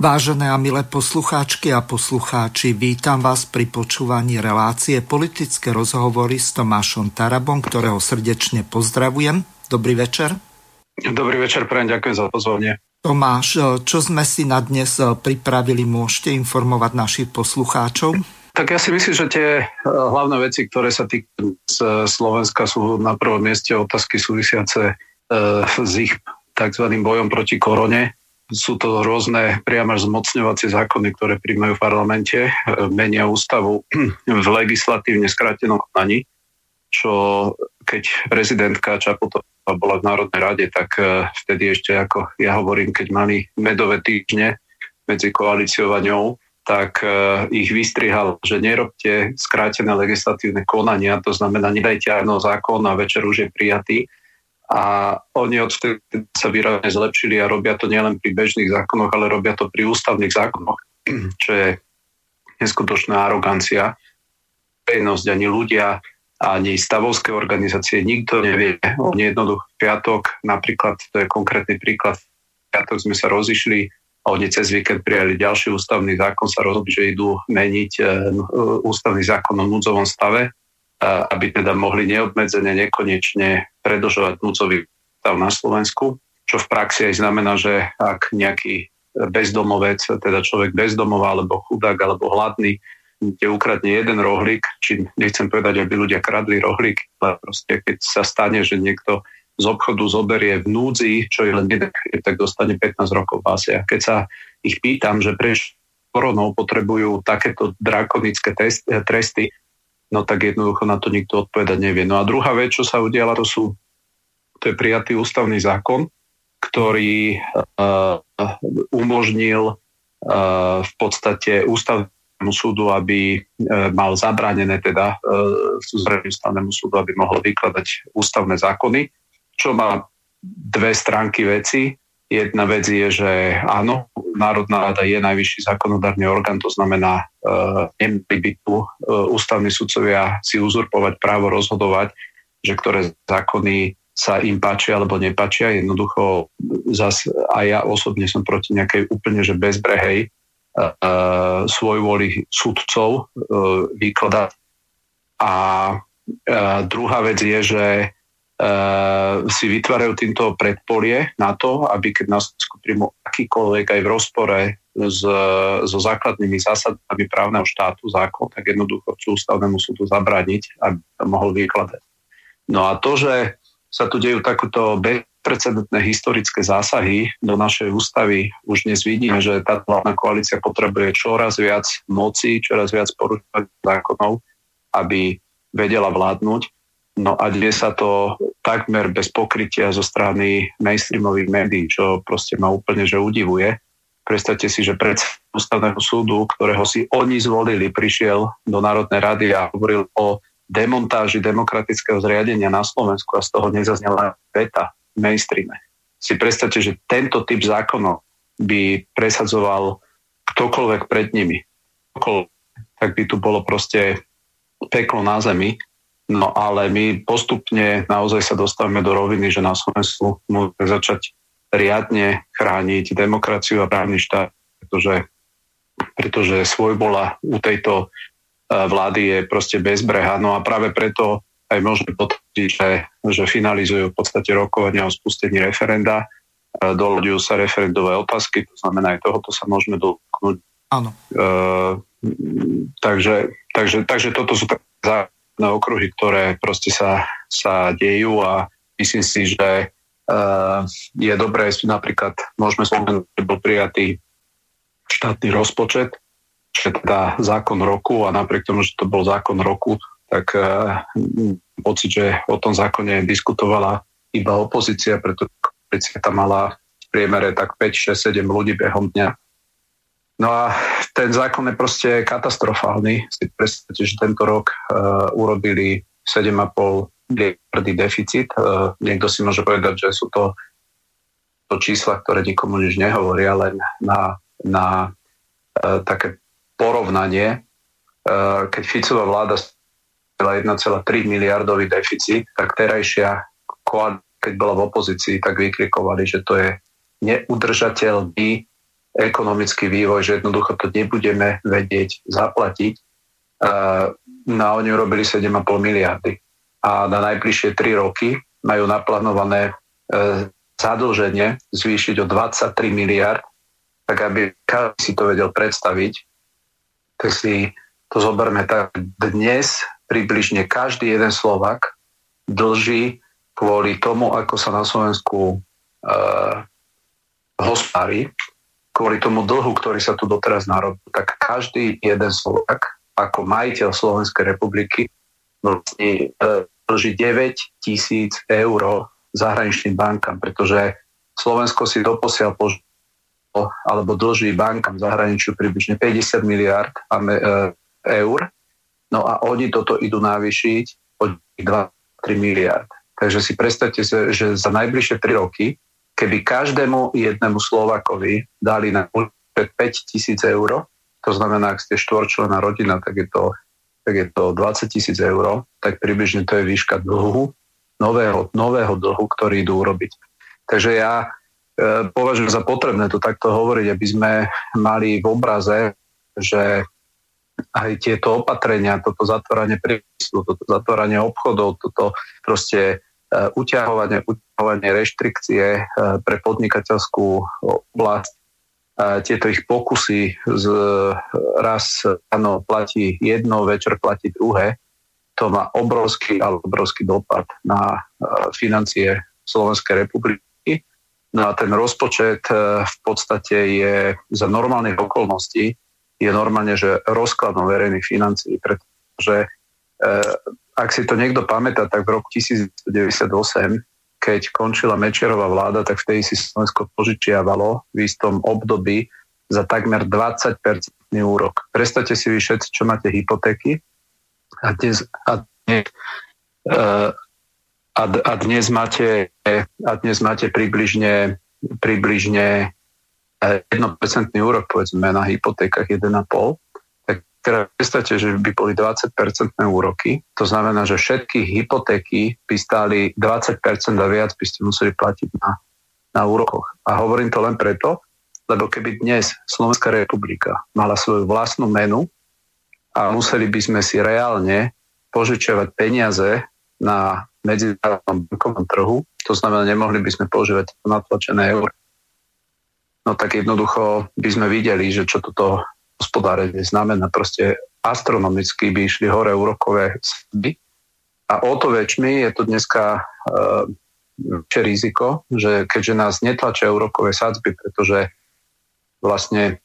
Vážené a milé poslucháčky a poslucháči, vítam vás pri počúvaní relácie politické rozhovory s Tomášom Tarabom, ktorého srdečne pozdravujem. Dobrý večer. Dobrý večer, prajem, ďakujem za pozvanie. Tomáš, čo sme si na dnes pripravili, môžete informovať našich poslucháčov? Tak ja si myslím, že tie eh, hlavné veci, ktoré sa týkajú Slovenska, sú na prvom mieste otázky súvisiace s ich tzv. bojom proti korone sú to rôzne priamo zmocňovacie zákony, ktoré príjmajú v parlamente, e, menia ústavu v legislatívne skrátenom konaní, čo keď prezidentka Čaputová bola v Národnej rade, tak e, vtedy ešte, ako ja hovorím, keď mali medové týždne medzi koalíciou a ňou, tak e, ich vystrihal, že nerobte skrátené legislatívne konania, to znamená, nedajte aj zákon a večer už je prijatý, a oni odvtedy sa výrazne zlepšili a robia to nielen pri bežných zákonoch, ale robia to pri ústavných zákonoch, čo je neskutočná arogancia. Verejnosť ani ľudia, ani stavovské organizácie, nikto nevie. Oni jednoducho piatok, napríklad, to je konkrétny príklad, piatok sme sa rozišli a oni cez víkend prijali ďalší ústavný zákon, sa rozhodli, že idú meniť e, ústavný zákon o núdzovom stave aby teda mohli neobmedzene, nekonečne predlžovať núdzový stav na Slovensku, čo v praxi aj znamená, že ak nejaký bezdomovec, teda človek bezdomova, alebo chudák, alebo hladný, kde ukradne jeden rohlík, či nechcem povedať, aby ľudia kradli rohlík, ale proste keď sa stane, že niekto z obchodu zoberie v núdzi, čo je len jeden, tak dostane 15 rokov báse. A keď sa ich pýtam, že prečo koronou potrebujú takéto drakonické tresty, no tak jednoducho na to nikto odpovedať nevie. No a druhá vec, čo sa udiala, to sú to je prijatý ústavný zákon, ktorý uh, umožnil uh, v podstate ústavnému súdu, aby uh, mal zabránené teda uh, ústavnému súdu, aby mohol vykladať ústavné zákony, čo má dve stránky veci. Jedna vec je, že áno, Národná rada je najvyšší zákonodárny orgán, to znamená, uh, nemali by tu uh, ústavní sudcovia si uzurpovať právo rozhodovať, že ktoré zákony sa im páčia alebo nepáčia. Jednoducho zas aj ja osobne som proti nejakej úplne že bezbrehej uh, svojvoli sudcov uh, vykladať. A uh, druhá vec je, že si vytvárajú týmto predpolie na to, aby keď nás príjmu akýkoľvek aj v rozpore s, so základnými zásadami právneho štátu zákon, tak jednoducho chcú ústavnému súdu zabrániť, aby to mohol vykladať. No a to, že sa tu dejú takúto bezprecedentné historické zásahy do našej ústavy, už dnes vidíme, že tá vládna koalícia potrebuje čoraz viac moci, čoraz viac porušovať zákonov, aby vedela vládnuť. No a deje sa to takmer bez pokrytia zo strany mainstreamových médií, čo proste ma úplne že udivuje. Predstavte si, že pred ústavného súdu, ktorého si oni zvolili, prišiel do Národnej rady a hovoril o demontáži demokratického zriadenia na Slovensku a z toho nezaznela veta v mainstreame. Si predstavte, že tento typ zákonov by presadzoval ktokoľvek pred nimi. Tak by tu bolo proste peklo na zemi No ale my postupne naozaj sa dostávame do roviny, že na Slovensku môžeme začať riadne chrániť demokraciu a právny štát, pretože, pretože svojbola u tejto e, vlády je proste bezbreha. No a práve preto aj môžeme potvrdiť, že, že finalizujú v podstate rokovania o spustení referenda, e, doľuďujú sa referendové otázky, to znamená aj tohoto sa môžeme dotknúť. Áno. E, takže, takže, takže toto sú také okruhy, ktoré proste sa, sa dejú a myslím si, že je dobré, napríklad môžeme spomenúť, že bol prijatý štátny rozpočet, je teda zákon roku a napriek tomu, že to bol zákon roku, tak pocit, že o tom zákone diskutovala iba opozícia, pretože opozícia tam mala v priemere tak 5, 6, 7 ľudí behom dňa. No a ten zákon je proste katastrofálny. Si predstavte, že tento rok uh, urobili 7,5 miliardy deficit. Uh, niekto si môže povedať, že sú to, to čísla, ktoré nikomu nič nehovoria, len na, na uh, také porovnanie. Uh, keď Ficová vláda 1,3 miliardový deficit, tak terajšia koalícia, keď bola v opozícii, tak vykrikovali, že to je neudržateľný ekonomický vývoj, že jednoducho to nebudeme vedieť zaplatiť. No a oni urobili 7,5 miliardy. A na najbližšie 3 roky majú naplánované e, zadlženie zvýšiť o 23 miliard, tak aby každý si to vedel predstaviť, tak si to zoberme tak. Dnes približne každý jeden Slovak dlží kvôli tomu, ako sa na Slovensku uh, hospodári, kvôli tomu dlhu, ktorý sa tu doteraz narobil, tak každý jeden Slovak ako majiteľ Slovenskej republiky vlastne dlží 9 tisíc eur zahraničným bankám, pretože Slovensko si doposiaľ pož- alebo dlží bankám zahraničiu približne 50 miliard e, eur, no a oni toto idú navýšiť o 2-3 miliard. Takže si predstavte, že za najbližšie 3 roky keby každému jednému Slovakovi dali na 5 tisíc eur, to znamená, ak ste štvorčlená rodina, tak je to, tak je to 20 tisíc eur, tak približne to je výška dlhu, nového, nového dlhu, ktorý idú urobiť. Takže ja e, považujem za potrebné to takto hovoriť, aby sme mali v obraze, že aj tieto opatrenia, toto zatváranie priemyslu, toto zatváranie obchodov, toto proste uťahovanie, uťahovanie reštrikcie eh, pre podnikateľskú oblasť. Tieto ich pokusy z raz áno, platí jedno, večer platí druhé. To má obrovský, ale obrovský dopad na eh, financie Slovenskej republiky. No a ten rozpočet v podstate je za normálnych okolností je normálne, že rozkladom verejných financií, pretože ak si to niekto pamätá, tak v roku 1998, keď končila Mečerová vláda, tak vtedy si Slovensko požičiavalo v istom období za takmer 20% úrok. Predstavte si vy všetci, čo máte hypotéky a dnes, a uh, a, a dnes máte, a dnes máte približne, približne 1% e, úrok, povedzme, na hypotékach 1,5 teda predstavte, že by boli 20% úroky, to znamená, že všetky hypotéky by stáli 20% a viac by ste museli platiť na, na úrokoch. A hovorím to len preto, lebo keby dnes Slovenská republika mala svoju vlastnú menu a museli by sme si reálne požičiavať peniaze na medzinárodnom bankovom trhu, to znamená, nemohli by sme používať natlačené eur. No tak jednoducho by sme videli, že čo toto hospodárenie znamená proste astronomicky by išli hore úrokové sadzby. A o to väčšmi je to dneska uh, riziko, že keďže nás netlačia úrokové sadzby, pretože vlastne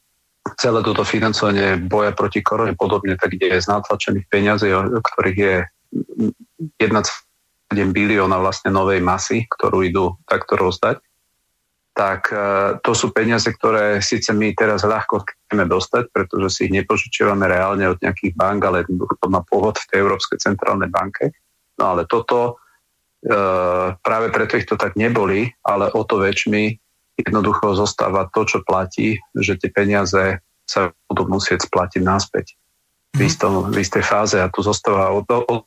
celé toto financovanie boja proti korone podobne, tak ide z natlačených peniazí, ktorých je 1,7 bilióna vlastne novej masy, ktorú idú takto rozdať tak e, to sú peniaze, ktoré síce my teraz ľahko chceme dostať, pretože si ich nepožičiavame reálne od nejakých bank, ale to má pôvod v tej Európskej centrálnej banke. No ale toto e, práve preto ich to tak neboli, ale o to väčšmi jednoducho zostáva to, čo platí, že tie peniaze sa budú musieť splatiť náspäť v, mhm. istom, v istej fáze a tu zostáva o to,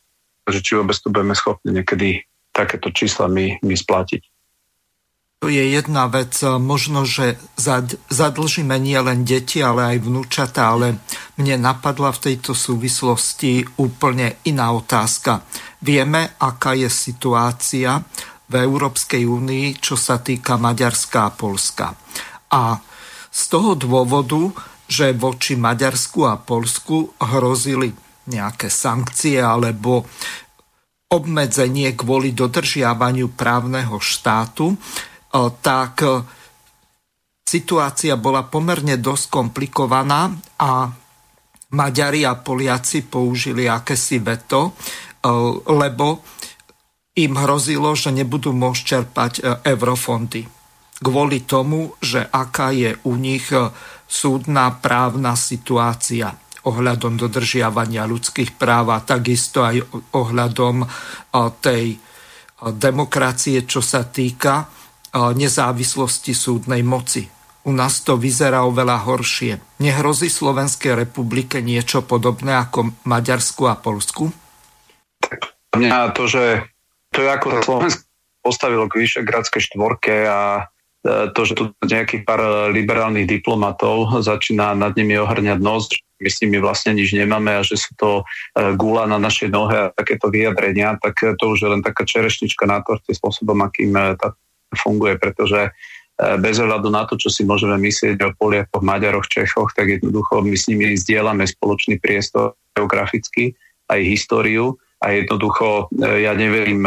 že či vôbec tu budeme schopní niekedy takéto čísla my, my splatiť. To je jedna vec. Možno, že zadlžíme nie len deti, ale aj vnúčata, ale mne napadla v tejto súvislosti úplne iná otázka. Vieme, aká je situácia v Európskej únii, čo sa týka Maďarska a Polska. A z toho dôvodu, že voči Maďarsku a Polsku hrozili nejaké sankcie alebo obmedzenie kvôli dodržiavaniu právneho štátu, tak situácia bola pomerne dosť komplikovaná a Maďari a Poliaci použili akési veto, lebo im hrozilo, že nebudú môcť čerpať eurofondy. Kvôli tomu, že aká je u nich súdna právna situácia ohľadom dodržiavania ľudských práv a takisto aj ohľadom tej demokracie, čo sa týka nezávislosti súdnej moci. U nás to vyzerá oveľa horšie. Nehrozí Slovenskej republike niečo podobné ako Maďarsku a Polsku? Mňa to, že to je ako Slovensko postavilo k Vyšegradskej štvorke a e, to, že tu nejakých pár liberálnych diplomatov začína nad nimi ohrňať nos, my s nimi vlastne nič nemáme a že sú to e, gula na našej nohe a takéto vyjadrenia, tak to už je len taká čerešnička na torte spôsobom, akým e, tá funguje, pretože e, bez ohľadu na to, čo si môžeme myslieť o Poliakoch, Maďaroch, Čechoch, tak jednoducho my s nimi zdieľame spoločný priestor geograficky, aj históriu a jednoducho ja neverím,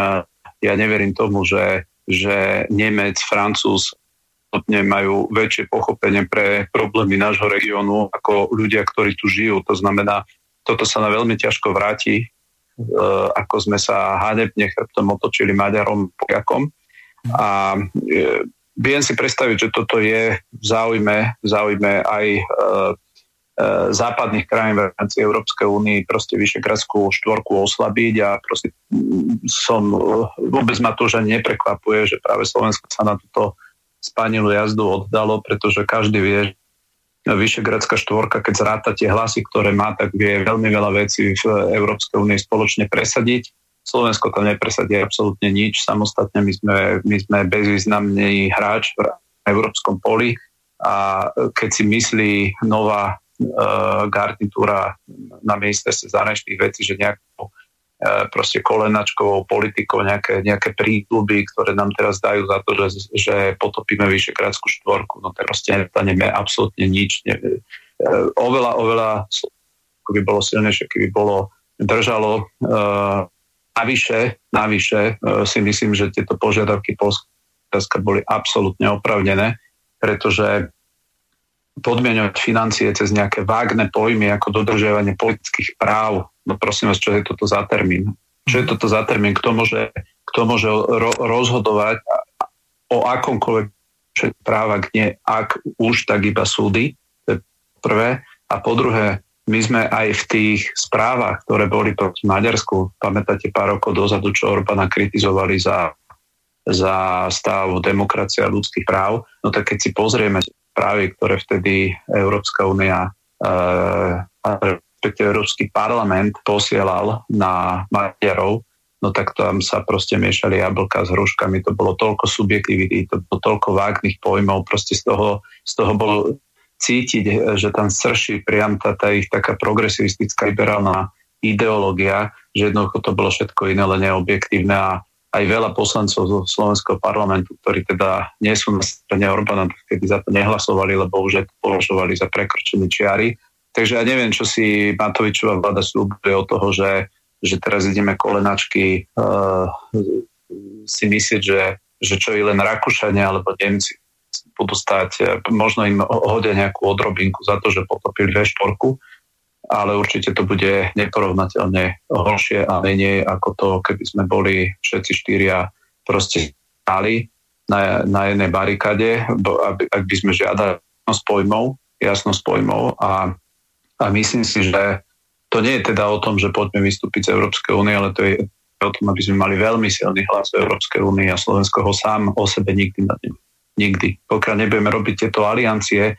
ja neverím tomu, že, že Nemec, Francúz majú väčšie pochopenie pre problémy nášho regiónu ako ľudia, ktorí tu žijú. To znamená, toto sa na veľmi ťažko vráti, e, ako sme sa hanebne chrbtom otočili Maďarom, Poliakom. A e, viem si predstaviť, že toto je v záujme, v záujme aj e, západných krajín v rámci Európskej únie proste Vyšegradskú štvorku oslabiť a proste som, vôbec ma to už ani neprekvapuje, že práve Slovensko sa na toto spanilú jazdu oddalo, pretože každý vie, Vyšegradská štvorka, keď zráta tie hlasy, ktoré má, tak vie veľmi veľa vecí v Európskej únii spoločne presadiť. Slovensko tam nepresadí absolútne nič. Samostatne my sme, my sme bezvýznamný hráč v európskom poli a keď si myslí nová uh, garnitúra na ministerstve zahraničných vecí, že nejakú E, proste kolenačkovou politikou nejaké, nejaké príľuby, ktoré nám teraz dajú za to, že, že potopíme Vyšekrátskú štvorku. No to proste nestaneme absolútne nič. Ne, e, oveľa, oveľa by bolo silnejšie, keby bolo držalo. E, navyše, navyše e, si myslím, že tieto požiadavky Polska boli absolútne opravnené, pretože podmienovať financie cez nejaké vágne pojmy ako dodržiavanie politických práv. No prosím vás, čo je toto za termín? Čo je toto za termín? Kto môže, kto môže ro- rozhodovať o akomkoľvek práva, nie ak už, tak iba súdy. To je prvé. A po druhé, my sme aj v tých správach, ktoré boli proti Maďarsku, pamätáte pár rokov dozadu, čo Orbána kritizovali za, za stav demokracie a ľudských práv, no tak keď si pozrieme správy, ktoré vtedy Európska únia e, Európsky parlament posielal na Maďarov, no tak tam sa proste miešali jablka s hruškami, to bolo toľko subjektivity, to bolo toľko vágnych pojmov, proste z toho, z toho bolo cítiť, že tam srší priam tá, tá ich taká progresivistická liberálna ideológia, že jednoducho to bolo všetko iné, len neobjektívne a aj veľa poslancov zo slovenského parlamentu, ktorí teda nie sú na strane Orbána, kedy za to nehlasovali, lebo už to považovali za prekročené čiary. Takže ja neviem, čo si Matovičová vláda slúbuje od toho, že, že teraz ideme kolenačky uh, si myslieť, že, že čo i len Rakúšania alebo Nemci budú stať, eh, možno im hodia nejakú odrobinku za to, že potopili V4, ale určite to bude neporovnateľne horšie a menej ako to, keby sme boli všetci štyria proste stáli na, na jednej barikade, aby, ak by sme žiadali jasnosť pojmov, jasnosť pojmov a, a myslím si, že to nie je teda o tom, že poďme vystúpiť z Európskej únie, ale to je o tom, aby sme mali veľmi silný hlas v Európskej únii a Slovensko ho sám o sebe nikdy Nikdy. Pokiaľ nebudeme robiť tieto aliancie,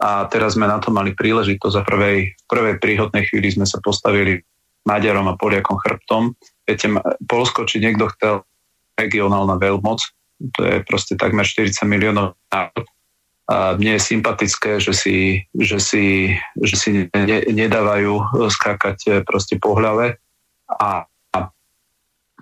a teraz sme na to mali príležitosť a prvej, v prvej príhodnej chvíli sme sa postavili Maďarom a Poliakom chrbtom. Viete, Polsko, či niekto chcel regionálna veľmoc, to je proste takmer 40 miliónov národ. A mne je sympatické, že si, že si, že si ne, nedávajú skákať eh, proste po hlave a,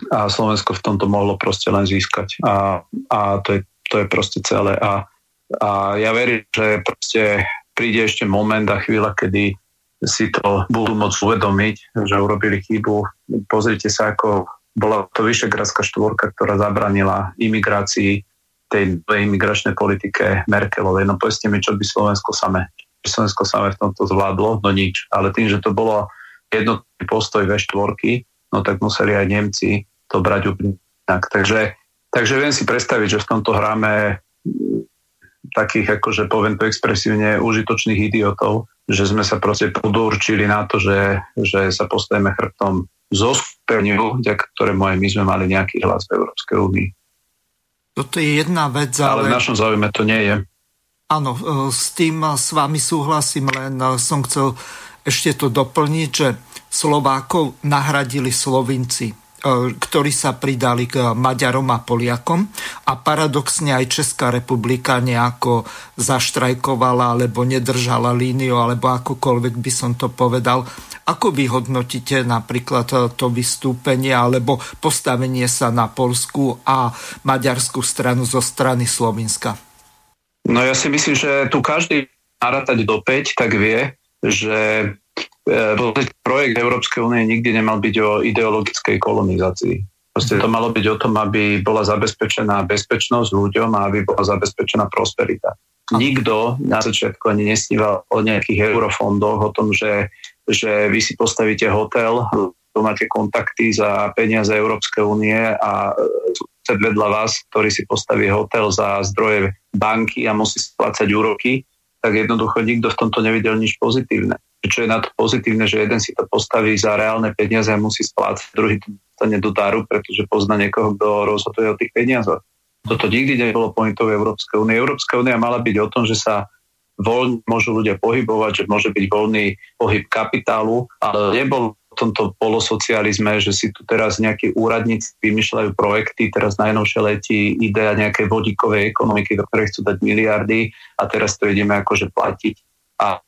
a Slovensko v tomto mohlo proste len získať. A, a to, je, to je proste celé. A a ja verím, že proste príde ešte moment a chvíľa, kedy si to budú môcť uvedomiť, že urobili chybu. Pozrite sa, ako bola to Vyšegradská štvorka, ktorá zabranila imigrácii tej imigračnej politike Merkelovej. No povedzte mi, čo by Slovensko same, Slovensko same v tomto zvládlo? No nič. Ale tým, že to bolo jednotný postoj V4, no tak museli aj Nemci to brať úplne tak. Takže, takže viem si predstaviť, že v tomto hráme takých, akože poviem to expresívne, užitočných idiotov, že sme sa proste podurčili na to, že, že sa postavíme chrbtom zo skupeniu, ktorému aj my sme mali nejaký hlas v Európskej únii. Toto je jedna vec, ale... Ale v našom záujme to nie je. Áno, e, s tým s vami súhlasím, len e, som chcel ešte to doplniť, že Slovákov nahradili Slovinci. E, ktorí sa pridali k Maďarom a Poliakom a paradoxne aj Česká republika nejako zaštrajkovala alebo nedržala líniu alebo akokoľvek by som to povedal. Ako vy hodnotíte napríklad to vystúpenie alebo postavenie sa na polskú a maďarskú stranu zo strany Slovenska? No ja si myslím, že tu každý narátať do 5, tak vie, že E, projekt Európskej únie nikdy nemal byť o ideologickej kolonizácii. Proste to malo byť o tom, aby bola zabezpečená bezpečnosť ľuďom a aby bola zabezpečená prosperita. Nikto na začiatku ani nesníval o nejakých eurofondoch, o tom, že, že vy si postavíte hotel, tu máte kontakty za peniaze Európskej únie a sused vedľa vás, ktorý si postaví hotel za zdroje banky a musí splácať úroky, tak jednoducho nikto v tomto nevidel nič pozitívne čo je na to pozitívne, že jeden si to postaví za reálne peniaze a musí splácať, druhý to dostane do daru, pretože pozná niekoho, kto rozhoduje o tých peniazoch. Toto nikdy nebolo pointou Európskej únie. Európska únia mala byť o tom, že sa voľne môžu ľudia pohybovať, že môže byť voľný pohyb kapitálu, ale nebol v tomto polosocializme, že si tu teraz nejakí úradníci vymýšľajú projekty, teraz najnovšie letí idea nejakej vodíkovej ekonomiky, do ktorej chcú dať miliardy a teraz to ideme akože platiť. A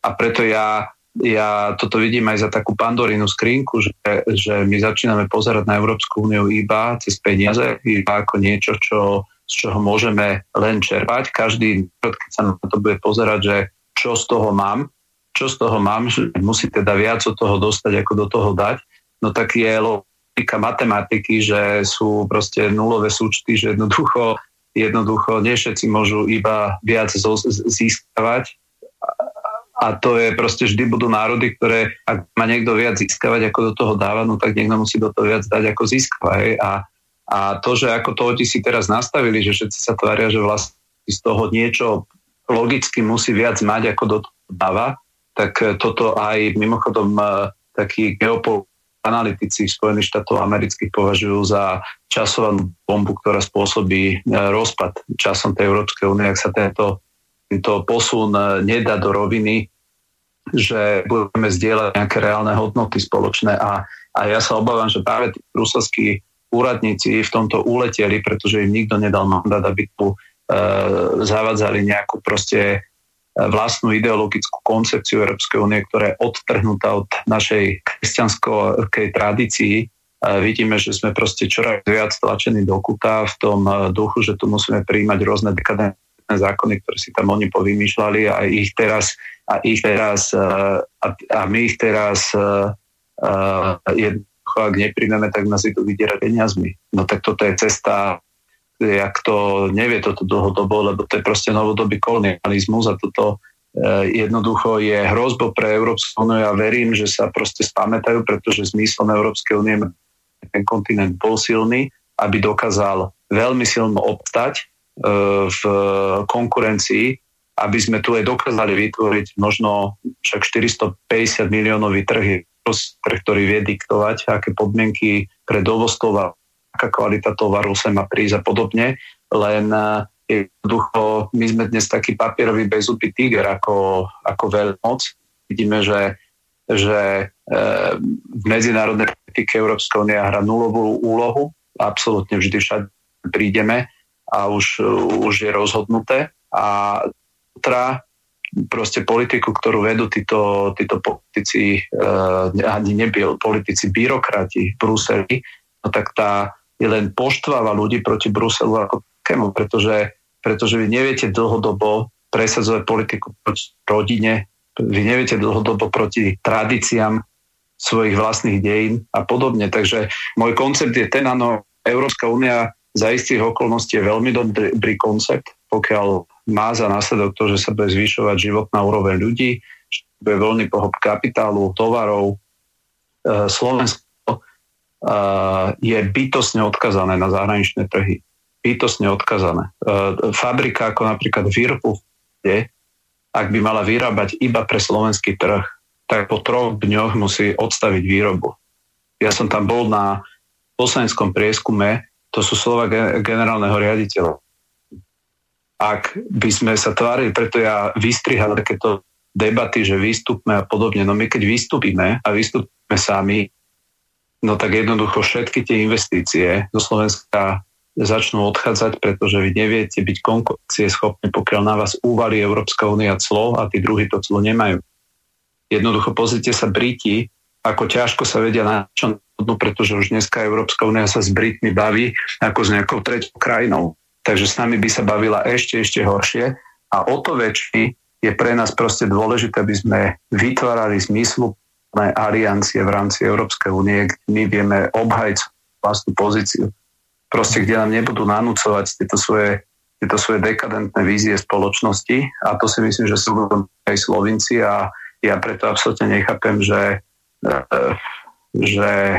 a preto ja, ja toto vidím aj za takú pandorínu skrinku, že, že my začíname pozerať na Európsku úniu iba cez peniaze, iba ako niečo, čo, z čoho môžeme len čerpať. Každý, keď sa na to bude pozerať, že čo z toho mám, čo z toho mám, že musí teda viac od toho dostať, ako do toho dať, no tak je logika matematiky, že sú proste nulové súčty, že jednoducho, jednoducho nie všetci môžu iba viac získavať a to je proste vždy budú národy, ktoré ak má niekto viac získavať, ako do toho dáva, no tak niekto musí do toho viac dať, ako získava. A, a to, že ako to oni si teraz nastavili, že všetci sa tvária, že vlastne z toho niečo logicky musí viac mať, ako do toho dáva, tak toto aj mimochodom e, takí geopol analytici Spojených štátov amerických považujú za časovanú bombu, ktorá spôsobí e, rozpad časom tej Európskej únie, ak sa tento tento posun e, nedá do roviny, že budeme zdieľať nejaké reálne hodnoty spoločné a, a ja sa obávam, že práve tí bruselskí úradníci v tomto uleteli, pretože im nikto nedal mandát, aby tu e, zavadzali nejakú proste e, vlastnú ideologickú koncepciu Európskej únie, ktorá je odtrhnutá od našej kresťanskej tradícii. E, vidíme, že sme proste čoraz viac tlačení do kuta v tom e, duchu, že tu musíme príjmať rôzne dekadentné zákony, ktoré si tam oni povymýšľali a ich teraz, a ich teraz a, a my ich teraz jednoducho, ak nepríjmeme, tak nás idú vydierať peniazmi. No tak toto je cesta, jak to nevie toto dlhodobo, lebo to je proste novodobý kolonializmus a toto e, jednoducho je hrozbo pre Európsku úniu. Ja verím, že sa proste spamätajú, pretože zmyslom Európskej únie ten kontinent bol silný, aby dokázal veľmi silno obstať v konkurencii, aby sme tu aj dokázali vytvoriť možno však 450 miliónový trh, trh, ktorý vie diktovať, aké podmienky pre dovoz tovaru, aká kvalita tovaru sa má prísť a podobne. Len eh, jednoducho, my sme dnes taký papierový bezúpy tiger ako, ako veľmoc. Vidíme, že, že e, v medzinárodnej politike Európska únia hrá nulovú úlohu. Absolútne vždy všade prídeme a už, už je rozhodnuté. A tra proste politiku, ktorú vedú títo, títo politici, eh, ani nebyl, politici, byrokrati v Bruseli, no tak tá je len poštváva ľudí proti Bruselu ako takému, pretože, pretože vy neviete dlhodobo presadzovať politiku proti rodine, vy neviete dlhodobo proti tradíciám, svojich vlastných dejín a podobne. Takže môj koncept je ten, áno, Európska únia za istých okolností je veľmi dobrý koncept, pokiaľ má za následok to, že sa bude zvyšovať životná úroveň ľudí, bude voľný pohyb kapitálu, tovarov. E, Slovensko e, je bytosne odkazané na zahraničné trhy. Bytosne odkazané. E, fabrika ako napríklad Virpu, ak by mala vyrábať iba pre slovenský trh, tak po troch dňoch musí odstaviť výrobu. Ja som tam bol na poslaneckom prieskume, to sú slova generálneho riaditeľa. Ak by sme sa tvárili, preto ja vystrihal takéto debaty, že vystupme a podobne. No my keď vystúpime a vystúpime sami, no tak jednoducho všetky tie investície do Slovenska začnú odchádzať, pretože vy neviete byť konkurencie schopní, pokiaľ na vás úvalí Európska únia clo a tí druhí to clo nemajú. Jednoducho pozrite sa Briti, ako ťažko sa vedia na čo no pretože už dneska Európska únia sa s Britmi baví ako s nejakou treťou krajinou. Takže s nami by sa bavila ešte, ešte horšie. A o to väčší je pre nás proste dôležité, aby sme vytvárali zmyslu aliancie v rámci Európskej únie, kde my vieme obhajiť vlastnú pozíciu. Proste, kde nám nebudú nanúcovať tieto svoje, tieto svoje dekadentné vízie spoločnosti. A to si myslím, že sú aj Slovinci a ja preto absolútne nechápem, že E, že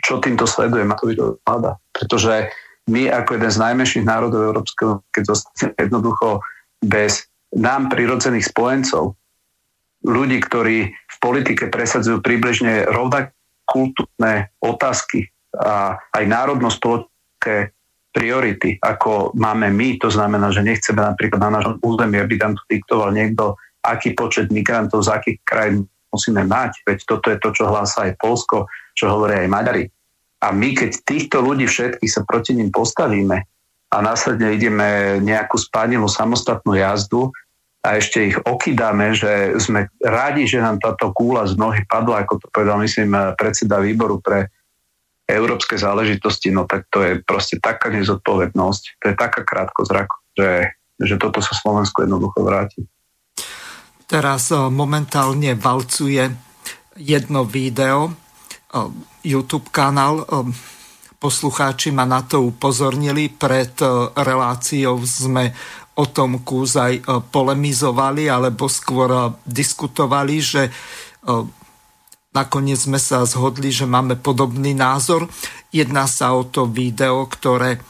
čo týmto sleduje Matovič vláda. Pretože my ako jeden z najmenších národov Európskeho, keď zostaneme jednoducho bez nám prirodzených spojencov, ľudí, ktorí v politike presadzujú približne rovnaké kultúrne otázky a aj národno-spoločenské priority, ako máme my. To znamená, že nechceme napríklad na našom území, aby tam to diktoval niekto, aký počet migrantov z akých krajín musíme mať, veď toto je to, čo hlása aj Polsko, čo hovoria aj Maďari. A my, keď týchto ľudí všetkých sa proti ním postavíme a následne ideme nejakú spánilú samostatnú jazdu a ešte ich okydáme, že sme rádi, že nám táto kúla z nohy padla, ako to povedal, myslím, predseda výboru pre európske záležitosti, no tak to je proste taká nezodpovednosť, to je taká krátko zrak, že, že toto sa Slovensku jednoducho vráti. Teraz eh, momentálne valcuje jedno video, eh, YouTube kanál. Eh, poslucháči ma na to upozornili. Pred reláciou sme o tom kúzaj polemizovali, alebo skôr diskutovali, že nakoniec sme sa zhodli, že máme podobný názor. Jedná sa o to video, ktoré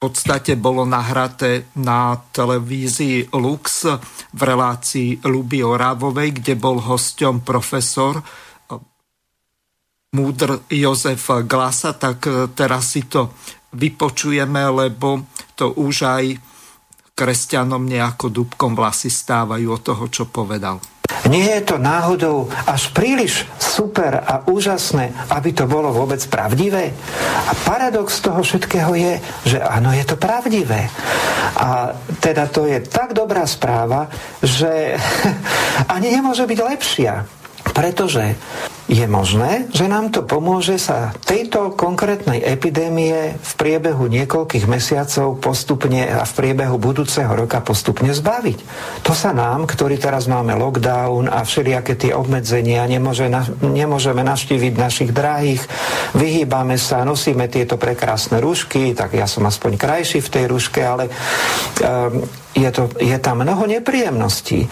podstate bolo nahraté na televízii Lux v relácii Luby Orávovej, kde bol hosťom profesor eh, múdr Jozef Glasa, tak eh, teraz si to vypočujeme, lebo to už aj kresťanom nejako dúbkom vlasy stávajú od toho, čo povedal. Nie je to náhodou až príliš super a úžasné, aby to bolo vôbec pravdivé? A paradox toho všetkého je, že áno, je to pravdivé. A teda to je tak dobrá správa, že ani nemôže byť lepšia. Pretože je možné, že nám to pomôže sa tejto konkrétnej epidémie v priebehu niekoľkých mesiacov postupne a v priebehu budúceho roka postupne zbaviť. To sa nám, ktorí teraz máme lockdown a všelijaké tie obmedzenia, nemôže na, nemôžeme navštíviť našich drahých, vyhýbame sa, nosíme tieto prekrásne rúšky, tak ja som aspoň krajší v tej rúške, ale um, je, to, je tam mnoho nepríjemností. E,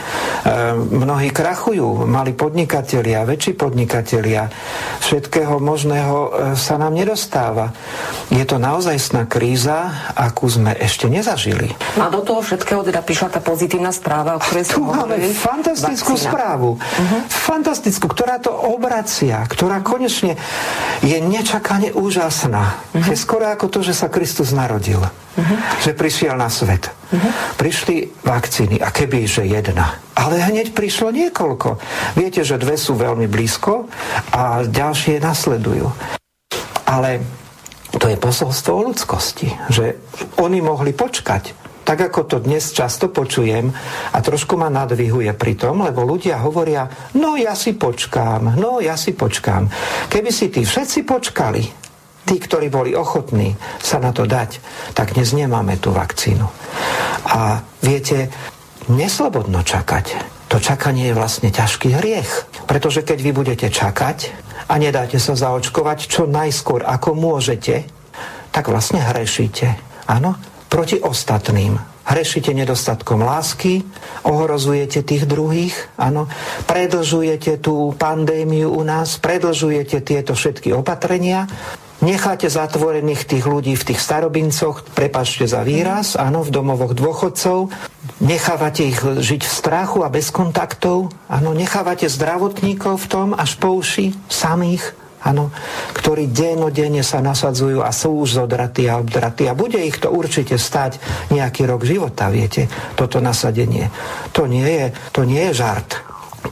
mnohí krachujú, mali podnikatelia, väčší podnikatelia. Všetkého možného e, sa nám nedostáva. Je to naozaj sná kríza, akú sme ešte nezažili. A do toho všetkého teda prišla tá pozitívna správa, o ktorej Tu máme fantastickú vakcína. správu. Uh-huh. Fantastickú, ktorá to obracia, ktorá konečne je nečakane úžasná. Uh-huh. Je skoro ako to, že sa Kristus narodil. Uh-huh. Že prišiel na svet. Uh-huh. Prišli vakcíny a keby, že jedna. Ale hneď prišlo niekoľko. Viete, že dve sú veľmi blízko a ďalšie nasledujú. Ale to je posolstvo ľudskosti, že oni mohli počkať. Tak ako to dnes často počujem a trošku ma nadvihuje pri tom, lebo ľudia hovoria, no ja si počkám, no ja si počkám. Keby si tí všetci počkali, tí, ktorí boli ochotní sa na to dať, tak dnes nemáme tú vakcínu. A viete, neslobodno čakať. to čakanie je vlastne ťažký hriech. Pretože keď vy budete čakať a nedáte sa zaočkovať čo najskôr ako môžete, tak vlastne hrešíte. Áno? Proti ostatným. Hrešite nedostatkom lásky, ohrozujete tých druhých, áno, predlžujete tú pandémiu u nás, predlžujete tieto všetky opatrenia Necháte zatvorených tých ľudí v tých starobincoch, prepačte za výraz, áno, v domovoch dôchodcov, nechávate ich žiť v strachu a bez kontaktov, áno, nechávate zdravotníkov v tom až po uši samých, áno, ktorí dennodenne sa nasadzujú a sú už zodratí a obdratí a bude ich to určite stať nejaký rok života, viete, toto nasadenie. To nie je, to nie je žart.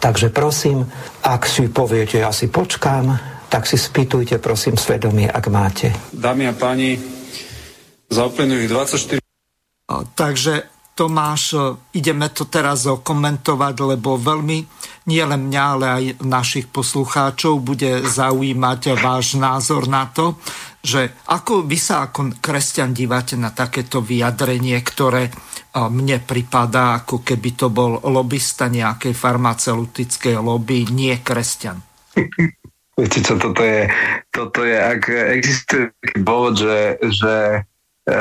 Takže prosím, ak si poviete, ja si počkám, tak si spýtujte prosím svedomie, ak máte. Dámy a páni, za uplynulých 24... Takže Tomáš, e, ideme to teraz komentovať, lebo veľmi nie len mňa, ale aj našich poslucháčov bude zaujímať váš názor na to, že ako vy sa ako kresťan dívate na takéto vyjadrenie, ktoré e, mne pripadá, ako keby to bol lobista nejakej farmaceutickej lobby, nie kresťan. Viete čo, toto je, toto je ak existuje taký dôvod, že, že e,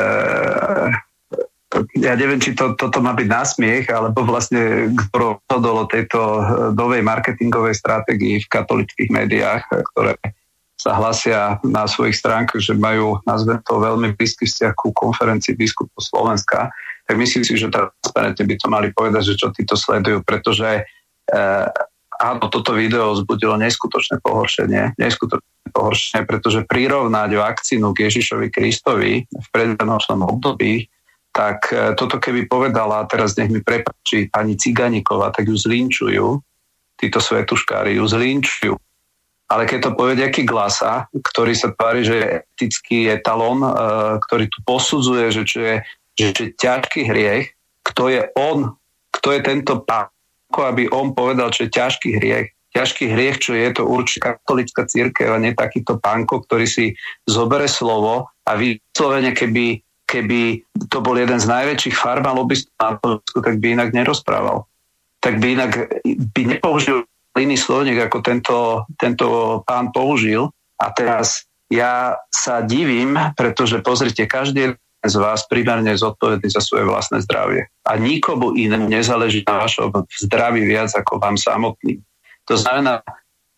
ja neviem, či to, toto má byť násmiech, alebo vlastne kto rozhodol o tejto novej marketingovej stratégii v katolických médiách, ktoré sa hlasia na svojich stránkach, že majú, nazvem to, veľmi blízky vzťah ku konferencii biskupov Slovenska, tak myslím si, že transparentne by to mali povedať, že čo títo sledujú, pretože e, áno, toto video vzbudilo neskutočné pohoršenie, neskutočné pohoršenie, pretože prirovnať vakcínu k Ježišovi Kristovi v predvianočnom období, tak e, toto keby povedala, teraz nech mi prepáči pani Ciganíková, tak ju zlinčujú, títo svetuškári ju zlinčujú. Ale keď to povie nejaký glasa, ktorý sa tvári, že je etický etalon, e, ktorý tu posudzuje, že čo je, že je ťažký hriech, kto je on, kto je tento pán, ako aby on povedal, čo je ťažký hriech. Ťažký hriech, čo je to určite katolická církev a nie takýto pánko, ktorý si zobere slovo a vyslovene, keby, keby to bol jeden z najväčších farmalobistov na Slovensku, tak by inak nerozprával. Tak by inak by nepoužil iný slovník, ako tento, tento pán použil. A teraz ja sa divím, pretože pozrite, každý z vás primárne zodpovedný za svoje vlastné zdravie. A nikomu inému nezáleží na vašom zdraví viac ako vám samotný. To znamená,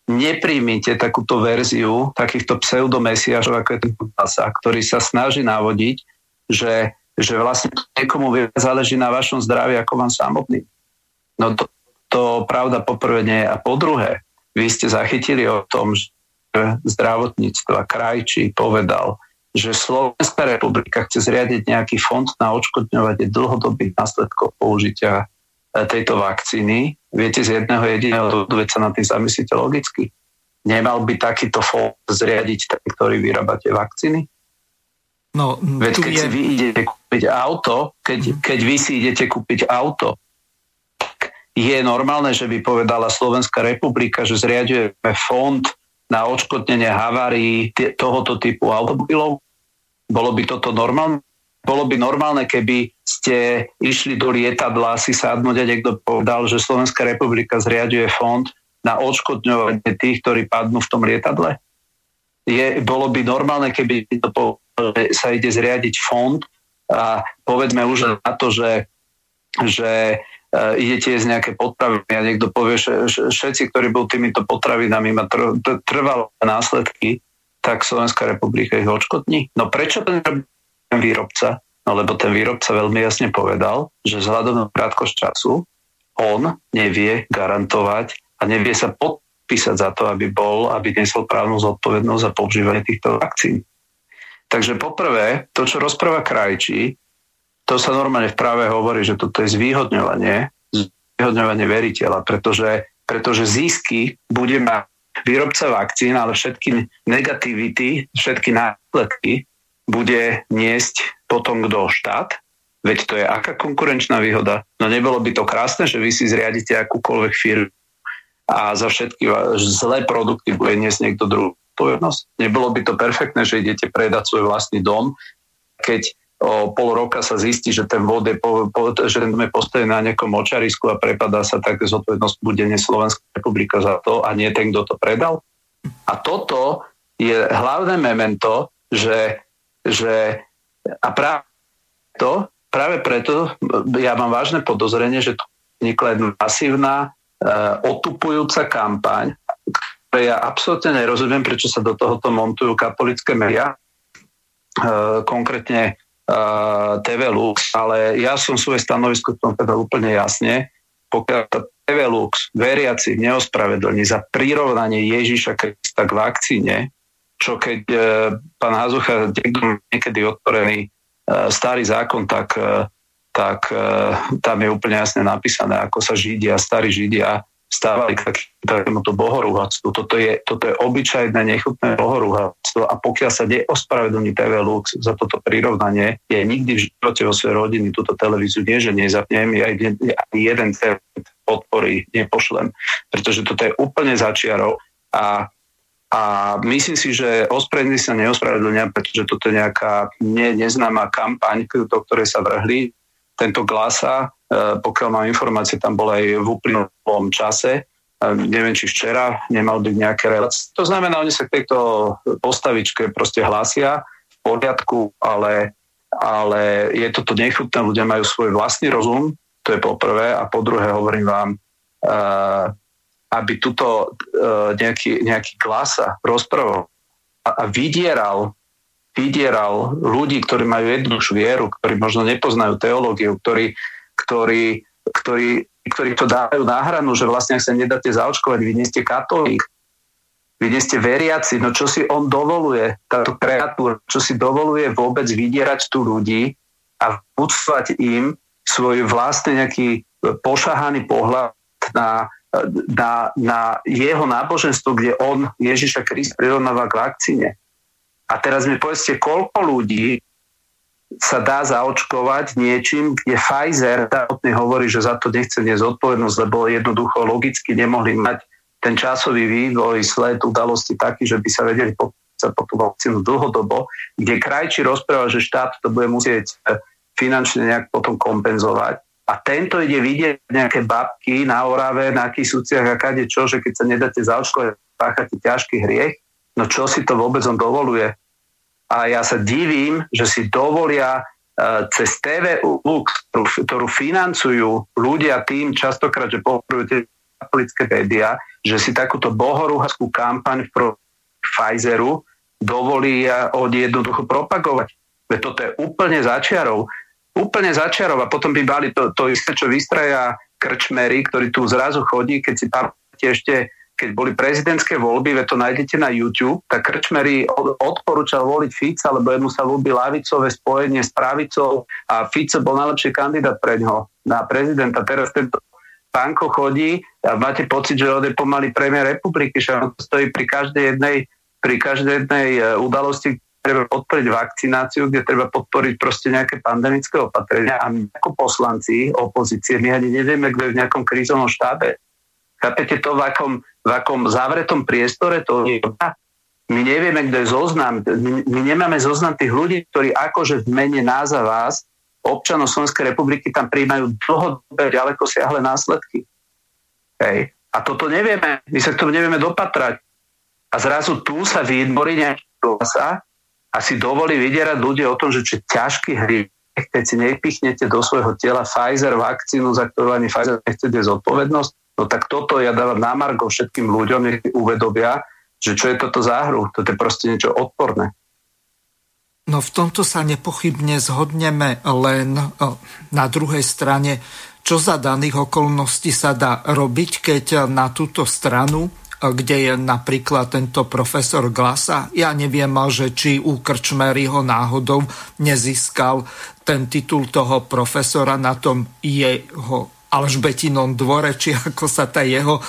nepríjmite takúto verziu takýchto pseudomesiažov, ako je ten Kudasa, ktorý sa snaží navodiť, že, že vlastne niekomu viac záleží na vašom zdraví ako vám samotný. No to, to pravda poprvé nie A po druhé, vy ste zachytili o tom, že zdravotníctva krajčí povedal, že Slovenská republika chce zriadiť nejaký fond na odškodňovanie dlhodobých následkov použitia e, tejto vakcíny. Viete z jedného jediného dôvodu, sa na tým zamyslíte logicky. Nemal by takýto fond zriadiť ten, ktorý vyrába tie vakcíny? No, Veď keď je... si vy idete kúpiť auto, keď, mm. keď vy si idete kúpiť auto, je normálne, že by povedala Slovenská republika, že zriadujeme fond na odškodnenie havárií tohoto typu automobilov? Bolo by toto normálne? Bolo by normálne, keby ste išli do lietadla si sadnúť a niekto povedal, že Slovenská republika zriaduje fond na odškodňovanie tých, ktorí padnú v tom lietadle? Je, bolo by normálne, keby to povedal, že sa ide zriadiť fond a povedzme už na to, že, že uh, idete jesť nejaké potraviny a niekto povie, že všetci, ktorí boli týmito potravinami, tr- trvalé následky, tak Slovenská republika ich odškodní. No prečo ten výrobca? No lebo ten výrobca veľmi jasne povedal, že vzhľadom na krátkosť času on nevie garantovať a nevie sa podpísať za to, aby bol, aby nesol právnu zodpovednosť za používanie týchto vakcín. Takže poprvé, to, čo rozpráva Krajčí, to sa normálne v práve hovorí, že toto je zvýhodňovanie, zvýhodňovanie veriteľa, pretože, pretože zisky bude mať výrobca vakcín, ale všetky negativity, všetky následky bude niesť potom kto štát, veď to je aká konkurenčná výhoda. No nebolo by to krásne, že vy si zriadite akúkoľvek firmu a za všetky zlé produkty bude niesť niekto druhý povednosť. Nebolo by to perfektné, že idete predať svoj vlastný dom, keď o pol roka sa zistí, že ten vod je, po, po, že ten postavený na nejakom močarisku a prepadá sa tak zodpovednosť bude Slovenská republika za to a nie ten, kto to predal. A toto je hlavné memento, že, že a práve to, práve preto ja mám vážne podozrenie, že tu vznikla jedna masívna uh, otupujúca kampaň, ktoré ja absolútne nerozumiem, prečo sa do tohoto montujú katolické médiá, uh, konkrétne uh, TV Lux, ale ja som svoje stanovisko v tom teda úplne jasne. Pokiaľ TV Lux veriaci neospravedlní za prirovnanie Ježíša Krista k vakcíne, čo keď uh, pán Hazucha niekedy otvorený uh, starý zákon, tak, uh, tak uh, tam je úplne jasne napísané, ako sa Židia, starí Židia stávali k takémuto bohorúhactvu. Toto je, toto je obyčajné, nechutné bohorúhactvo a pokiaľ sa neospravedlní TV Lux za toto prirovnanie, je nikdy v živote vo svojej rodiny túto televíziu nie, že nezapnem, ja ani jeden podpory nepošlem, pretože toto je úplne začiarov a a myslím si, že ospravedlní sa neospravedlňa, pretože toto je nejaká ne, neznáma kampaň, do ktorej sa vrhli. Tento glasa pokiaľ mám informácie, tam bol aj v uplynulom čase, eh, neviem, či včera nemal byť nejaké relácie. To znamená, oni sa k tejto postavičke proste hlásia v poriadku, ale, ale je toto nechutné, ľudia majú svoj vlastný rozum, to je po prvé, a po druhé hovorím vám, eh, aby tuto nejaký, nejaký klasa rozprával a, a vydieral vydieral ľudí, ktorí majú jednoduchšiu vieru, ktorí možno nepoznajú teológiu, ktorí, ktorí, ktorí, ktorí to dávajú na hranu, že vlastne ak sa nedáte zaočkovať, vy nie ste katolík, vy nie ste veriaci, no čo si on dovoluje, táto kreatúra, čo si dovoluje vôbec vydierať tu ľudí a vúctvať im svoj vlastný nejaký pošahaný pohľad na, na, na jeho náboženstvo, kde on Ježiša Krist prirovnáva k vakcíne. A teraz mi povedzte, koľko ľudí sa dá zaočkovať niečím, kde Pfizer samotný hovorí, že za to nechce nezodpovednosť, lebo jednoducho logicky nemohli mať ten časový vývoj, sled udalosti taký, že by sa vedeli sa po tú vakcínu dlhodobo, kde krajči rozpráva, že štát to bude musieť e, finančne nejak potom kompenzovať. A tento ide vidieť nejaké babky na Orave, na Kisúciach a kade čo, že keď sa nedáte zaočkovať, páchate ťažký hriech, no čo si to vôbec on dovoluje? A ja sa divím, že si dovolia e, cez TV Lux, ktorú financujú ľudia tým častokrát, že podporujú tie katolické médiá, že si takúto bohorúhaskú kampaň v Pfizeru dovolí od jednoducho propagovať. Veď toto je úplne začiarov. Úplne začiarov a potom by mali to, to isté, čo vystraja krčmery, ktorý tu zrazu chodí, keď si pamätáte ešte keď boli prezidentské voľby, ve to nájdete na YouTube, tak Krčmery odporúčal voliť Fica, lebo jemu sa ľúbi lavicové spojenie s pravicou a Fico bol najlepší kandidát pre ňo na prezidenta. Teraz tento pánko chodí a máte pocit, že on je pomaly premiér republiky, že on stojí pri každej jednej, pri každej jednej e, udalosti, treba podporiť vakcináciu, kde treba podporiť proste nejaké pandemické opatrenia a my ako poslanci opozície, my ani nevieme, kto je v nejakom krízovom štábe. Chápete to, v akom, v akom zavretom priestore to je? My nevieme, kto je zoznam. My, nemáme zoznam tých ľudí, ktorí akože v mene nás a vás, občanov Slovenskej republiky, tam príjmajú dlhodobé, ďaleko siahle následky. Hej. A toto nevieme, my sa k tomu nevieme dopatrať. A zrazu tu sa vytvorí nejaký glasa a si dovolí vydierať ľudia o tom, že čo ťažký hriech, keď si nepichnete do svojho tela Pfizer vakcínu, za ktorú ani Pfizer nechcete zodpovednosť, No tak toto ja dávam na margo všetkým ľuďom, nech si uvedobia, že čo je toto za hru. Toto je proste niečo odporné. No v tomto sa nepochybne zhodneme len na druhej strane, čo za daných okolností sa dá robiť, keď na túto stranu, kde je napríklad tento profesor Glasa, ja neviem, že či u Krčmeryho náhodou nezískal ten titul toho profesora na tom jeho Alžbetinom dvore, či ako sa tá jeho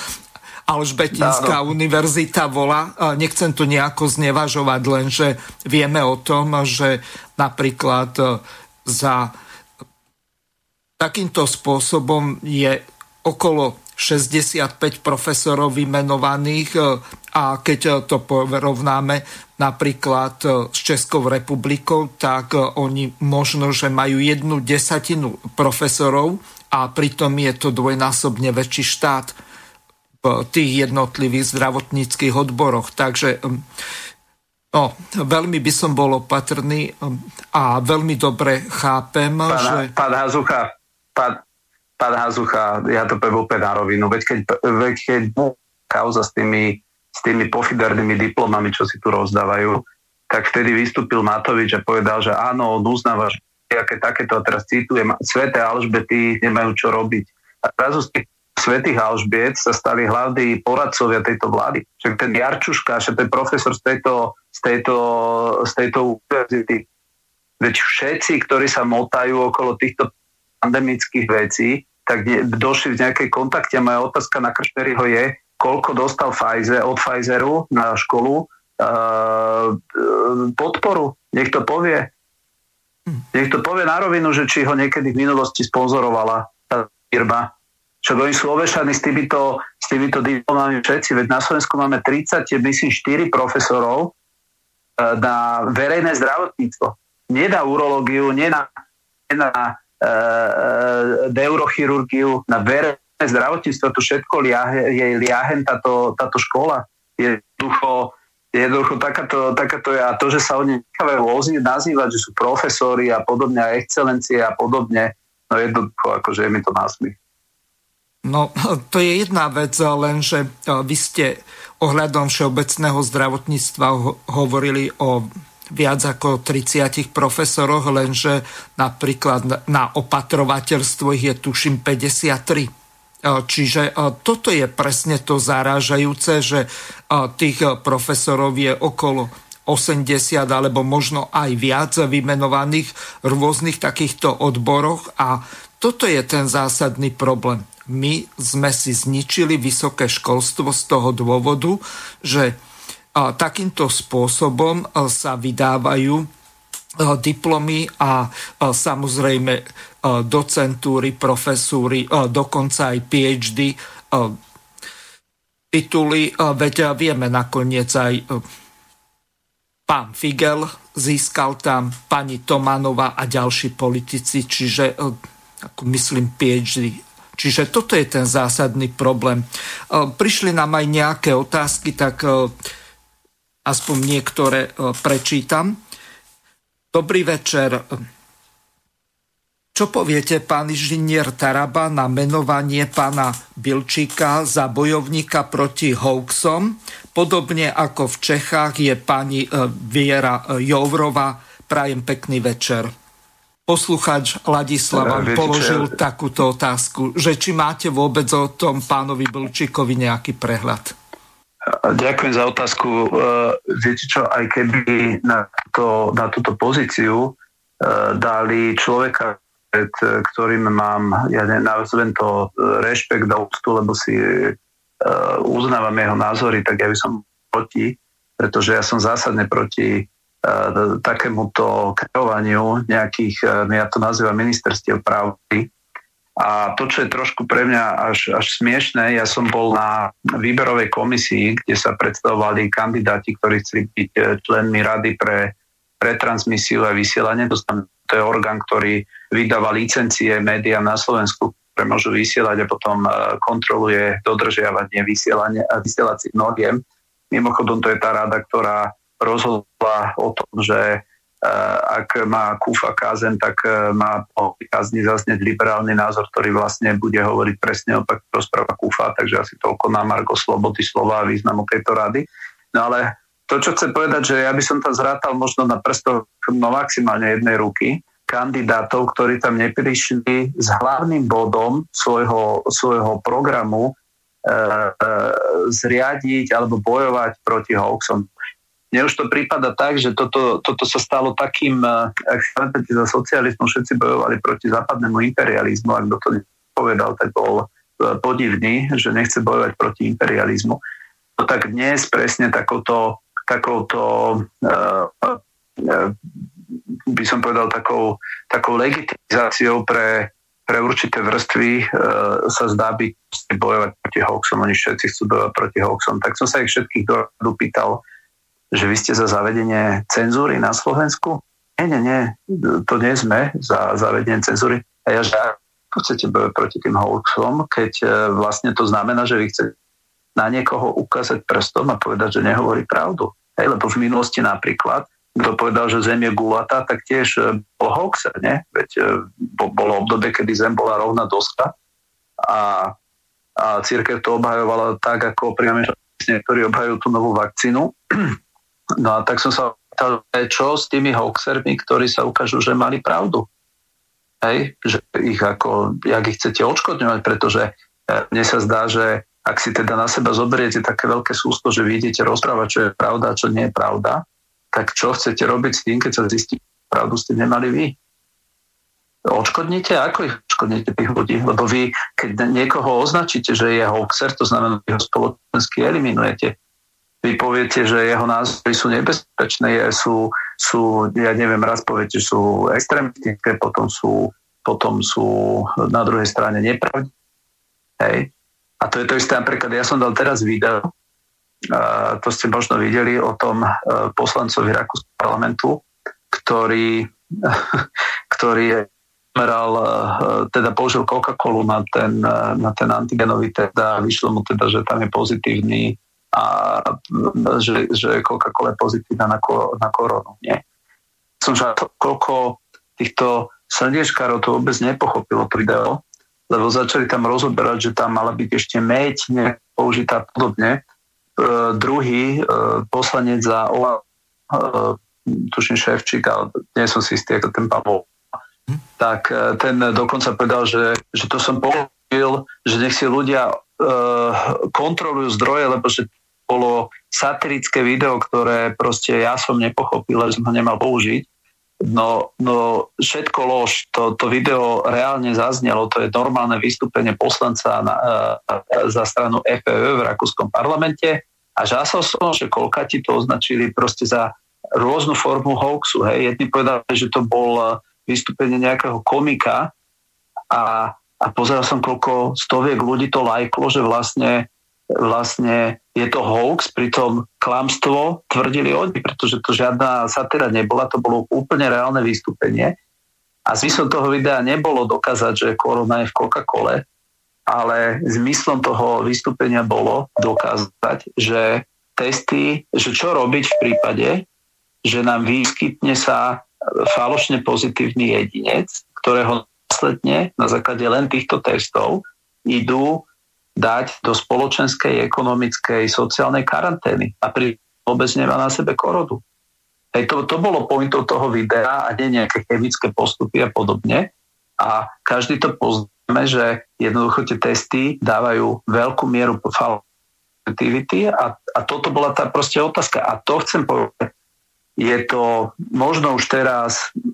Alžbetinská Áno. univerzita volá. Nechcem to nejako znevažovať, lenže vieme o tom, že napríklad e, za takýmto spôsobom je okolo 65 profesorov vymenovaných a keď to porovnáme napríklad s Českou republikou, tak oni možno, že majú jednu desatinu profesorov a pritom je to dvojnásobne väčší štát v tých jednotlivých zdravotníckých odboroch. Takže no, veľmi by som bol opatrný a veľmi dobre chápem, pán, že... Pán Hazucha, pán, pán Hazucha, ja to poviem úplne na rovinu, veď keď, veď keď kauza s tými, s tými pofidernými diplomami, čo si tu rozdávajú, tak vtedy vystúpil Matovič a povedal, že áno, on uznáva, že aké takéto, a teraz citujem, sveté Alžbety nemajú čo robiť. A zrazu z tých svetých Alžbiet sa stali hlavní poradcovia tejto vlády. Však ten Jarčuška, že ten profesor z tejto, z tejto, z tejto univerzity, veď všetci, ktorí sa motajú okolo týchto pandemických vecí, tak došli v nejakej kontakte. Moja otázka na Kršteriho je, koľko dostal Pfizer, od Pfizeru na školu uh, podporu. Nech to povie. Nech to povie na rovinu, že či ho niekedy v minulosti sponzorovala tá firma. Čo oni sú ovešaní s týmito, s týmito diplomami všetci. Veď na Slovensku máme 30, myslím, 4 profesorov uh, na verejné zdravotníctvo. Nie na urológiu, nie na, nie na uh, neurochirurgiu, na verejné zdravotníctvo, to všetko liahe, je liahen táto, táto škola. Je ducho, jednoducho takáto, takáto je, a to, že sa oni nechávajú rôzne nazývať, že sú profesori a podobne, a excelencie a podobne, no jednoducho, akože je mi to násmych. No, to je jedna vec, lenže vy ste ohľadom všeobecného zdravotníctva hovorili o viac ako 30 profesoroch, lenže napríklad na opatrovateľstvo ich je tuším 53. Čiže toto je presne to zarážajúce, že tých profesorov je okolo 80 alebo možno aj viac vymenovaných v rôznych takýchto odboroch a toto je ten zásadný problém. My sme si zničili vysoké školstvo z toho dôvodu, že takýmto spôsobom sa vydávajú diplomy a samozrejme docentúry, profesúry, dokonca aj PhD tituly, veď vieme nakoniec aj pán Figel získal tam, pani Tomanova a ďalší politici, čiže ako myslím PhD. Čiže toto je ten zásadný problém. Prišli nám aj nejaké otázky, tak aspoň niektoré prečítam. Dobrý večer. Čo poviete, pán inžinier Taraba, na menovanie pána Bilčíka za bojovníka proti hoaxom? Podobne ako v Čechách je pani e, Viera Jovrova. Prajem pekný večer. Poslucháč Ladislav vám položil takúto otázku, že či máte vôbec o tom pánovi Bilčíkovi nejaký prehľad? Ďakujem za otázku. E, viete čo, aj keby na, to, na túto pozíciu e, dali človeka, pred ktorým mám, ja nenazvem to rešpekt a úctu, lebo si e, uznávam jeho názory, tak ja by som proti, pretože ja som zásadne proti takémuto kreovaniu nejakých, ja to nazývam ministerstiev pravdy, a to, čo je trošku pre mňa až, až smiešné, ja som bol na výberovej komisii, kde sa predstavovali kandidáti, ktorí chceli byť e, členmi rady pre, pre transmisiu a vysielanie. To je orgán, ktorý vydáva licencie médiám na Slovensku, ktoré môžu vysielať a potom e, kontroluje dodržiavanie vysielania vysielacích noriem. Mimochodom, to je tá rada, ktorá rozhodla o tom, že ak má Kúfa kázen, tak eh, má po kázni zaznieť liberálny názor, ktorý vlastne bude hovoriť presne opak rozpráva Kúfa, takže asi toľko na Marko slobody slova a významu tejto rady. No ale to, čo chcem povedať, že ja by som tam zrátal možno na prstoch no maximálne jednej ruky, kandidátov, ktorí tam neprišli s hlavným bodom svojho, svojho programu e, e, zriadiť alebo bojovať proti hoaxom. Mne už to prípada tak, že toto, toto sa stalo takým, eh, ak sa za socializmu všetci bojovali proti západnému imperializmu, ak kto to povedal, tak bol eh, podivný, že nechce bojovať proti imperializmu. No tak dnes presne takouto, takouto uh, by som povedal takou, takou legitimizáciou pre, pre určité vrstvy e, sa zdá byť bojovať proti hoaxom, oni všetci chcú bojovať proti hoaxom. Tak som sa ich všetkých dopýtal, že vy ste za zavedenie cenzúry na Slovensku? Nie, nie, nie, to nie sme za zavedenie cenzúry. A ja, že ako chcete proti tým hoaxom, keď e, vlastne to znamená, že vy chcete na niekoho ukázať prstom a povedať, že nehovorí pravdu. Hej, lebo v minulosti napríklad kto povedal, že Zem je gulatá, tak tiež e, bol hoaxer, nie? Veď e, bolo obdobie, kedy Zem bola rovná doska a, a církev to obhajovala tak, ako priame ktorí obhajujú tú novú vakcínu. No a tak som sa pýtal, čo s tými hoaxermi, ktorí sa ukážu, že mali pravdu. Hej, že ich ako, jak ich chcete odškodňovať, pretože e, mne sa zdá, že ak si teda na seba zoberiete také veľké sústo, že vy idete rozprávať, čo je pravda a čo nie je pravda, tak čo chcete robiť s tým, keď sa zistí, pravdu ste nemali vy? Odškodnite? Ako ich odškodnite tých ľudí? Lebo vy, keď niekoho označíte, že je hoaxer, to znamená, že ho spoločensky eliminujete. Vy poviete, že jeho názory sú nebezpečné, sú, sú, ja neviem, raz poviete, že sú extrémistické, potom sú, potom sú na druhej strane nepravdivé. Hej. A to je to isté, napríklad ja som dal teraz video, to ste možno videli o tom e, poslancovi Rakúskeho parlamentu, ktorý, ktorý meral, e, teda použil Coca-Colu na ten, e, na ten antigenový test a vyšlo mu teda, že tam je pozitívny a že, že Coca-Cola pozitívna na, na koronu. Nie. Som že koľko týchto srdiečkárov to vôbec nepochopilo video, lebo začali tam rozoberať, že tam mala byť ešte meď použitá podobne E, druhý e, poslanec za OLA, e, tuším Ševčík, ale nie som si istý, ako ten. Hm? Tak ten dokonca povedal, že, že to som použil, že nech si ľudia kontrolujú zdroje, lebo že bolo satirické video, ktoré proste ja som nepochopil, že som ho nemal použiť. No, no všetko lož, to, to video reálne zaznelo, to je normálne vystúpenie poslanca na, e, za stranu FPV v Rakúskom parlamente a žasol som, že kolkati to označili proste za rôznu formu hoaxu. Hej. Jedni povedali, že to bol eh, vystúpenie nejakého komika a, a pozeral som, koľko stoviek ľudí to lajklo, že vlastne, vlastne je to hoax, pritom klamstvo tvrdili oni, pretože to žiadna satyra nebola, to bolo úplne reálne vystúpenie. A zmyslom toho videa nebolo dokázať, že korona je v Coca-Cole, ale zmyslom toho vystúpenia bolo dokázať, že testy, že čo robiť v prípade, že nám vyskytne sa falošne pozitívny jedinec, ktorého následne na základe len týchto testov idú dať do spoločenskej, ekonomickej, sociálnej karantény a pri vôbec nemá na sebe korodu. Hej, to, to bolo pointou toho videa a nie nejaké chemické postupy a podobne. A každý to pozná že jednoducho tie testy dávajú veľkú mieru positivity a, a toto bola tá proste otázka. A to chcem povedať, je to možno už teraz e,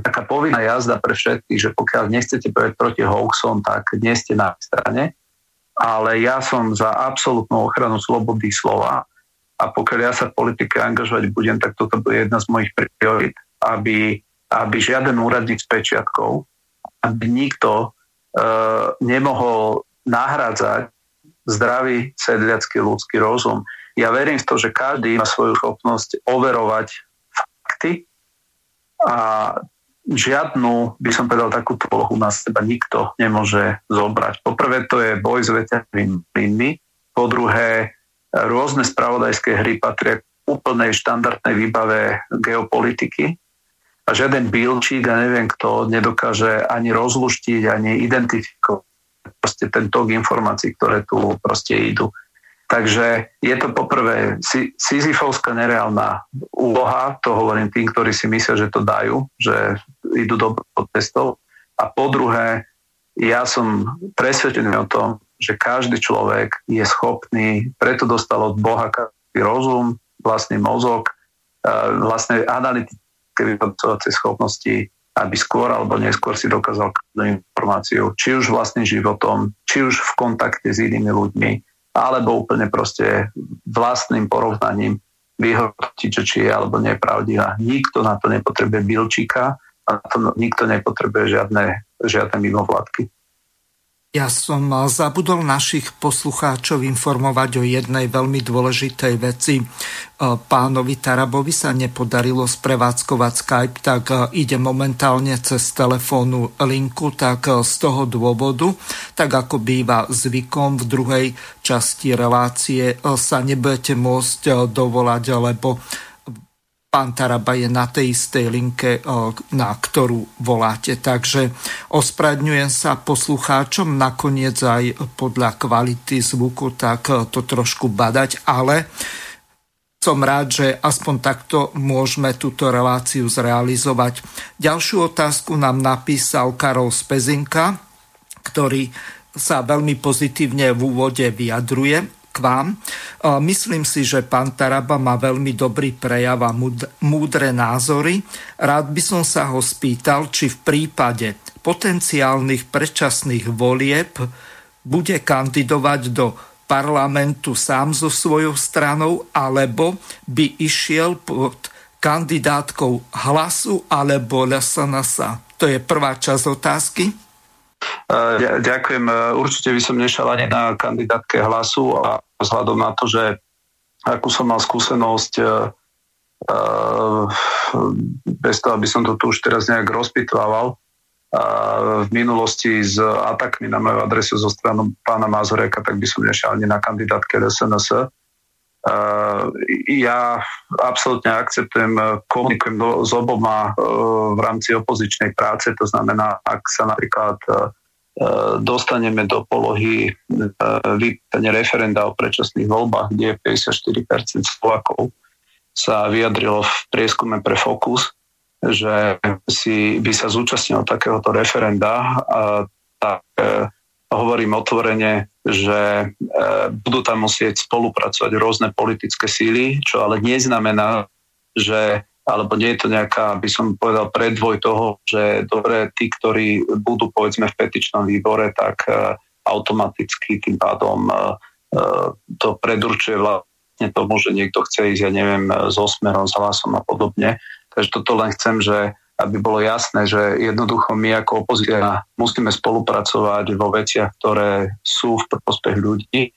taká povinná jazda pre všetkých, že pokiaľ nechcete povedať proti hoaxom, tak nie ste na strane. Ale ja som za absolútnu ochranu slobody slova a pokiaľ ja sa v politike angažovať budem, tak toto bude jedna z mojich priorit, aby, aby žiaden úradník s pečiatkou, aby nikto E, nemohol nahrádzať zdravý sedliacký ľudský rozum. Ja verím v to, že každý má svoju schopnosť overovať fakty a žiadnu, by som povedal, takúto polohu na seba nikto nemôže zobrať. Poprvé to je boj s veternými plynmi, po druhé rôzne spravodajské hry patria úplnej štandardnej výbave geopolitiky, a žiaden bilčík a neviem kto nedokáže ani rozluštiť, ani identifikovať proste ten tok informácií, ktoré tu proste idú. Takže je to poprvé Sisyfovská nereálna úloha, to hovorím tým, ktorí si myslia, že to dajú, že idú do testov. A po druhé, ja som presvedčený o tom, že každý človek je schopný, preto dostal od Boha rozum, vlastný mozog, vlastne analytický vyhodnocovacie schopnosti, aby skôr alebo neskôr si dokázal každú informáciu, či už vlastným životom, či už v kontakte s inými ľuďmi, alebo úplne proste vlastným porovnaním vyhodnotiť, či je alebo nepravdivá. Nikto na to nepotrebuje bilčíka, a to nikto nepotrebuje žiadne žiadne mimovládky. Ja som zabudol našich poslucháčov informovať o jednej veľmi dôležitej veci. Pánovi Tarabovi sa nepodarilo sprevádzkovať Skype, tak ide momentálne cez telefónu linku, tak z toho dôvodu, tak ako býva zvykom v druhej časti relácie, sa nebudete môcť dovolať, lebo pán Taraba je na tej istej linke, na ktorú voláte. Takže ospravedňujem sa poslucháčom, nakoniec aj podľa kvality zvuku, tak to trošku badať, ale som rád, že aspoň takto môžeme túto reláciu zrealizovať. Ďalšiu otázku nám napísal Karol Spezinka, ktorý sa veľmi pozitívne v úvode vyjadruje vám. Myslím si, že pán Taraba má veľmi dobrý prejav a múdre názory. Rád by som sa ho spýtal, či v prípade potenciálnych predčasných volieb bude kandidovať do parlamentu sám so svojou stranou, alebo by išiel pod kandidátkou hlasu alebo LSNS. To je prvá časť otázky. Ďakujem. Určite by som nešiel ani na kandidátke hlasu a vzhľadom na to, že akú som mal skúsenosť bez toho, aby som to tu už teraz nejak rozpitvával, v minulosti s atakmi na moju adresu zo stranu pána Mazureka, tak by som nešiel ani na kandidátke SNS. Ja absolútne akceptujem, komunikujem s oboma v rámci opozičnej práce, to znamená, ak sa napríklad dostaneme do polohy e, vypýtania referenda o predčasných voľbách, kde je 54% Slovakov sa vyjadrilo v prieskume pre Focus, že si by sa zúčastnil takéhoto referenda, tak e, hovorím otvorene, že e, budú tam musieť spolupracovať rôzne politické síly, čo ale neznamená, že alebo nie je to nejaká, by som povedal, predvoj toho, že dobre, tí, ktorí budú povedzme v petičnom výbore, tak uh, automaticky tým pádom uh, to predurčuje vlastne tomu, že niekto chce ísť, ja neviem, s osmerom, s hlasom a podobne. Takže toto len chcem, že aby bolo jasné, že jednoducho my ako opozícia musíme spolupracovať vo veciach, ktoré sú v prospech ľudí.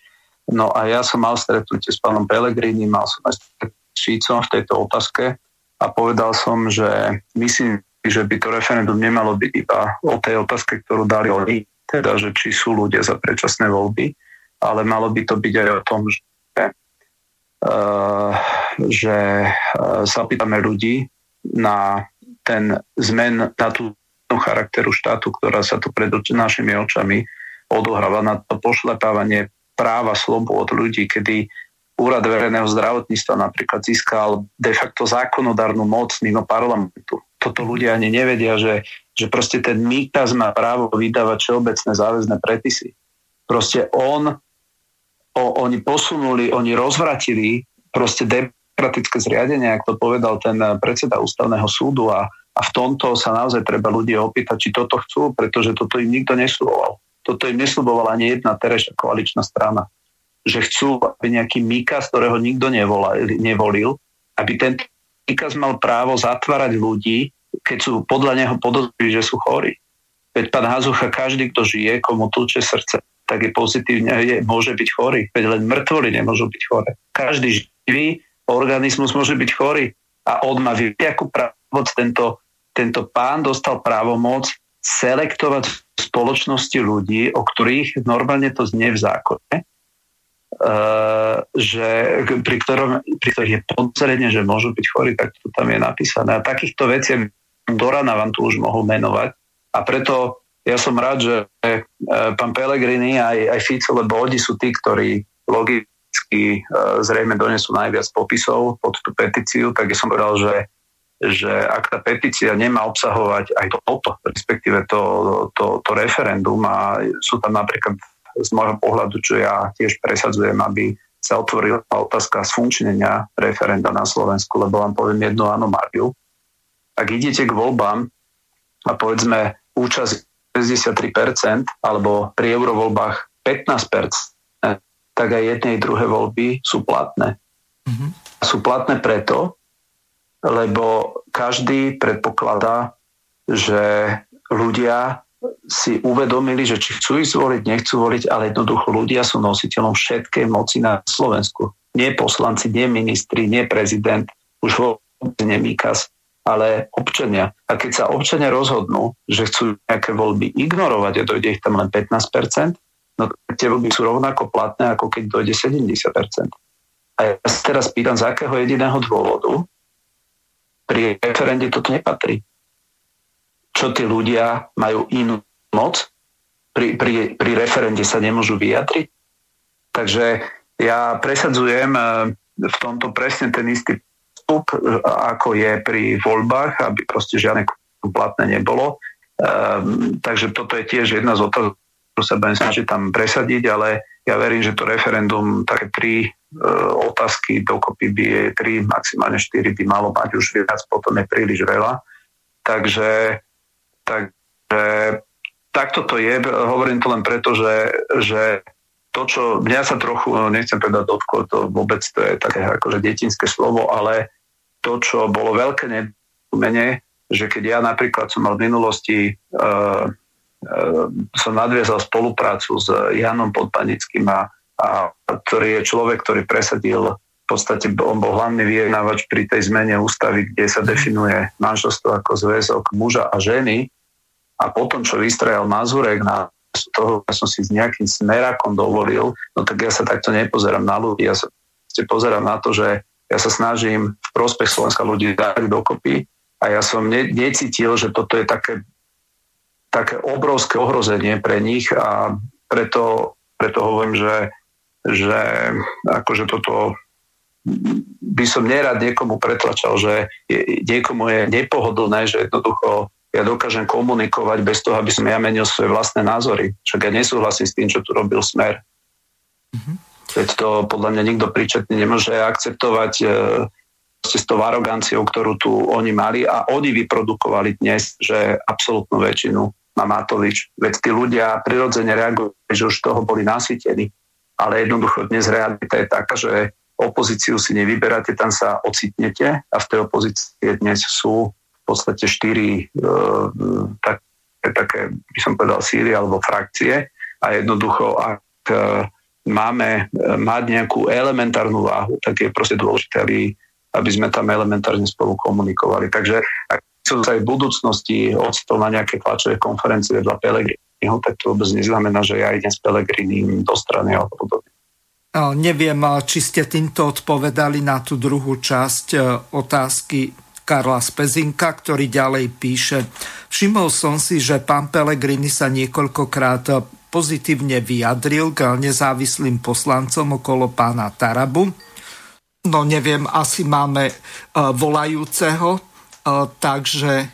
No a ja som mal stretnutie s pánom Pelegrini, mal som aj s Šícom v tejto otázke a povedal som, že myslím, že by to referendum nemalo byť iba o tej otázke, ktorú dali oni, teda, že či sú ľudia za predčasné voľby, ale malo by to byť aj o tom, že, uh, že uh, sa pýtame ľudí na ten zmen, na tú charakteru štátu, ktorá sa tu pred našimi očami odohráva, na to pošlepávanie práva slobu od ľudí, kedy Úrad verejného zdravotníctva napríklad získal de facto zákonodárnu moc mimo parlamentu. Toto ľudia ani nevedia, že, že proste ten Mikaz má právo vydávať všeobecné záväzné predpisy. Proste on, o, oni posunuli, oni rozvratili proste demokratické zriadenie, ako to povedal ten predseda ústavného súdu a, a v tomto sa naozaj treba ľudia opýtať, či toto chcú, pretože toto im nikto nesľuboval. Toto im nesľubovala ani jedna terajšia koaličná strana že chcú, aby nejaký Mikas, ktorého nikto nevolil, aby ten Mikas mal právo zatvárať ľudí, keď sú podľa neho podozriví, že sú chorí. Veď pán Hazucha, každý, kto žije, komu tlče srdce, tak je pozitívne, je, môže byť chorý. Veď len mŕtvoli nemôžu byť choré. Každý živý organizmus môže byť chorý. A on má akú právomoc, tento, tento pán dostal právomoc selektovať v spoločnosti ľudí, o ktorých normálne to znie v zákone, že pri, ktorom, pri ktorých je podozrenie, že môžu byť chorí, tak to tam je napísané. A takýchto vecí Dorana vám tu už mohol menovať. A preto ja som rád, že eh, pán Pellegrini aj, aj Fico, lebo oni sú tí, ktorí logicky eh, zrejme donesú najviac popisov pod tú petíciu, tak ja som povedal, že že ak tá petícia nemá obsahovať aj toto, respektíve to, to, to referendum a sú tam napríklad z môjho pohľadu, čo ja tiež presadzujem, aby sa otvorila otázka sfunkčnenia referenda na Slovensku, lebo vám poviem jednu anomáliu. Ak idete k voľbám a povedzme účasť 63% alebo pri eurovoľbách 15%, tak aj jednej druhé voľby sú platné. Mm-hmm. Sú platné preto, lebo každý predpokladá, že ľudia si uvedomili, že či chcú ísť voliť, nechcú voliť, ale jednoducho ľudia sú nositeľom všetkej moci na Slovensku. Nie poslanci, nie ministri, nie prezident, už vôbec nie Mikas, ale občania. A keď sa občania rozhodnú, že chcú nejaké voľby ignorovať a dojde ich tam len 15%, no tie voľby sú rovnako platné, ako keď dojde 70%. A ja sa teraz pýtam, z akého jediného dôvodu pri referende toto nepatrí. Čo tí ľudia majú inú moc, pri, pri, pri referende sa nemôžu vyjadriť. Takže ja presadzujem eh, v tomto presne ten istý postup, eh, ako je pri voľbách, aby proste žiadne platné nebolo. Um, takže toto je tiež jedna z otázok, ktorú sa budem snažiť tam presadiť, ale ja verím, že to referendum, také tri uh, otázky dokopy by je tri, maximálne štyri by malo mať už viac, potom je príliš veľa. Takže, takže takto to je. Hovorím to len preto, že, že to, čo mňa sa trochu, no, nechcem povedať dotklo, to vôbec to je také akože detinské slovo, ale to, čo bolo veľké nedumenie, že keď ja napríklad som mal v minulosti uh, uh, som nadviazal spoluprácu s Janom Podpanickým a, a ktorý je človek, ktorý presadil v podstate on bol hlavný vyjednávač pri tej zmene ústavy, kde sa definuje manželstvo ako zväzok muža a ženy, a potom, čo vystrajal Mazurek na toho, ja som si s nejakým smerakom dovolil, no tak ja sa takto nepozerám na ľudí, ja sa pozerám na to, že ja sa snažím v prospech Slovenska ľudí dať dokopy a ja som ne, necítil, že toto je také, také obrovské ohrozenie pre nich a preto, preto hovorím, že, že akože toto by som nerad niekomu pretlačal, že je, niekomu je nepohodlné, že jednoducho ja dokážem komunikovať bez toho, aby som ja menil svoje vlastné názory. Však ja nesúhlasím s tým, čo tu robil Smer. Mm-hmm. Veď to podľa mňa nikto príčetne nemôže akceptovať e, s tou aroganciou, ktorú tu oni mali a oni vyprodukovali dnes, že absolútnu väčšinu má Matovič. Veď tí ľudia prirodzene reagujú, že už toho boli nasytení. Ale jednoducho dnes realita je taká, že opozíciu si nevyberáte, tam sa ocitnete a v tej opozícii dnes sú podstate štyri e, tak, také, by som povedal, síly alebo frakcie a jednoducho, ak e, máme e, mať nejakú elementárnu váhu, tak je proste dôležité, aby, aby sme tam elementárne spolu komunikovali. Takže ak chcú sa aj v budúcnosti odstol na nejaké tlačové konferencie vedľa Pelegriniho, tak to vôbec neznamená, že ja idem s Pelegrinim do strany alebo podobne. Neviem, či ste týmto odpovedali na tú druhú časť otázky Karla Spezinka, ktorý ďalej píše Všimol som si, že pán Pelegrini sa niekoľkokrát pozitívne vyjadril k nezávislým poslancom okolo pána Tarabu. No neviem, asi máme uh, volajúceho, uh, takže...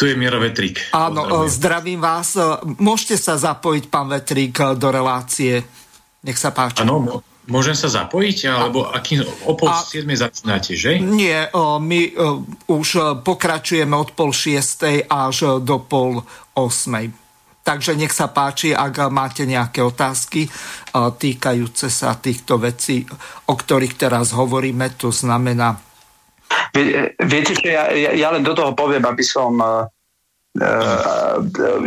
Tu je Miro Vetrík. Áno, uh, zdravím vás. Môžete sa zapojiť, pán Vetrík, do relácie. Nech sa páči. Áno, Môžem sa zapojiť, alebo akým, o pol a, siedme začínate, že? Nie, my už pokračujeme od pol šiestej až do pol osmej. Takže nech sa páči, ak máte nejaké otázky týkajúce sa týchto vecí, o ktorých teraz hovoríme, to znamená... Viete, že ja, ja len do toho poviem, aby som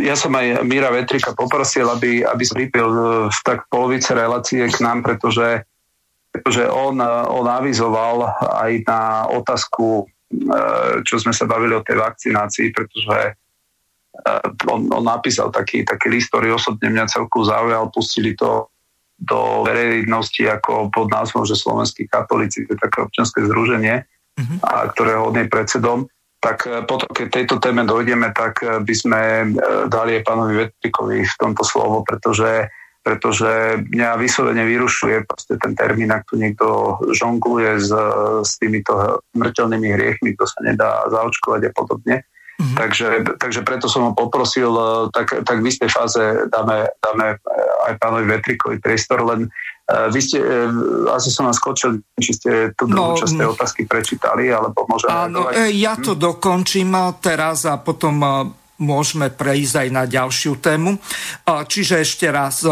ja som aj Míra Vetrika poprosil, aby, aby pripil v tak polovice relácie k nám, pretože, pretože on, on avizoval aj na otázku, čo sme sa bavili o tej vakcinácii, pretože on, on napísal taký, taký list, ktorý osobne mňa celku zaujal, pustili to do verejnosti ako pod názvom, že slovenskí katolíci, to je také občanské združenie, mm-hmm. a ktorého on je predsedom tak e, potom, keď tejto téme dojdeme, tak e, by sme e, dali aj pánovi Vetrikovi v tomto slovo, pretože, pretože mňa vyslovene vyrušuje proste ten termín, ak tu niekto žongluje s, s týmito mŕteľnými hriechmi, to sa nedá zaočkovať a podobne. Mm-hmm. Takže, takže preto som ho poprosil, tak, tak v istej fáze dáme, dáme aj pánovi Vetrikovi priestor, len vy ste, e, asi som vás skočil, či ste tú druhú no, časť tej otázky prečítali, alebo môžeme... Áno, reagovať. ja to hm? dokončím teraz a potom môžeme prejsť aj na ďalšiu tému. Čiže ešte raz,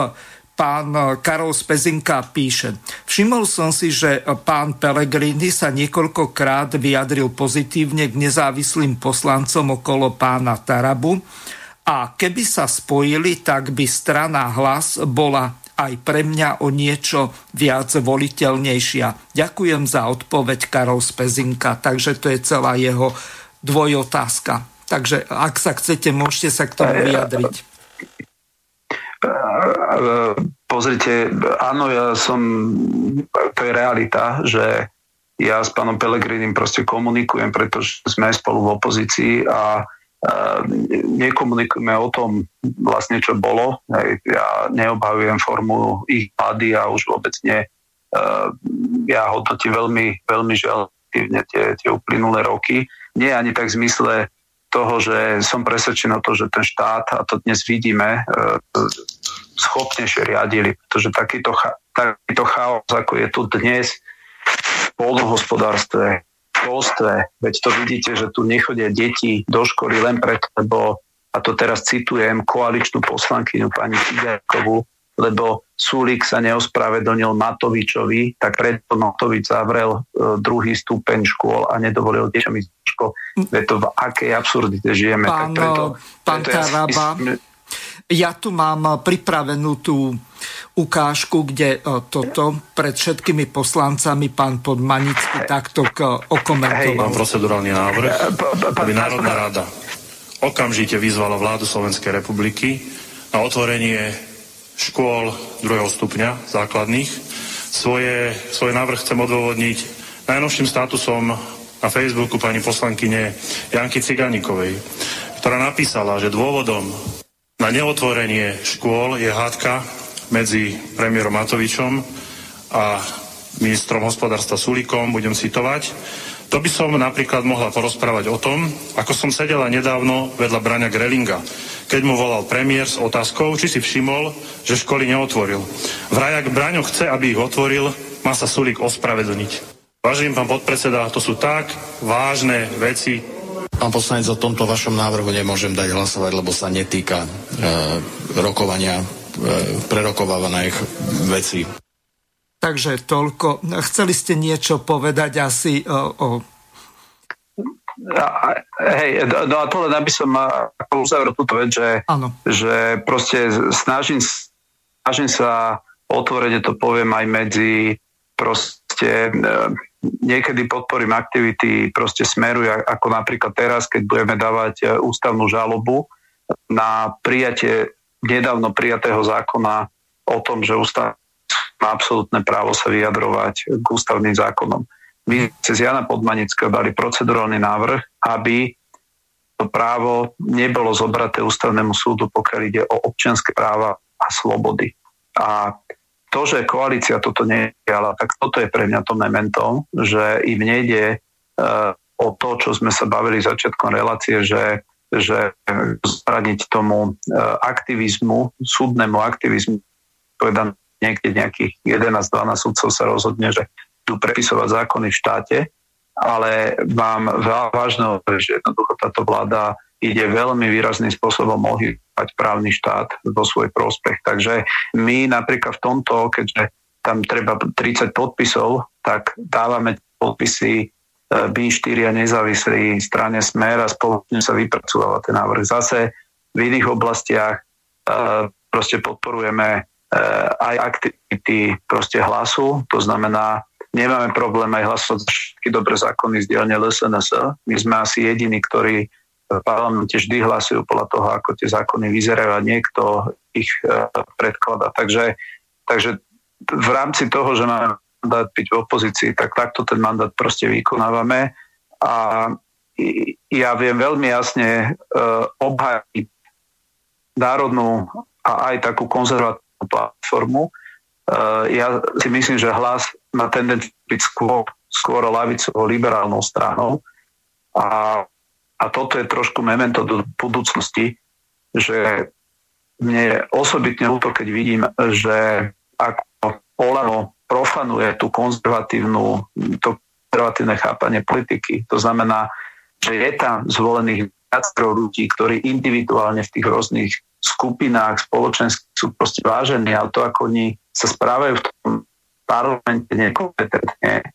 pán Karol Spezinka píše. Všimol som si, že pán Pellegrini sa niekoľkokrát vyjadril pozitívne k nezávislým poslancom okolo pána Tarabu A keby sa spojili, tak by strana hlas bola aj pre mňa o niečo viac voliteľnejšia. Ďakujem za odpoveď Karol Spezinka, takže to je celá jeho dvojotázka. Takže ak sa chcete, môžete sa k tomu vyjadriť. Pozrite, áno, ja som, to je realita, že ja s pánom Pelegrinim proste komunikujem, pretože sme spolu v opozícii a nekomunikujeme o tom vlastne, čo bolo. Ja neobhajujem formu ich vlády a už vôbec nie. Ja hodnotím veľmi, veľmi želatívne tie, tie uplynulé roky. Nie ani tak v zmysle toho, že som presvedčený o to, že ten štát, a to dnes vidíme, schopnejšie riadili, pretože takýto, takýto chaos, ako je tu dnes v polnohospodárstve, školstve, veď to vidíte, že tu nechodia deti do školy len preto, lebo, a to teraz citujem, koaličnú poslankyňu pani Cigarkovú, lebo Sulík sa neospravedlnil Matovičovi, tak preto Matovič zavrel e, druhý stupeň škôl a nedovolil deťom ísť do škôl. Veď to v akej absurdite žijeme. Pán, tak preto, pán preto ja, ja tu mám pripravenú tú ukážku, kde e, toto pred všetkými poslancami pán Podmanický takto okomentoval. Mám procedurálny návrh, aby Národná rada okamžite vyzvala vládu Slovenskej republiky na otvorenie škôl druhého stupňa základných. Svoje, svoj návrh chcem odôvodniť najnovším statusom na Facebooku pani poslankyne Janky Ciganíkovej, ktorá napísala, že dôvodom na neotvorenie škôl je hádka medzi premiérom Matovičom a ministrom hospodárstva Sulíkom, budem citovať. To by som napríklad mohla porozprávať o tom, ako som sedela nedávno vedľa Braňa Grelinga, keď mu volal premiér s otázkou, či si všimol, že školy neotvoril. Vraj, ak Braňo chce, aby ich otvoril, má sa Sulík ospravedlniť. Vážený pán podpredseda, to sú tak vážne veci. Pán poslanec, o tomto vašom návrhu nemôžem dať hlasovať, lebo sa netýka e, rokovania E, prerokovávaných vecí. Takže toľko. Chceli ste niečo povedať asi o... o... Hej, no a to len aby som uzavrel túto vec, že, že proste snažím, snažím sa otvorene to poviem aj medzi proste e, niekedy podporím aktivity proste smerujú, ako napríklad teraz, keď budeme dávať e, ústavnú žalobu na prijatie nedávno prijatého zákona o tom, že ústav má absolútne právo sa vyjadrovať k ústavným zákonom. My cez Jana Podmanického dali procedurálny návrh, aby to právo nebolo zobraté ústavnému súdu, pokiaľ ide o občianske práva a slobody. A to, že koalícia toto nejala, tak toto je pre mňa to memento, že im nejde uh, o to, čo sme sa bavili začiatkom relácie, že že zradiť tomu e, aktivizmu, súdnemu aktivizmu, povedám niekde nejakých 11-12 súdcov sa rozhodne, že tu prepisovať zákony v štáte, ale mám vážneho, že jednoducho táto vláda ide veľmi výrazným spôsobom ohýbať právny štát vo svoj prospech. Takže my napríklad v tomto, keďže tam treba 30 podpisov, tak dávame podpisy my štyria nezávislí strane Smer a spoločne sa vypracováva ten návrh. Zase v iných oblastiach e, proste podporujeme e, aj aktivity proste hlasu, to znamená, nemáme problém aj hlasovať všetky dobré zákony z dielne LSNS. My sme asi jediní, ktorí parlamente vždy hlasujú podľa toho, ako tie zákony vyzerajú a niekto ich e, predklada. Takže, takže v rámci toho, že máme mandát byť v opozícii, tak takto ten mandát proste vykonávame. A ja viem veľmi jasne uh, obhajiť národnú a aj takú konzervatívnu platformu. Uh, ja si myslím, že hlas má tendenciu byť skôr, skôr lavicovou liberálnou stranou. A, a toto je trošku memento do budúcnosti, že mne je osobitne ľúto, keď vidím, že ako Olano profanuje tú konzervatívnu, to konzervatívne chápanie politiky. To znamená, že je tam zvolených viacero ľudí, ktorí individuálne v tých rôznych skupinách spoločenských sú proste vážení, ale to, ako oni sa správajú v tom parlamente nekompetentne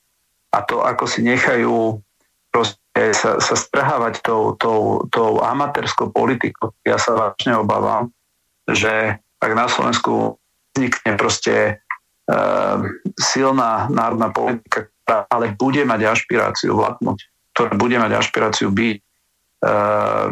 a to, ako si nechajú proste sa, sa strhávať tou, tou, tou amatérskou politikou. Ja sa vážne obávam, že ak na Slovensku vznikne proste uh, silná národná politika, ktorá ale bude mať ašpiráciu vládnuť, ktorá bude mať ašpiráciu byť, uh,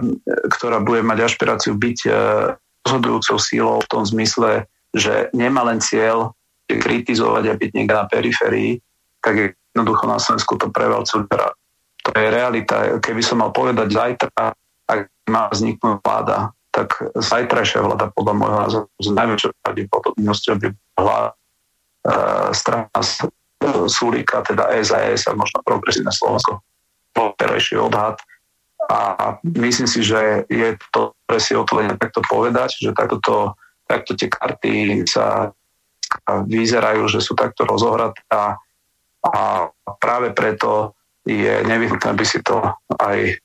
ktorá bude mať ašpiráciu byť uh, rozhodujúcou sílou v tom zmysle, že nemá len cieľ kritizovať a byť niekde na periférii, tak jednoducho na Slovensku to prevalcuje. To je realita. Keby som mal povedať zajtra, ak má vzniknúť vláda, tak zajtrajšia vláda podľa môjho názoru s najväčšou pravdepodobnosťou by bola e, strana Sulíka, teda SAS a možno progresívne Slovensko. Bol odhad. A myslím si, že je to si otvorene takto povedať, že takto, to, takto tie karty sa vyzerajú, že sú takto rozohraté a, a práve preto je nevyhnutné, aby si to aj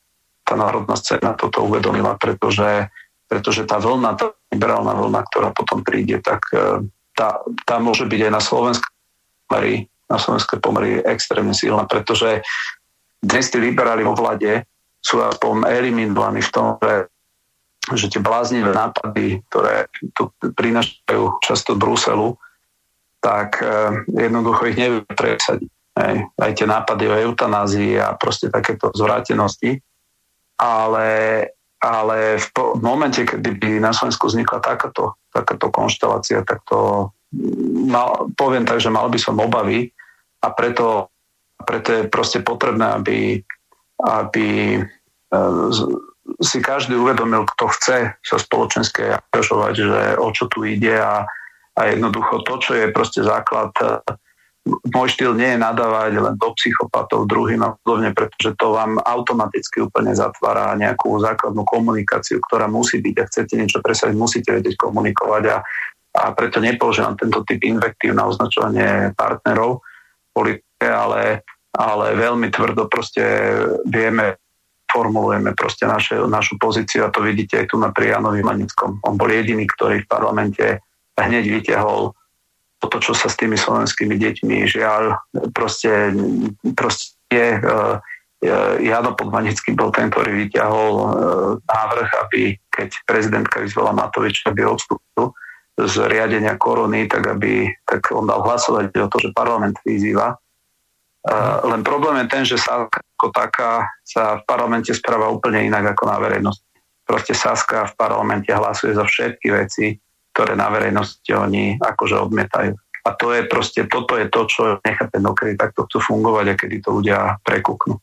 tá národná scéna toto uvedomila, pretože pretože tá vlna, tá liberálna vlna, ktorá potom príde, tak e, tá, tá môže byť aj na slovenské pomery, na slovenské pomery extrémne silná, pretože dnes tí liberáli vo vlade sú aspoň eliminovaní v tom, že, že tie bláznivé nápady, ktoré tu prinášajú často Bruselu, tak uh, jednoducho ich nevie presadiť. Aj, Aj tie nápady o eutanázii a proste takéto zvrátenosti. Ale ale v, po, v momente, kedy by na Slovensku vznikla takáto, takáto konštelácia, tak to mm, mal, poviem tak, že mal by som obavy a preto, preto je proste potrebné, aby, aby e, si každý uvedomil, kto chce sa spoločenské angažovať, že o čo tu ide a, a jednoducho to, čo je proste základ môj štýl nie je nadávať len do psychopatov druhým a podobne, pretože to vám automaticky úplne zatvára nejakú základnú komunikáciu, ktorá musí byť. Ak chcete niečo presadiť, musíte vedieť komunikovať a, a preto nepoužívam tento typ invektív na označovanie partnerov politike, ale, ale veľmi tvrdo proste vieme formulujeme proste naše, našu pozíciu a to vidíte aj tu na Janovi Manickom. On bol jediný, ktorý v parlamente hneď vyťahol to, čo sa s tými slovenskými deťmi žiaľ proste, proste je, uh, Jano Podmanický bol ten, ktorý vyťahol uh, návrh, aby keď prezidentka vyzvala Matovič, aby odstúpil z riadenia korony, tak aby tak on dal hlasovať o to, že parlament vyzýva. Len problém je ten, že sa ako taká sa v parlamente správa úplne inak ako na verejnosti. Proste Saska v parlamente hlasuje za všetky veci, ktoré na verejnosti oni akože odmietajú. A to je proste, toto je to, čo nechápe, no kedy takto chcú fungovať a kedy to ľudia prekúknú.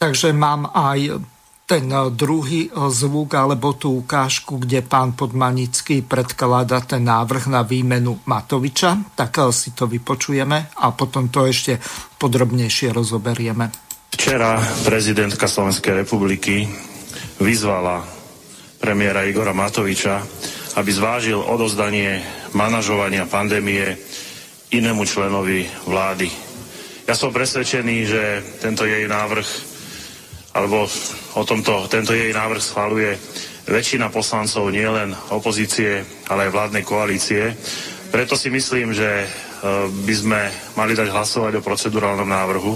Takže mám aj ten druhý zvuk alebo tú ukážku, kde pán Podmanický predkladá ten návrh na výmenu Matoviča, tak si to vypočujeme a potom to ešte podrobnejšie rozoberieme. Včera prezidentka Slovenskej republiky vyzvala premiéra Igora Matoviča, aby zvážil odozdanie manažovania pandémie inému členovi vlády. Ja som presvedčený, že tento jej návrh, alebo o tomto, tento jej návrh schváluje väčšina poslancov nielen opozície, ale aj vládnej koalície. Preto si myslím, že e, by sme mali dať hlasovať o procedurálnom návrhu,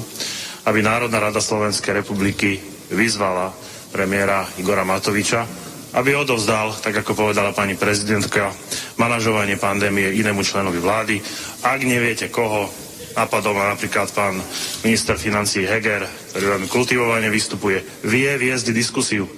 aby Národná rada Slovenskej republiky vyzvala premiéra Igora Matoviča, aby odovzdal, tak ako povedala pani prezidentka, manažovanie pandémie inému členovi vlády. Ak neviete koho, napadol ma napríklad pán minister financí Heger, ktorý veľmi kultivovane vystupuje, vie viesť diskusiu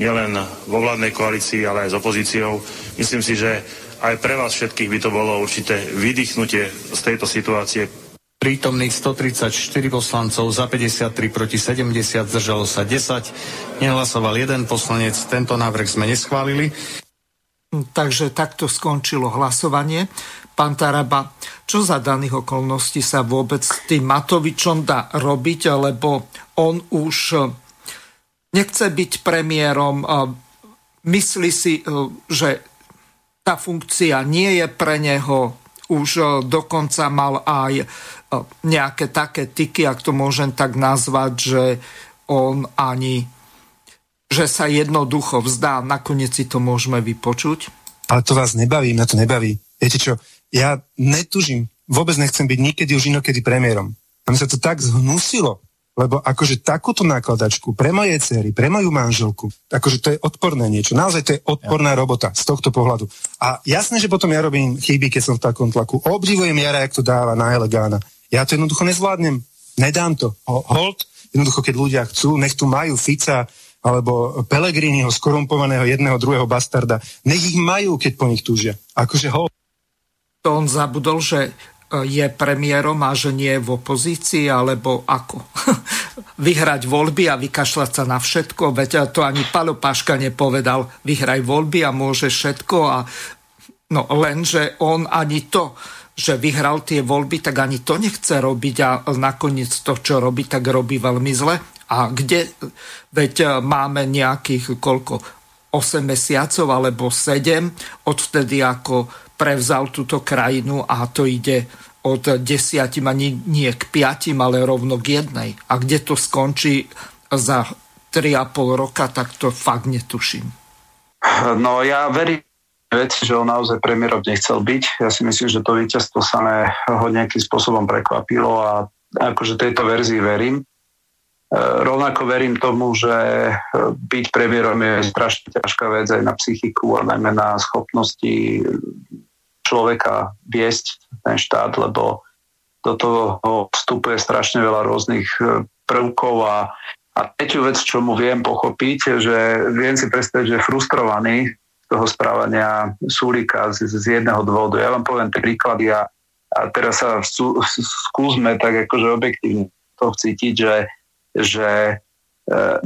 nielen vo vládnej koalícii, ale aj s opozíciou. Myslím si, že aj pre vás všetkých by to bolo určité vydýchnutie z tejto situácie, Prítomných 134 poslancov, za 53 proti 70, zdržalo sa 10. Nehlasoval jeden poslanec, tento návrh sme neschválili. Takže takto skončilo hlasovanie. Pán Taraba, čo za daných okolností sa vôbec s tým Matovičom dá robiť, lebo on už eh, nechce byť premiérom, myslí si, eh, že tá funkcia nie je pre neho, už eh, dokonca mal aj nejaké také tyky, ak to môžem tak nazvať, že on ani že sa jednoducho vzdá, nakoniec si to môžeme vypočuť. Ale to vás nebaví, mňa to nebaví. Viete čo, ja netužím, vôbec nechcem byť nikedy už inokedy premiérom. A mi sa to tak zhnusilo lebo akože takúto nakladačku pre moje cery, pre moju manželku, akože to je odporné niečo. Naozaj to je odporná ja. robota z tohto pohľadu. A jasné, že potom ja robím chyby, keď som v takom tlaku. Obdivujem Jara, jak to dáva na Elegána. Ja to jednoducho nezvládnem. Nedám to. Hold, jednoducho, keď ľudia chcú, nech tu majú Fica, alebo Pelegriniho skorumpovaného jedného, druhého bastarda. Nech ich majú, keď po nich túžia. Akože ho. To on zabudol, že je premiérom a že nie je v opozícii, alebo ako? Vyhrať voľby a vykašľať sa na všetko, veď to ani Palo Paška nepovedal, vyhraj voľby a môže všetko a no lenže on ani to, že vyhral tie voľby, tak ani to nechce robiť a nakoniec to, čo robí, tak robí veľmi zle. A kde, veď máme nejakých koľko, 8 mesiacov alebo 7, odvtedy ako prevzal túto krajinu a to ide od desiatim ani nie k piatim, ale rovno k jednej. A kde to skončí za 3,5 roka, tak to fakt netuším. No ja verím veci, že on naozaj premiérom nechcel byť. Ja si myslím, že to víťazstvo sa ho nejakým spôsobom prekvapilo a akože tejto verzii verím. E, rovnako verím tomu, že byť premiérom je strašne ťažká vec aj na psychiku a najmä na schopnosti človeka viesť ten štát, lebo do toho vstupuje strašne veľa rôznych e, prvkov a, a tretiu vec, čo mu viem pochopiť, že viem si predstaviť, že frustrovaný z toho správania Súlika z, z jedného dôvodu. Ja vám poviem príklady a, a teraz sa skúsme tak akože objektívne to cítiť, že, že e,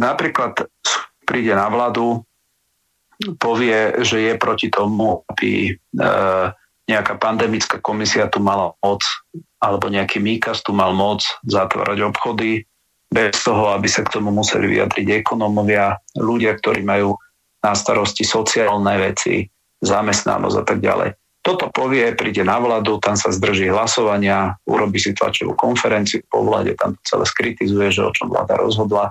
napríklad príde na vládu, povie, že je proti tomu, aby e, nejaká pandemická komisia tu mala moc, alebo nejaký Míkas tu mal moc zatvárať obchody, bez toho, aby sa k tomu museli vyjadriť ekonómovia, ľudia, ktorí majú na starosti sociálne veci, zamestnanosť a tak ďalej. Toto povie, príde na vládu, tam sa zdrží hlasovania, urobí si tlačovú konferenciu po vláde, tam to celé skritizuje, že o čom vláda rozhodla.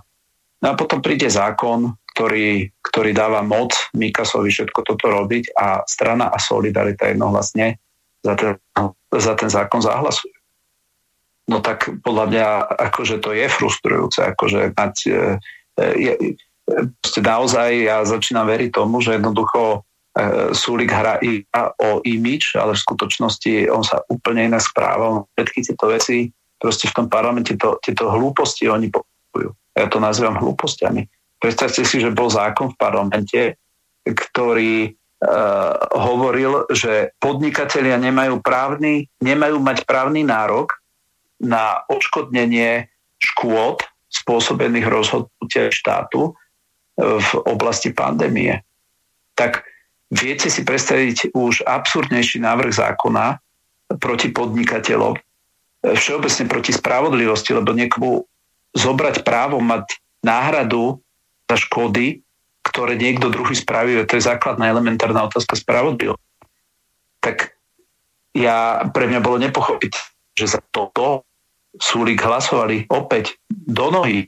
No a potom príde zákon, ktorý, ktorý dáva moc Mikasovi všetko toto robiť a strana a Solidarita jednohlasne za ten, za ten zákon zahlasujú. No tak podľa mňa akože to je frustrujúce, akože mať, e, e je, e, naozaj ja začínam veriť tomu, že jednoducho e, Súlik hrá iba o imič, ale v skutočnosti on sa úplne inak správa. Všetky tieto veci proste v tom parlamente to, tieto hlúposti oni popujú. Ja to nazývam hlúpostiami Predstavte si, že bol zákon v parlamente, ktorý uh, hovoril, že podnikatelia nemajú, právny, nemajú mať právny nárok na odškodnenie škôd spôsobených rozhodnutia štátu v oblasti pandémie. Tak viete si predstaviť už absurdnejší návrh zákona proti podnikateľom, všeobecne proti spravodlivosti, lebo niekomu zobrať právo mať náhradu za škody, ktoré niekto druhý spravil, to je základná elementárna otázka spravodlivosti. Tak ja, pre mňa bolo nepochopiť, že za toto Súlik hlasovali opäť do nohy.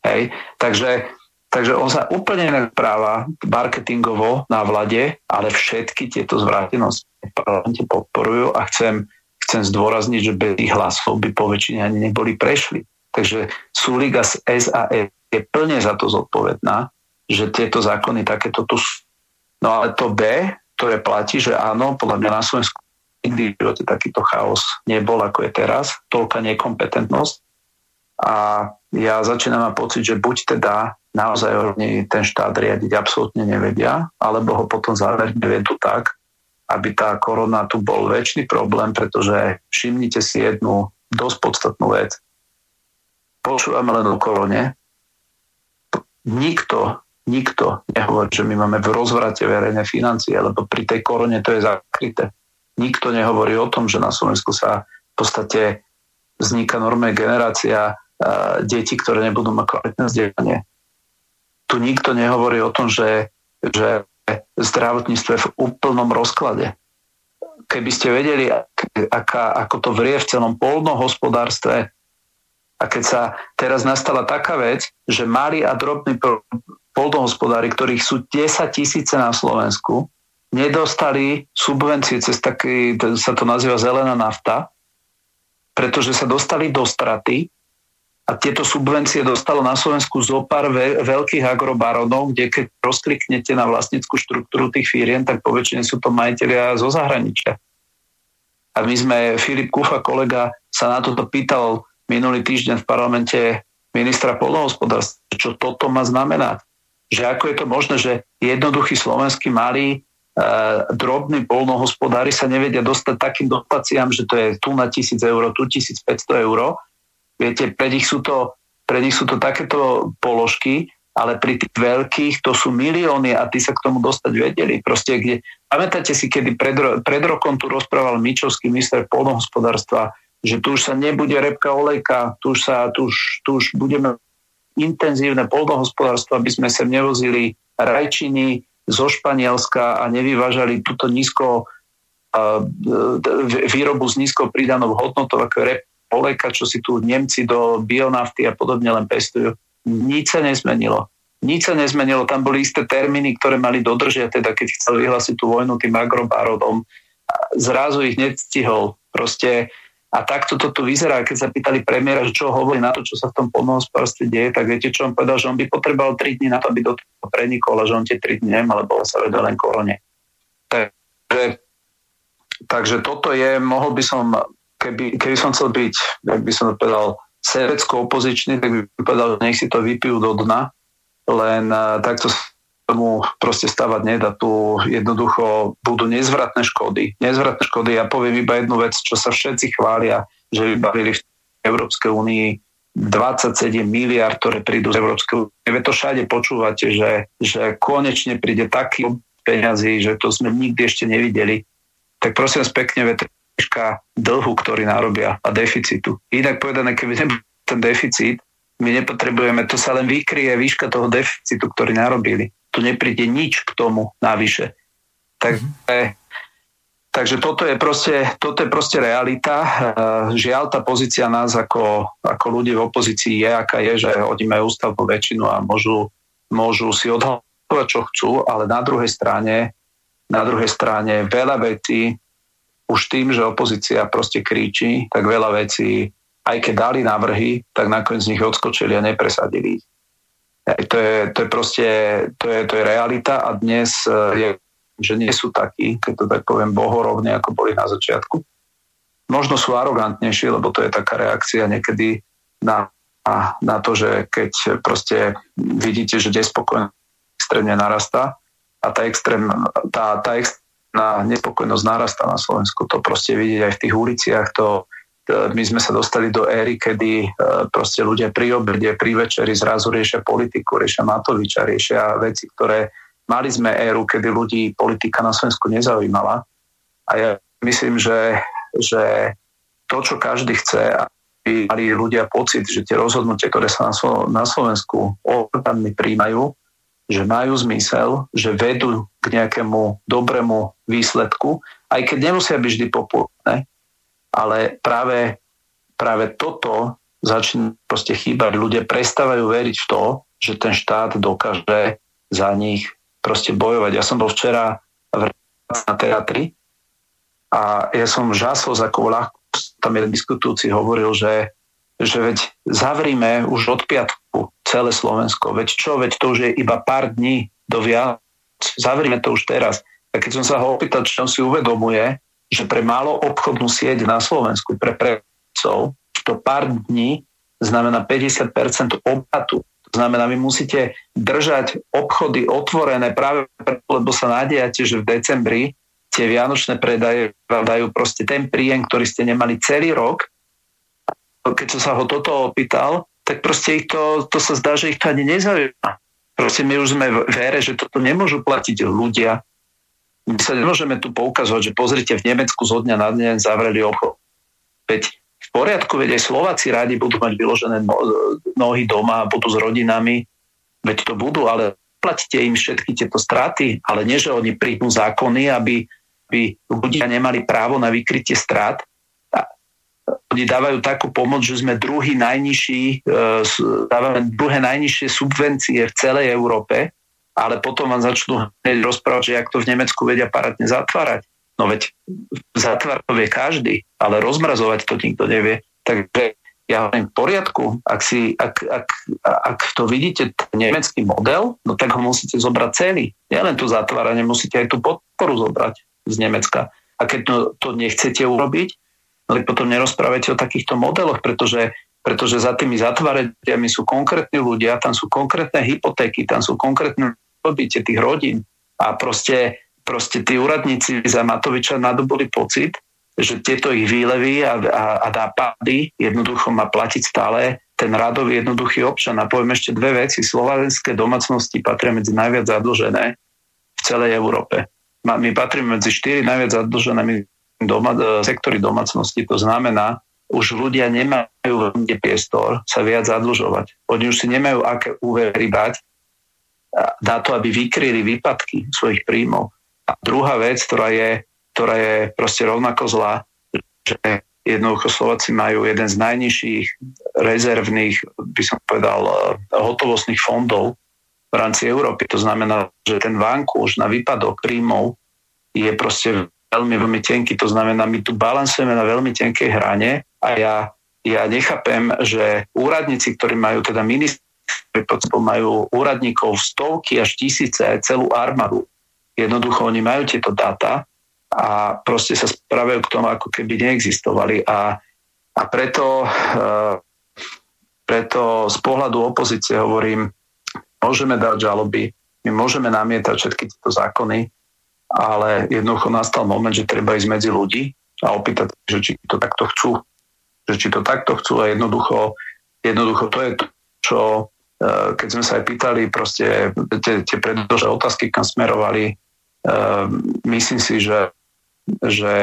Hej? Takže, takže on sa úplne nepráva marketingovo na vlade, ale všetky tieto zvrátenosti v parlamente podporujú a chcem, chcem zdôrazniť, že bez tých hlasov by po väčšine ani neboli prešli. Takže Súlik a SAE je plne za to zodpovedná, že tieto zákony takéto tu sú. No ale to B, ktoré platí, že áno, podľa mňa na Slovensku nikdy v živote takýto chaos nebol, ako je teraz, toľká nekompetentnosť. A ja začínam mať pocit, že buď teda naozaj oni ten štát riadiť absolútne nevedia, alebo ho potom záverne vedú tak, aby tá korona tu bol väčší problém, pretože všimnite si jednu dosť podstatnú vec. Počúvame len o korone, nikto, nikto nehovorí, že my máme v rozvrate verejné financie, lebo pri tej korone to je zakryté. Nikto nehovorí o tom, že na Slovensku sa v podstate vzniká normálna generácia detí, ktoré nebudú mať kvalitné vzdelanie. Tu nikto nehovorí o tom, že, že je v úplnom rozklade. Keby ste vedeli, aká, ako to vrie v celom polnohospodárstve, a keď sa teraz nastala taká vec, že mali a drobní polnohospodári, ktorých sú 10 tisíce na Slovensku, nedostali subvencie cez taký, sa to nazýva zelená nafta, pretože sa dostali do straty a tieto subvencie dostalo na Slovensku zo pár ve- veľkých agrobaronov, kde keď rozkliknete na vlastnickú štruktúru tých firiem, tak poväčšine sú to majiteľia zo zahraničia. A my sme, Filip Kufa, kolega, sa na toto pýtal minulý týždeň v parlamente ministra polnohospodárstva, čo toto má znamenať. Že ako je to možné, že jednoduchí slovenskí malí e, drobní polnohospodári sa nevedia dostať takým dotáciám, že to je tu na 1000 eur, tu 1500 eur Viete, pre nich sú to, pre nich sú to takéto položky, ale pri tých veľkých to sú milióny a tí sa k tomu dostať vedeli. Proste, kde, pamätáte si, kedy pred, pred rokom tu rozprával Mičovský minister polnohospodárstva, že tu už sa nebude repka olejka, tu už, sa, tu už, tu už budeme intenzívne polnohospodárstvo, aby sme sem nevozili rajčiny zo Španielska a nevyvážali túto nízko výrobu s nízkou pridanou hodnotou, ako je rep, olejka, čo si tu Nemci do bionafty a podobne len pestujú. Nič sa nezmenilo. Nič sa nezmenilo. Tam boli isté termíny, ktoré mali dodržiať, teda keď chcel vyhlásiť tú vojnu tým agrobárodom. Zrazu ich nestihol. Proste a takto to tu vyzerá. Keď sa pýtali premiéra, čo hovorí na to, čo sa v tom polnohospodárstve deje, tak viete, čo on povedal, že on by potreboval 3 dní na to, aby do toho prenikol a že on tie 3 dní nemal, lebo sa vedel len korone. Takže, takže toto je, mohol by som keby, keby som chcel byť, ak by som povedal, sebecko-opozičný, tak by povedal, že nech si to vypijú do dna, len uh, takto tomu proste stavať nedá. Tu jednoducho budú nezvratné škody. Nezvratné škody. Ja poviem iba jednu vec, čo sa všetci chvália, že vybavili v Európskej únii 27 miliard, ktoré prídu z Európskej únie. To všade počúvate, že, že konečne príde taký peňazí, že to sme nikdy ešte nevideli. Tak prosím pekne, výška dlhu, ktorý narobia a deficitu. Inak povedané, keby nebol ten deficit, my nepotrebujeme, to sa len vykrie výška toho deficitu, ktorý narobili. Tu nepríde nič k tomu navyše. Takže, mm-hmm. takže toto, je proste, toto je proste realita. Eh, žiaľ, tá pozícia nás ako, ako ľudí v opozícii je, aká je, že majú ústavnú väčšinu a môžu, môžu si odhlasovať, čo chcú, ale na druhej strane na druhej strane veľa vecí už tým, že opozícia proste kríči, tak veľa vecí, aj keď dali návrhy, tak nakoniec z nich odskočili a nepresadili ich. To je, to je proste, to je, to je realita a dnes e, je, že nie sú takí, keď to tak poviem, bohorovne, ako boli na začiatku. Možno sú arogantnejší, lebo to je taká reakcia niekedy na, na to, že keď proste vidíte, že nespokojnosť extrémne narastá a tá, extrém, tá, tá, ex, na nespokojnosť narastá na Slovensku. To proste vidieť aj v tých uliciach. To, my sme sa dostali do éry, kedy e, proste ľudia pri obede, pri večeri zrazu riešia politiku, riešia Matoviča, riešia veci, ktoré mali sme éru, kedy ľudí politika na Slovensku nezaujímala. A ja myslím, že, že to, čo každý chce, aby mali ľudia pocit, že tie rozhodnutia, ktoré sa na Slovensku orgánmi príjmajú, že majú zmysel, že vedú k nejakému dobrému výsledku, aj keď nemusia byť vždy populárne, ale práve, práve toto začne proste chýbať. Ľudia prestávajú veriť v to, že ten štát dokáže za nich proste bojovať. Ja som bol včera v na teatri a ja som žasol za ľahko, tam jeden diskutujúci hovoril, že že veď zavrime už od piatku celé Slovensko. Veď čo, veď to už je iba pár dní do Vianoc. Zavrime to už teraz. A keď som sa ho opýtal, čo on si uvedomuje, že pre málo obchodnú sieť na Slovensku, pre prevedcov, to pár dní znamená 50% obratu. To znamená, vy musíte držať obchody otvorené práve preto, lebo sa nádejate, že v decembri tie vianočné predaje vám dajú proste ten príjem, ktorý ste nemali celý rok keď som sa ho toto opýtal, tak proste ich to, to sa zdá, že ich to ani nezaujíma. Proste my už sme v ére, že toto nemôžu platiť ľudia. My sa nemôžeme tu poukazovať, že pozrite, v Nemecku zo dňa na deň zavreli obchod. Veď v poriadku, veď aj Slováci rádi budú mať vyložené no, nohy doma a budú s rodinami, veď to budú, ale platíte im všetky tieto straty, ale nie, že oni príjmú zákony, aby, aby ľudia nemali právo na vykrytie strát, oni dávajú takú pomoc, že sme druhý najnižší, e, dávame druhé najnižšie subvencie v celej Európe, ale potom vám začnú hneď rozprávať, že jak to v Nemecku vedia parátne zatvárať. No veď zatvárať to vie každý, ale rozmrazovať to nikto nevie. Takže Ja hovorím v poriadku, ak, si, ak, ak, ak to vidíte, nemecký model, no tak ho musíte zobrať celý. Nielen tu zatváranie, musíte aj tú podporu zobrať z Nemecka. A keď to, to nechcete urobiť, no tak potom nerozprávajte o takýchto modeloch, pretože, pretože za tými zatváraniami sú konkrétni ľudia, tam sú konkrétne hypotéky, tam sú konkrétne robíte tých rodín. A proste, proste tí úradníci za Matoviča nadobuli pocit, že tieto ich výlevy a, a, a nápady jednoducho má platiť stále ten radový jednoduchý občan. A poviem ešte dve veci. Slovenské domácnosti patria medzi najviac zadlžené v celej Európe. My patríme medzi štyri najviac zadlžené doma, e, sektory domácnosti. To znamená, už ľudia nemajú kde priestor sa viac zadlžovať. Oni už si nemajú aké úvery bať na to, aby vykryli výpadky svojich príjmov. A druhá vec, ktorá je ktorá je proste rovnako zlá, že jednoducho Slováci majú jeden z najnižších rezervných, by som povedal, eh, hotovostných fondov v rámci Európy. To znamená, že ten vankúš na výpadok príjmov je proste veľmi, veľmi tenký. To znamená, my tu balansujeme na veľmi tenkej hrane a ja, ja nechápem, že úradníci, ktorí majú teda ministri, majú úradníkov stovky až tisíce, celú armádu. Jednoducho oni majú tieto dáta a proste sa správajú k tomu, ako keby neexistovali. A, a preto, e, preto z pohľadu opozície hovorím, môžeme dať žaloby, my môžeme namietať všetky tieto zákony, ale jednoducho nastal moment, že treba ísť medzi ľudí a opýtať, že či to takto chcú. Že či to takto chcú a jednoducho, jednoducho to je to, čo e, keď sme sa aj pýtali proste tie, tie predložené otázky, kam smerovali, uh, myslím si, že že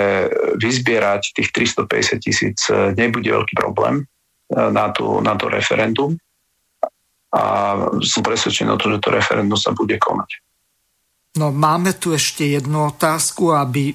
vyzbierať tých 350 tisíc e, nebude veľký problém e, na, tú, na to referendum a som presvedčený o tom, že to referendum sa bude konať. No máme tu ešte jednu otázku, aby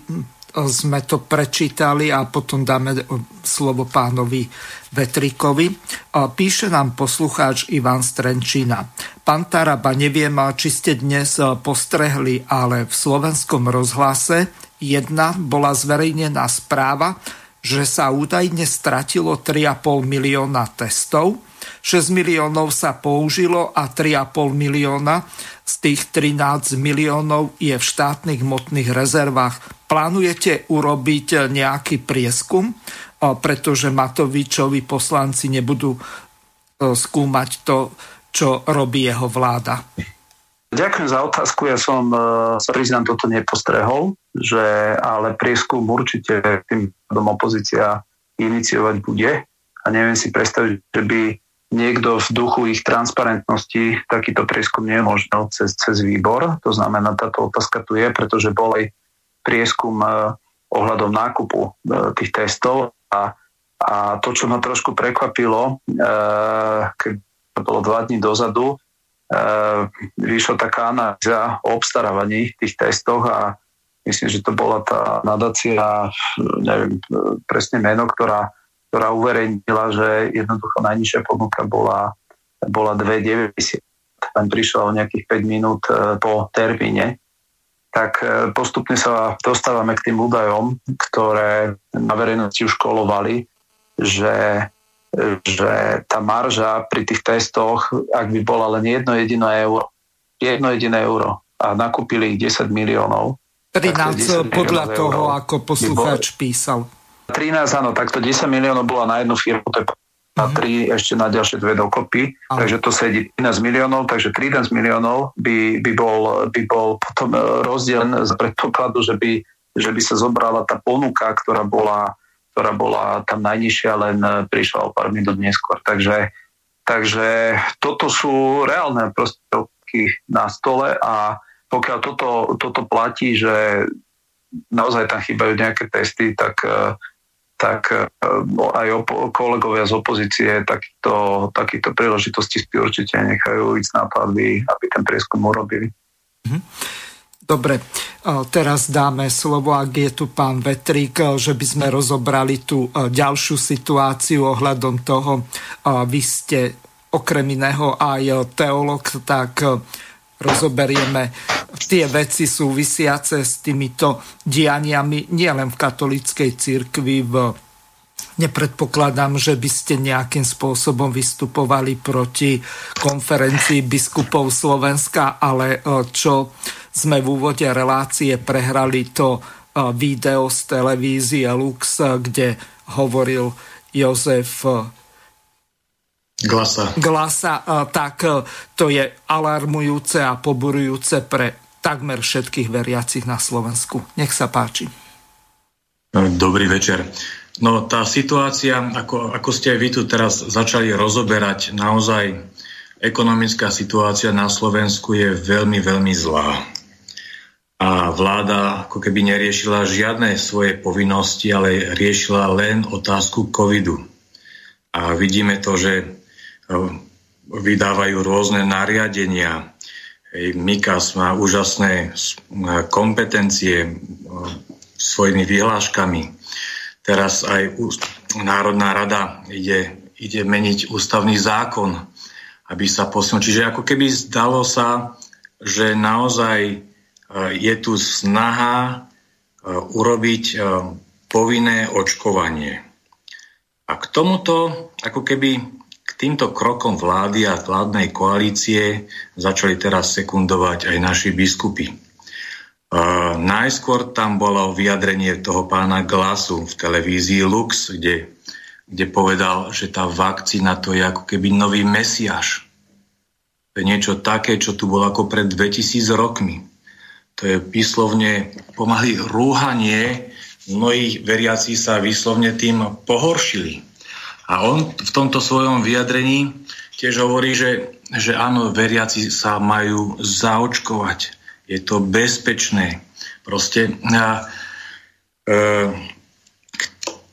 sme to prečítali a potom dáme slovo pánovi Vetrikovi. Píše nám poslucháč Ivan Strenčina. Pán Taraba, neviem, či ste dnes postrehli, ale v slovenskom rozhlase jedna bola zverejnená správa, že sa údajne stratilo 3,5 milióna testov, 6 miliónov sa použilo a 3,5 milióna z tých 13 miliónov je v štátnych hmotných rezervách. Plánujete urobiť nejaký prieskum, pretože Matovičovi poslanci nebudú skúmať to, čo robí jeho vláda? Ďakujem za otázku. Ja som, e, sa priznám, toto nepostrehol, že ale prieskum určite tým pádom opozícia iniciovať bude. A neviem si predstaviť, že by niekto v duchu ich transparentnosti takýto prieskum nemožnil cez, cez výbor. To znamená, táto otázka tu je, pretože bol aj prieskum e, ohľadom nákupu e, tých testov a, a to, čo ma trošku prekvapilo, keď to bolo dva dní dozadu, vyšla taká analýza o obstarávaní tých testoch a myslím, že to bola tá nadácia, neviem presne meno, ktorá, ktorá uverejnila, že jednoducho najnižšia ponuka bola, bola 2,90. Tam prišla o nejakých 5 minút e, po termíne. Tak e, postupne sa dostávame k tým údajom, ktoré na verejnosti už kolovali, že že tá marža pri tých testoch, ak by bola len jedno jediné euro, jedno jediné euro a nakúpili ich 10 miliónov. 13 podľa toho, euro, ako poslucháč písal. 13, áno, takto 10 miliónov bola na jednu firmu, to je na mhm. tri, ešte na ďalšie dve dokopy, Aha. takže to sedí 13 miliónov, takže 13 miliónov by, by, bol, by bol potom e, rozdiel z predpokladu, že by, že by sa zobrala tá ponuka, ktorá bola ktorá bola tam najnižšia, len e, prišla o pár minút neskôr. Takže, takže toto sú reálne prostriedky na stole a pokiaľ toto, toto platí, že naozaj tam chýbajú nejaké testy, tak, e, tak e, aj opo- kolegovia z opozície takýto, takýto príležitosti si určite nechajú ísť na to, aby, ten prieskum urobili. Mm-hmm. Dobre, teraz dáme slovo, ak je tu pán Vetrík, že by sme rozobrali tú ďalšiu situáciu ohľadom toho. Vy ste okrem iného aj teolog, tak rozoberieme. Tie veci súvisiace s týmito dianiami nielen v katolíckej cirkvi v Nepredpokladám, že by ste nejakým spôsobom vystupovali proti konferencii biskupov Slovenska, ale e, čo sme v úvode relácie prehrali to e, video z televízie Lux, kde hovoril Jozef e, Glasa. Glasa, tak to je alarmujúce a poburujúce pre takmer všetkých veriacich na Slovensku. Nech sa páči. Dobrý večer. No tá situácia, ako, ako ste aj vy tu teraz začali rozoberať, naozaj ekonomická situácia na Slovensku je veľmi, veľmi zlá. A vláda ako keby neriešila žiadne svoje povinnosti, ale riešila len otázku covidu. A vidíme to, že e, vydávajú rôzne nariadenia. Mikas má úžasné kompetencie e, svojimi vyhláškami Teraz aj Národná rada ide, ide meniť ústavný zákon, aby sa posunul. Čiže ako keby zdalo sa, že naozaj e, je tu snaha e, urobiť povinné očkovanie. A k tomuto, ako keby týmto krokom vlády a vládnej koalície začali teraz sekundovať aj naši biskupy. Uh, najskôr tam bolo vyjadrenie toho pána Glasu v televízii Lux, kde, kde povedal, že tá vakcína to je ako keby nový mesiaš. To je niečo také, čo tu bolo ako pred 2000 rokmi. To je výslovne pomaly rúhanie, mnohí veriaci sa výslovne tým pohoršili. A on v tomto svojom vyjadrení tiež hovorí, že, že áno, veriaci sa majú zaočkovať je to bezpečné. Proste a, e, k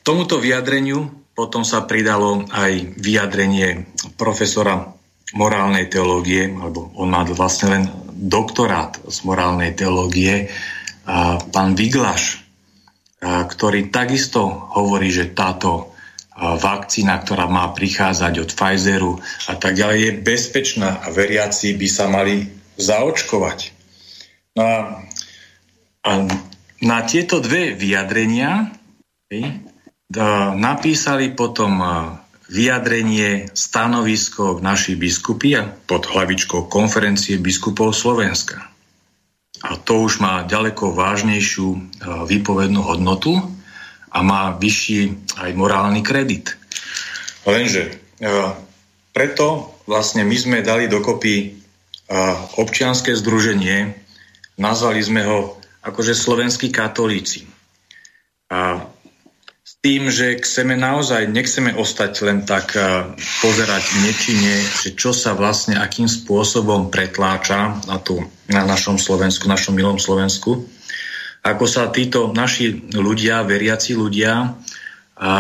tomuto vyjadreniu potom sa pridalo aj vyjadrenie profesora morálnej teológie, alebo on má vlastne len doktorát z morálnej teológie, a pán Viglaš, a, ktorý takisto hovorí, že táto vakcína, ktorá má prichádzať od Pfizeru a tak ďalej, je bezpečná a veriaci by sa mali zaočkovať. No a, a na tieto dve vyjadrenia napísali potom vyjadrenie, stanovisko naši biskupy pod hlavičkou konferencie biskupov Slovenska. A to už má ďaleko vážnejšiu výpovednú hodnotu a má vyšší aj morálny kredit. Lenže preto vlastne my sme dali dokopy občianské združenie Nazvali sme ho akože slovenskí katolíci. A s tým, že chceme naozaj, nechceme ostať len tak pozerať nečine, že čo sa vlastne, akým spôsobom pretláča na, tu, na našom Slovensku, našom milom Slovensku, ako sa títo naši ľudia, veriaci ľudia, a, a,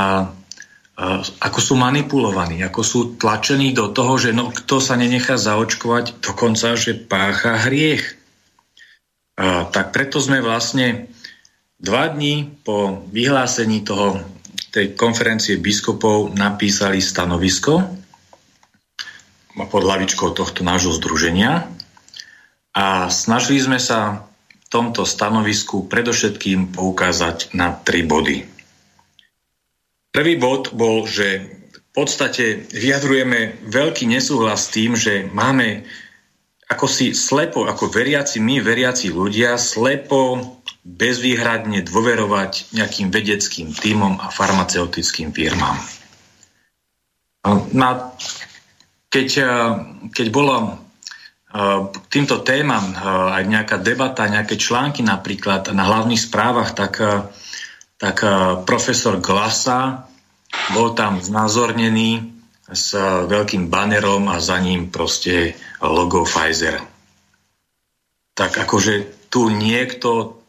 ako sú manipulovaní, ako sú tlačení do toho, že no, kto sa nenechá zaočkovať, dokonca, že pácha hriech. A, tak preto sme vlastne dva dní po vyhlásení toho, tej konferencie biskupov napísali stanovisko pod hlavičkou tohto nášho združenia a snažili sme sa tomto stanovisku predovšetkým poukázať na tri body. Prvý bod bol, že v podstate vyjadrujeme veľký nesúhlas s tým, že máme ako si slepo, ako veriaci my, veriaci ľudia, slepo, bezvýhradne dôverovať nejakým vedeckým týmom a farmaceutickým firmám. Na, keď, keď bolo k týmto témam aj nejaká debata, nejaké články napríklad na hlavných správach, tak, tak profesor Glasa bol tam znázornený s veľkým banerom a za ním proste logo Pfizer. Tak akože tu niekto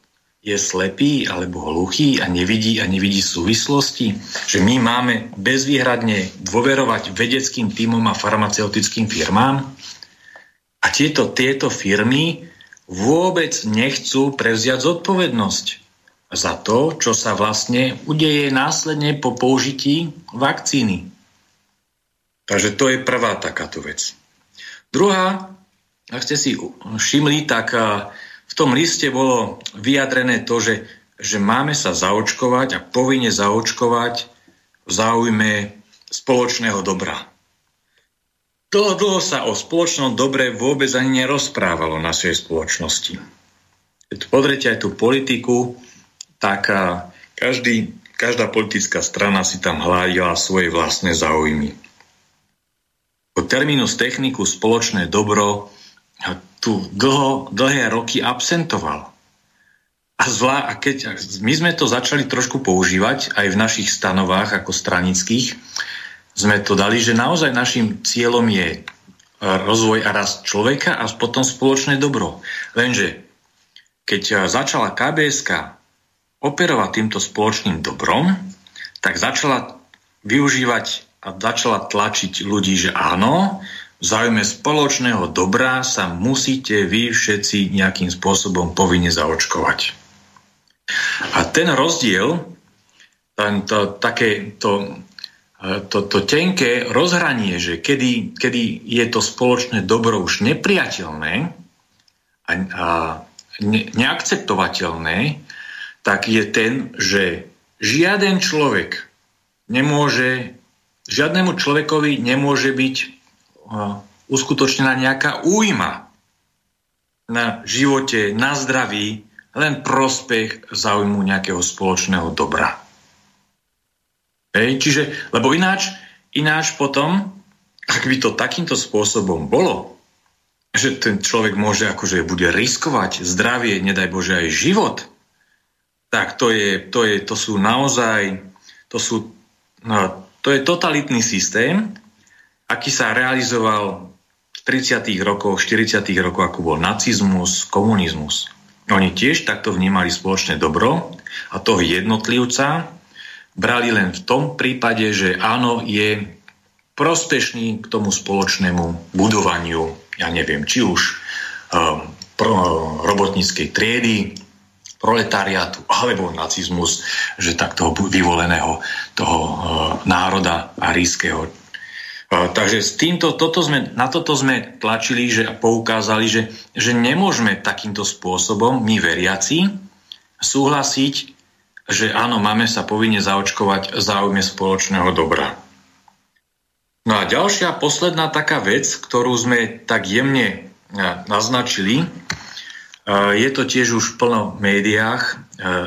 je slepý alebo hluchý a nevidí a nevidí súvislosti, že my máme bezvýhradne dôverovať vedeckým týmom a farmaceutickým firmám a tieto, tieto firmy vôbec nechcú prevziať zodpovednosť za to, čo sa vlastne udeje následne po použití vakcíny. Takže to je prvá takáto vec. Druhá, ak ste si všimli, tak v tom liste bolo vyjadrené to, že, že máme sa zaočkovať a povinne zaočkovať v záujme spoločného dobra. Dlho, dlho sa o spoločnom dobre vôbec ani nerozprávalo na svojej spoločnosti. Keď podrete aj tú politiku, tak každý, každá politická strana si tam hľadila svoje vlastné záujmy. Po terminus techniku spoločné dobro tu dlho, dlhé roky absentoval. A, zvlá, a keď my sme to začali trošku používať aj v našich stanovách ako stranických, sme to dali, že naozaj našim cieľom je e, rozvoj a rast človeka a potom spoločné dobro. Lenže keď e, začala KBS operovať týmto spoločným dobrom, tak začala využívať a začala tlačiť ľudí, že áno, v záujme spoločného dobra sa musíte vy všetci nejakým spôsobom povinne zaočkovať. A ten rozdiel, ten, to, také, to, to, to tenké rozhranie, že kedy, kedy je to spoločné dobro už nepriateľné a, a ne, neakceptovateľné, tak je ten, že žiaden človek nemôže, žiadnemu človekovi nemôže byť uh, uskutočnená nejaká újma na živote, na zdraví, len prospech záujmu nejakého spoločného dobra. Hej, čiže, lebo ináč, ináč potom, ak by to takýmto spôsobom bolo, že ten človek môže akože bude riskovať zdravie, nedaj Bože aj život, tak to, je, to, je, to sú naozaj, to, sú, no, to je totalitný systém, aký sa realizoval v 30. rokoch, 40. rokoch, ako bol nacizmus, komunizmus. Oni tiež takto vnímali spoločné dobro a toho jednotlivca brali len v tom prípade, že áno, je prospešný k tomu spoločnému budovaniu, ja neviem, či už um, robotníckej triedy, proletariátu alebo nacizmus, že tak toho vyvoleného toho uh, národa arískeho. Uh, takže s týmto, toto sme, na toto sme tlačili že, a poukázali, že, že nemôžeme takýmto spôsobom, my veriaci, súhlasiť že áno, máme sa povinne zaočkovať záujme spoločného dobra. No a ďalšia, posledná taká vec, ktorú sme tak jemne e, naznačili, e, je to tiež už v plno médiách e,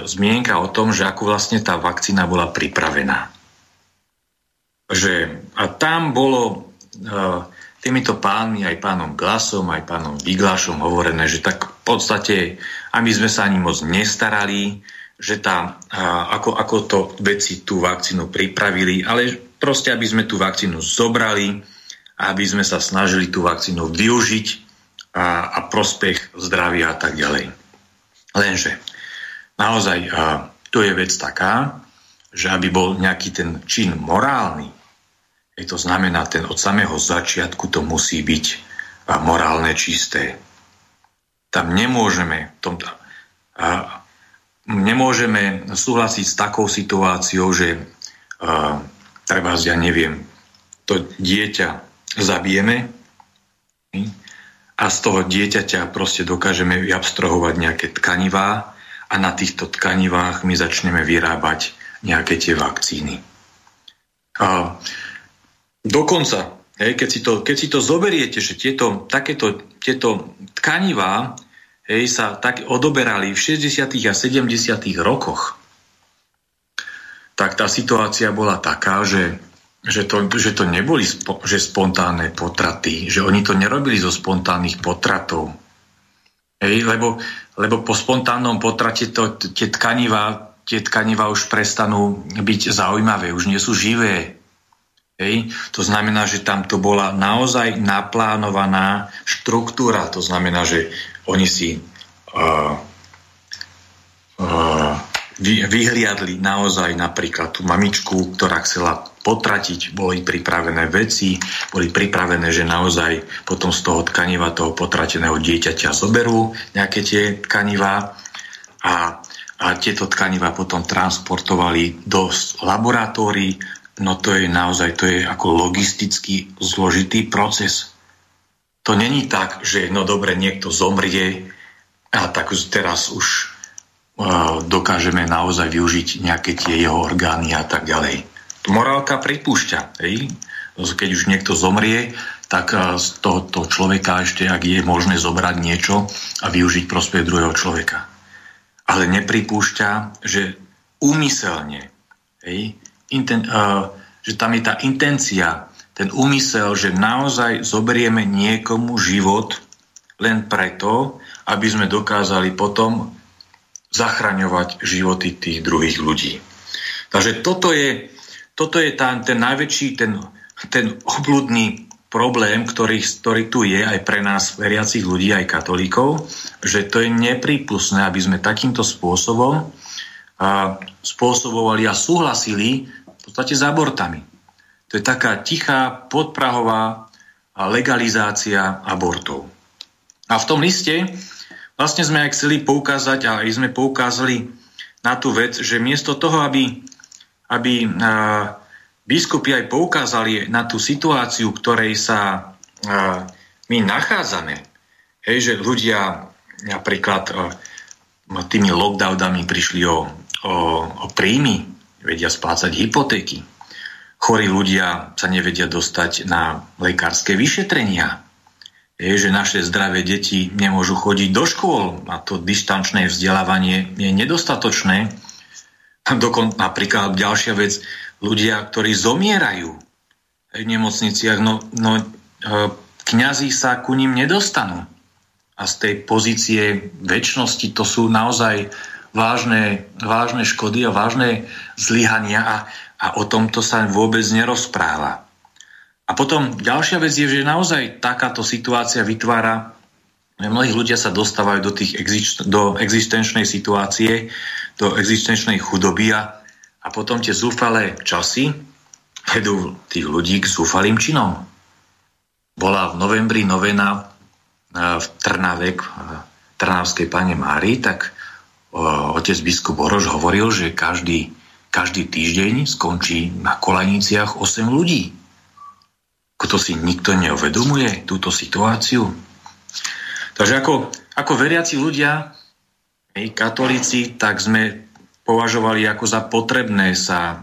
zmienka o tom, že ako vlastne tá vakcína bola pripravená. Že, a tam bolo týmito pánmi, aj pánom Glasom, aj pánom Vyglášom hovorené, že tak v podstate a my sme sa ani moc nestarali, že tá, ako, ako to veci tú vakcínu pripravili, ale proste, aby sme tú vakcínu zobrali, aby sme sa snažili tú vakcínu využiť a, a prospech zdravia a tak ďalej. Lenže naozaj a, tu je vec taká, že aby bol nejaký ten čin morálny, je to znamená, ten od samého začiatku to musí byť a, morálne čisté. Tam nemôžeme v tomto, a, nemôžeme súhlasiť s takou situáciou, že uh, treba, ja neviem, to dieťa zabijeme a z toho dieťaťa proste dokážeme abstrahovať nejaké tkanivá a na týchto tkanivách my začneme vyrábať nejaké tie vakcíny. A dokonca, keď, si to, keď si to zoberiete, že tieto, takéto, tieto tkanivá hej, sa tak odoberali v 60. a 70. rokoch, tak tá situácia bola taká, že, že, to, že to neboli spo, že spontánne potraty, že oni to nerobili zo spontánnych potratov. Hej, lebo, lebo po spontánnom potrate to, tie tkanivá tie tkaniva už prestanú byť zaujímavé, už nie sú živé. Hej. To znamená, že tam to bola naozaj naplánovaná štruktúra. To znamená, že oni si uh, uh, vy, vyhliadli naozaj napríklad tú mamičku, ktorá chcela potratiť, boli pripravené veci, boli pripravené, že naozaj potom z toho tkaniva toho potrateného dieťaťa zoberú nejaké tie tkanivá a, a tieto tkanivá potom transportovali do laboratórií, no to je naozaj, to je ako logisticky zložitý proces. To není tak, že no dobre, niekto zomrie a tak teraz už uh, dokážeme naozaj využiť nejaké tie jeho orgány a tak ďalej. morálka pripúšťa. Hej? Keď už niekto zomrie, tak z tohoto človeka ešte, ak je možné zobrať niečo a využiť prospech druhého človeka. Ale nepripúšťa, že úmyselne, hej, inten, uh, že tam je tá intencia, ten úmysel, že naozaj zoberieme niekomu život len preto, aby sme dokázali potom zachraňovať životy tých druhých ľudí. Takže toto je, toto je tá, ten najväčší, ten, ten obludný problém, ktorý, ktorý tu je aj pre nás, veriacich ľudí, aj katolíkov, že to je neprípustné, aby sme takýmto spôsobom a, spôsobovali a súhlasili v podstate s abortami. To je taká tichá, podprahová legalizácia abortov. A v tom liste vlastne sme aj chceli poukázať, a aj sme poukázali na tú vec, že miesto toho, aby, aby biskupy aj poukázali na tú situáciu, ktorej sa my nachádzame, hej, že ľudia napríklad tými lockdownami prišli o, o, o príjmy, vedia splácať hypotéky. Chorí ľudia sa nevedia dostať na lekárske vyšetrenia. Je, že naše zdravé deti nemôžu chodiť do škôl a to distančné vzdelávanie je nedostatočné. Dokon, napríklad ďalšia vec, ľudia, ktorí zomierajú v nemocniciach, no, no e, kňazí sa ku ním nedostanú. A z tej pozície väčšnosti to sú naozaj vážne, vážne škody a vážne zlyhania a, a o tomto sa vôbec nerozpráva. A potom ďalšia vec je, že naozaj takáto situácia vytvára, že mnohí ľudia sa dostávajú do, tých exist, do existenčnej situácie, do existenčnej chudoby a, a potom tie zúfalé časy vedú tých ľudí k zúfalým činom. Bola v novembri novena v Trnave, v Trnavskej pane Mári, tak otec biskup Orož hovoril, že každý, každý týždeň skončí na kolaniciach 8 ľudí. Kto si nikto neuvedomuje túto situáciu? Takže ako, ako veriaci ľudia, my katolíci, tak sme považovali ako za potrebné sa e,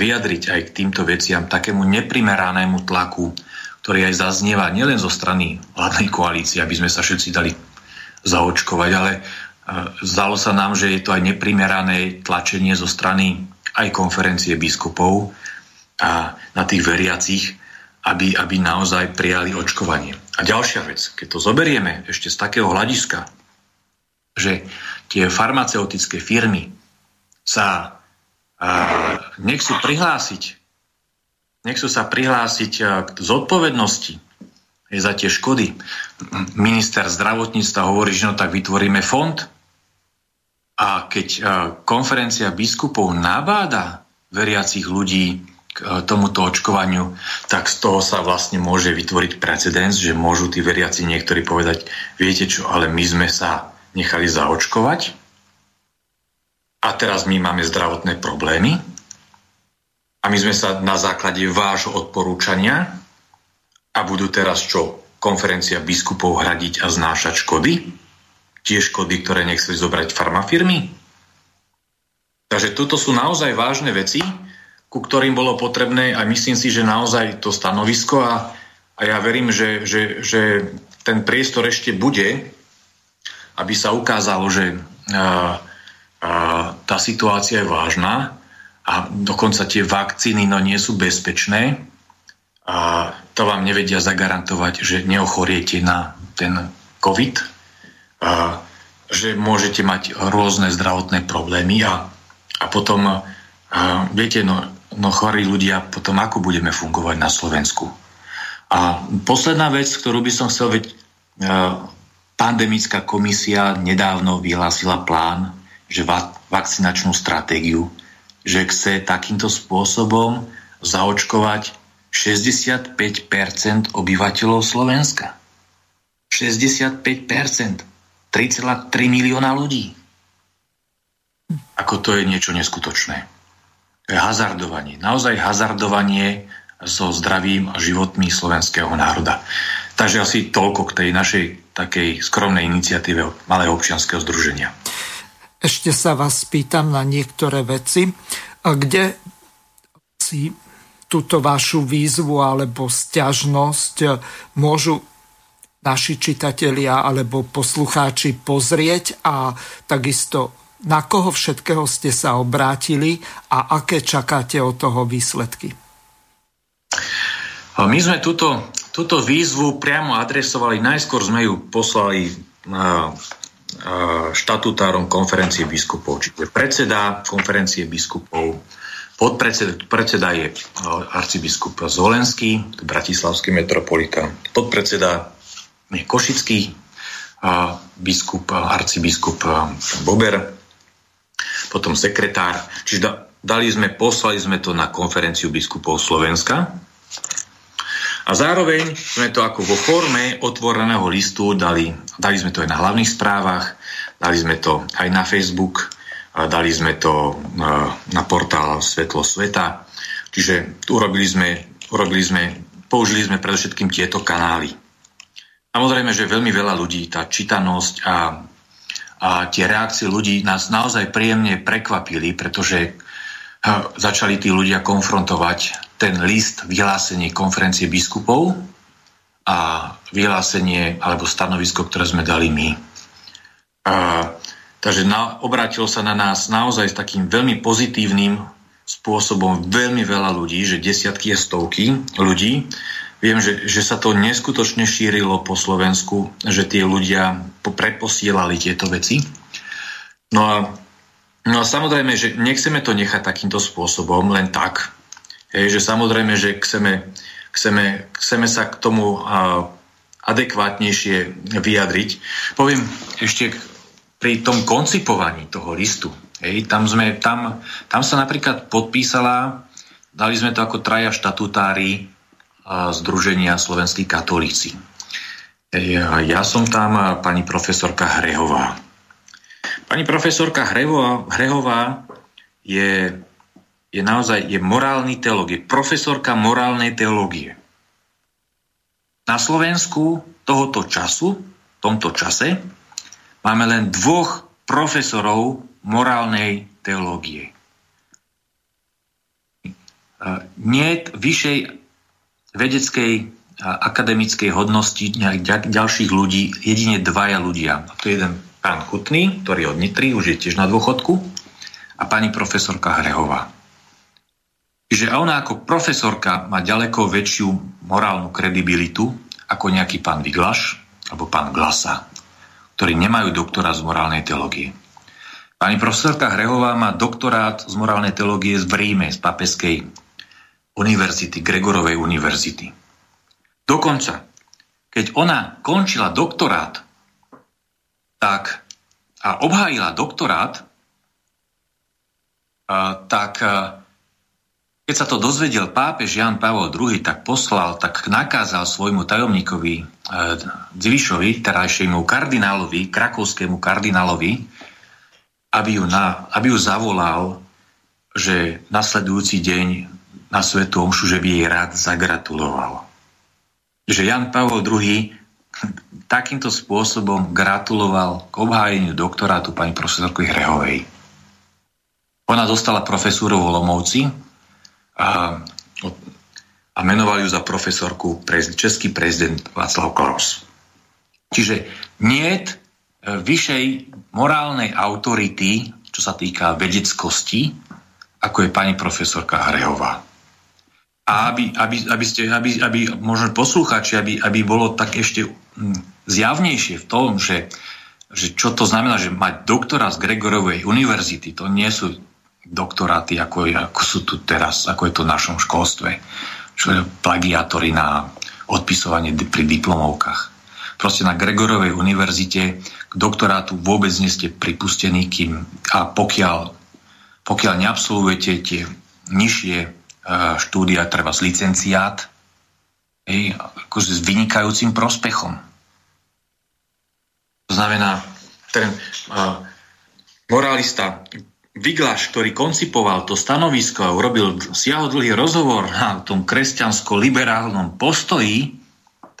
vyjadriť aj k týmto veciam, takému neprimeranému tlaku, ktorý aj zaznieva nielen zo strany vládnej koalície, aby sme sa všetci dali zaočkovať, ale Zdalo sa nám, že je to aj neprimerané tlačenie zo strany aj konferencie biskupov a na tých veriacich, aby, aby naozaj prijali očkovanie. A ďalšia vec, keď to zoberieme ešte z takého hľadiska, že tie farmaceutické firmy sa a, nechcú prihlásiť, nechcú sa prihlásiť k zodpovednosti za tie škody. Minister zdravotníctva hovorí, že no tak vytvoríme fond. A keď e, konferencia biskupov nabáda veriacich ľudí k e, tomuto očkovaniu, tak z toho sa vlastne môže vytvoriť precedens, že môžu tí veriaci niektorí povedať, viete čo, ale my sme sa nechali zaočkovať a teraz my máme zdravotné problémy a my sme sa na základe vášho odporúčania a budú teraz čo? Konferencia biskupov hradiť a znášať škody? Tie škody, ktoré nechceli zobrať farmafirmy? Takže toto sú naozaj vážne veci, ku ktorým bolo potrebné a myslím si, že naozaj to stanovisko a, a ja verím, že, že, že ten priestor ešte bude, aby sa ukázalo, že a, a, tá situácia je vážna a dokonca tie vakcíny no, nie sú bezpečné a to vám nevedia zagarantovať, že neochoriete na ten COVID, a že môžete mať rôzne zdravotné problémy a, a potom, a, viete, no, no chorí ľudia, potom ako budeme fungovať na Slovensku. A posledná vec, ktorú by som chcel, veď pandemická komisia nedávno vyhlásila plán, že vakcinačnú stratégiu, že chce takýmto spôsobom zaočkovať 65% obyvateľov Slovenska. 65%. 3,3 milióna ľudí. Ako to je niečo neskutočné. To hazardovanie. Naozaj hazardovanie so zdravím a životmi slovenského národa. Takže asi toľko k tej našej takej skromnej iniciatíve Malého občianského združenia. Ešte sa vás spýtam na niektoré veci, kde si túto vašu výzvu alebo stiažnosť môžu naši čitatelia alebo poslucháči pozrieť a takisto na koho všetkého ste sa obrátili a aké čakáte od toho výsledky? My sme túto, túto výzvu priamo adresovali, najskôr sme ju poslali na štatutárom konferencie biskupov, čiže predseda konferencie biskupov Podpredseda predseda je arcibiskup Zvolenský, bratislavský metropolita. Podpredseda je Košický biskup, arcibiskup Bober, potom sekretár. Čiže dali sme, poslali sme to na konferenciu biskupov Slovenska. A zároveň sme to ako vo forme otvoreného listu dali, dali sme to aj na hlavných správach, dali sme to aj na Facebook, a dali sme to na, na portál Svetlo sveta. Čiže urobili sme, urobili sme, použili sme predovšetkým tieto kanály. Samozrejme, že veľmi veľa ľudí, tá čitanosť a, a tie reakcie ľudí nás naozaj príjemne prekvapili, pretože začali tí ľudia konfrontovať ten list vyhlásenie konferencie biskupov a vyhlásenie alebo stanovisko, ktoré sme dali my. A Takže na, obrátilo sa na nás naozaj s takým veľmi pozitívnym spôsobom veľmi veľa ľudí, že desiatky a stovky ľudí. Viem, že, že sa to neskutočne šírilo po Slovensku, že tie ľudia preposielali tieto veci. No a, no a samozrejme, že nechceme to nechať takýmto spôsobom, len tak. Hej, že samozrejme, že chceme, chceme, chceme sa k tomu a, adekvátnejšie vyjadriť. Poviem ešte pri tom koncipovaní toho listu, hej, tam, sme, tam, tam sa napríklad podpísala, dali sme to ako traja štatutári Združenia slovenskí katolíci. Ja som tam pani profesorka Hrehová. Pani profesorka Hrehová, Hrehová je, je naozaj je morálny teológ, profesorka morálnej teológie. Na Slovensku tohoto času, v tomto čase, Máme len dvoch profesorov morálnej teológie. Nie vyššej vedeckej akademickej hodnosti ďalších ľudí, jedine dvaja ľudia. A to je jeden pán Chutný, ktorý od Nitry, už je tiež na dôchodku, a pani profesorka Hrehová. Čiže ona ako profesorka má ďaleko väčšiu morálnu kredibilitu ako nejaký pán Vyglaš alebo pán Glasa ktorí nemajú doktorát z morálnej teológie. Pani profesorka Hrehová má doktorát z morálnej teológie z Bríme, z Papeskej univerzity, Gregorovej univerzity. Dokonca, keď ona končila doktorát tak, a obhájila doktorát, a, tak a, keď sa to dozvedel pápež Jan Pavol II, tak poslal, tak nakázal svojmu tajomníkovi e, Zvyšovi, terajšiemu kardinálovi, krakovskému kardinálovi, aby ju, na, aby ju zavolal, že nasledujúci deň na Svetu Omšu, že by jej rád zagratuloval. Že Jan Pavol II takýmto spôsobom gratuloval k obhájeniu doktorátu pani profesorky Hrehovej. Ona dostala profesúru v Olomovci, a, a menoval ju za profesorku prez, český prezident Václav Koros. Čiže nie e, vyššej morálnej autority, čo sa týka vedeckosti, ako je pani profesorka Hrehová. A aby, aby, aby, ste, aby, aby možno poslucháči, aby, aby bolo tak ešte hm, zjavnejšie v tom, že, že čo to znamená, že mať doktora z Gregorovej univerzity, to nie sú doktoráty, ako, ako sú tu teraz, ako je to v našom školstve. Čo je plagiátory na odpisovanie pri diplomovkách. Proste na Gregorovej univerzite k doktorátu vôbec nie ste pripustení, kým a pokiaľ, pokiaľ neabsolvujete tie nižšie uh, štúdia, treba z licenciát, hej, akože s vynikajúcim prospechom. To znamená, ten uh, moralista Viglaš, ktorý koncipoval to stanovisko a urobil siahodlhý rozhovor na tom kresťansko-liberálnom postoji,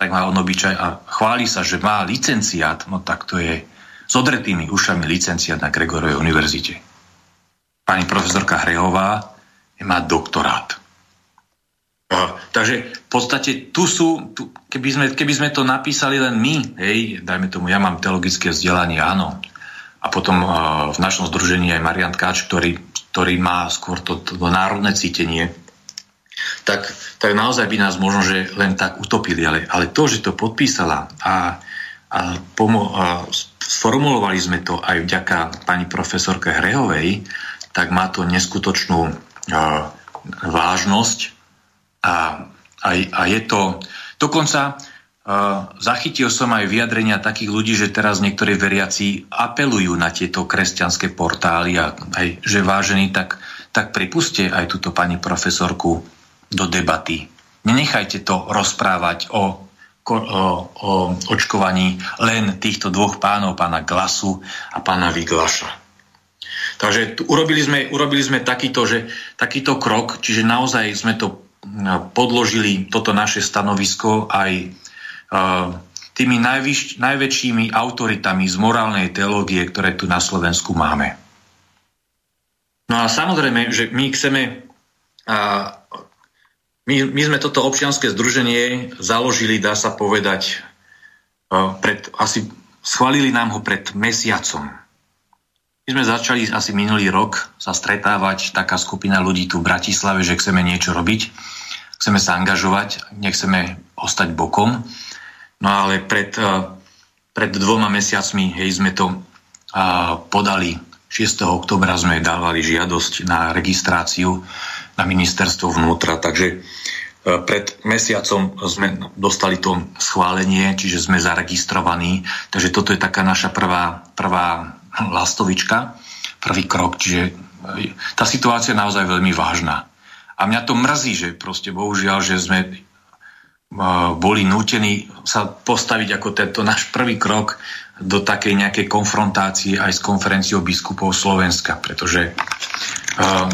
tak má on obyčaj a chváli sa, že má licenciát, no tak to je s odretými ušami licenciát na Gregorovej univerzite. Pani profesorka Hrehová má doktorát. takže v podstate tu sú, tu, keby, sme, keby sme to napísali len my, hej, dajme tomu, ja mám teologické vzdelanie, áno, a potom uh, v našom združení aj Marian Tkáč, ktorý, ktorý má skôr to, to, národné cítenie, tak, tak naozaj by nás možno, že len tak utopili. Ale, ale to, že to podpísala a, a, pomo- a sformulovali sme to aj vďaka pani profesorke Hrehovej, tak má to neskutočnú a, vážnosť a, a, a je to dokonca zachytil som aj vyjadrenia takých ľudí, že teraz niektorí veriaci apelujú na tieto kresťanské portály a aj, že vážení, tak, tak pripuste aj túto pani profesorku do debaty. Nenechajte to rozprávať o, o, o očkovaní len týchto dvoch pánov, pána Glasu a pána Vyglaša. Takže tu urobili sme, urobili sme takýto, že, takýto krok, čiže naozaj sme to podložili, toto naše stanovisko aj tými najvyš, najväčšími autoritami z morálnej teológie, ktoré tu na Slovensku máme. No a samozrejme, že my chceme, a my, my sme toto občianske združenie založili, dá sa povedať, pred, asi schválili nám ho pred mesiacom. My sme začali asi minulý rok sa stretávať, taká skupina ľudí tu v Bratislave, že chceme niečo robiť, chceme sa angažovať, nechceme ostať bokom. No ale pred, eh, pred dvoma mesiacmi hej, sme to a, podali. 6. oktobra sme dávali žiadosť na registráciu na ministerstvo vnútra, takže eh, pred mesiacom sme dostali to schválenie, čiže sme zaregistrovaní. Takže toto je taká naša prvá, prvá lastovička, prvý krok, čiže eh, tá situácia je naozaj veľmi vážna. A mňa to mrzí, že proste bohužiaľ, že sme boli nútení sa postaviť ako tento náš prvý krok do takej nejakej konfrontácie aj s konferenciou biskupov Slovenska, pretože uh,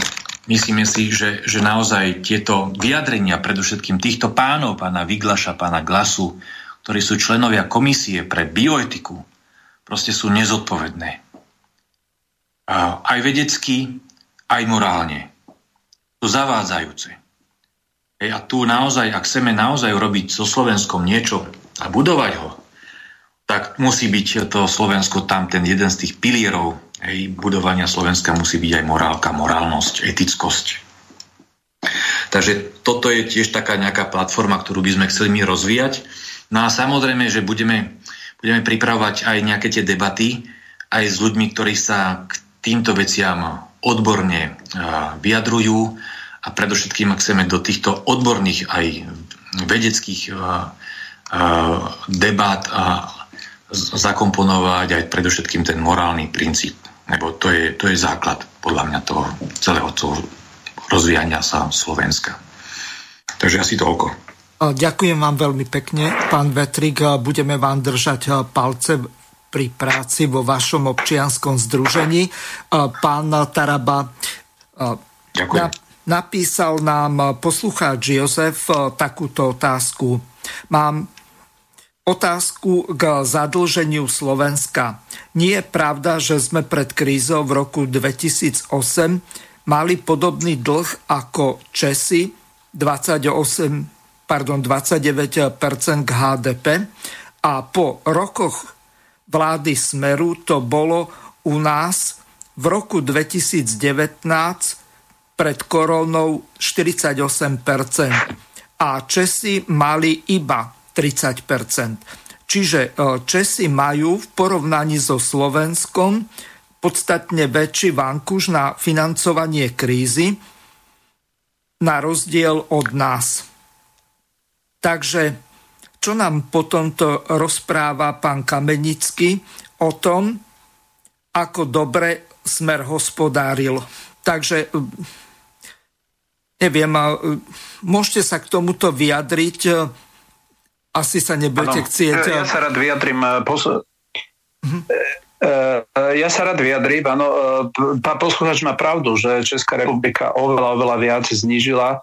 myslíme si, že, že naozaj tieto vyjadrenia, predovšetkým týchto pánov, pána Vyglaša, pána Glasu, ktorí sú členovia komisie pre bioetiku, proste sú nezodpovedné. Uh, aj vedecky, aj morálne. Sú zavádzajúce. Hej, a tu naozaj, ak chceme naozaj robiť so Slovenskom niečo a budovať ho, tak musí byť to Slovensko tam ten jeden z tých pilierov hej, budovania Slovenska musí byť aj morálka, morálnosť, etickosť. Takže toto je tiež taká nejaká platforma, ktorú by sme chceli my rozvíjať. No a samozrejme, že budeme, budeme pripravovať aj nejaké tie debaty aj s ľuďmi, ktorí sa k týmto veciam odborne vyjadrujú, a predovšetkým, ak chceme do týchto odborných aj vedeckých uh, uh, debát a zakomponovať aj predovšetkým ten morálny princíp. Lebo to je, to je základ podľa mňa toho celého toho rozvíjania sa Slovenska. Takže asi toľko. Ďakujem vám veľmi pekne, pán Vetrik. Budeme vám držať palce pri práci vo vašom občianskom združení. Pán Taraba, Ďakujem. Napísal nám poslucháč Jozef eh, takúto otázku. Mám otázku k zadlženiu Slovenska. Nie je pravda, že sme pred krízou v roku 2008 mali podobný dlh ako Česi, 28, pardon, 29% k HDP a po rokoch vlády Smeru to bolo u nás v roku 2019 pred koronou 48% a Česi mali iba 30%. Čiže e, Česi majú v porovnaní so Slovenskom podstatne väčší vankuš na financovanie krízy na rozdiel od nás. Takže čo nám potom to rozpráva pán Kamenický o tom, ako dobre smer hospodáril. Takže Neviem, môžete sa k tomuto vyjadriť. Asi sa nebudete chcieť. Ja sa rád vyjadrím. Pos- mhm. Ja sa rád vyjadrím, áno, pán poslucháč má pravdu, že Česká republika oveľa, oveľa viac znížila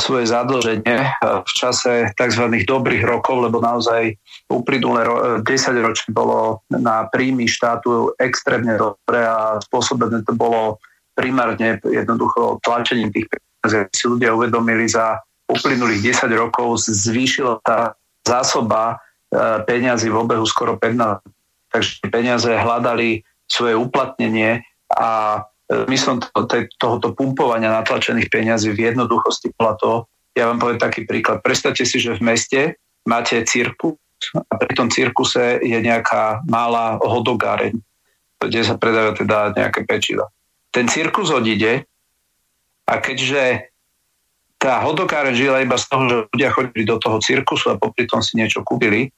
svoje zadlženie v čase tzv. dobrých rokov, lebo naozaj uplynulé 10 ročí bolo na príjmy štátu extrémne dobre a spôsobené to bolo primárne jednoducho tlačením tých si ľudia uvedomili za uplynulých 10 rokov zvýšila tá zásoba e, peňazí v obehu skoro 15. Takže peniaze hľadali svoje uplatnenie a myslím tohoto pumpovania natlačených peňazí v jednoduchosti bola to, ja vám poviem taký príklad. Predstavte si, že v meste máte cirkus a pri tom cirkuse je nejaká malá hodogáreň, kde sa predávajú teda nejaké pečiva. Ten cirkus odíde a keďže tá hodokáreň žila iba z toho, že ľudia chodili do toho cirkusu a popri tom si niečo kúpili,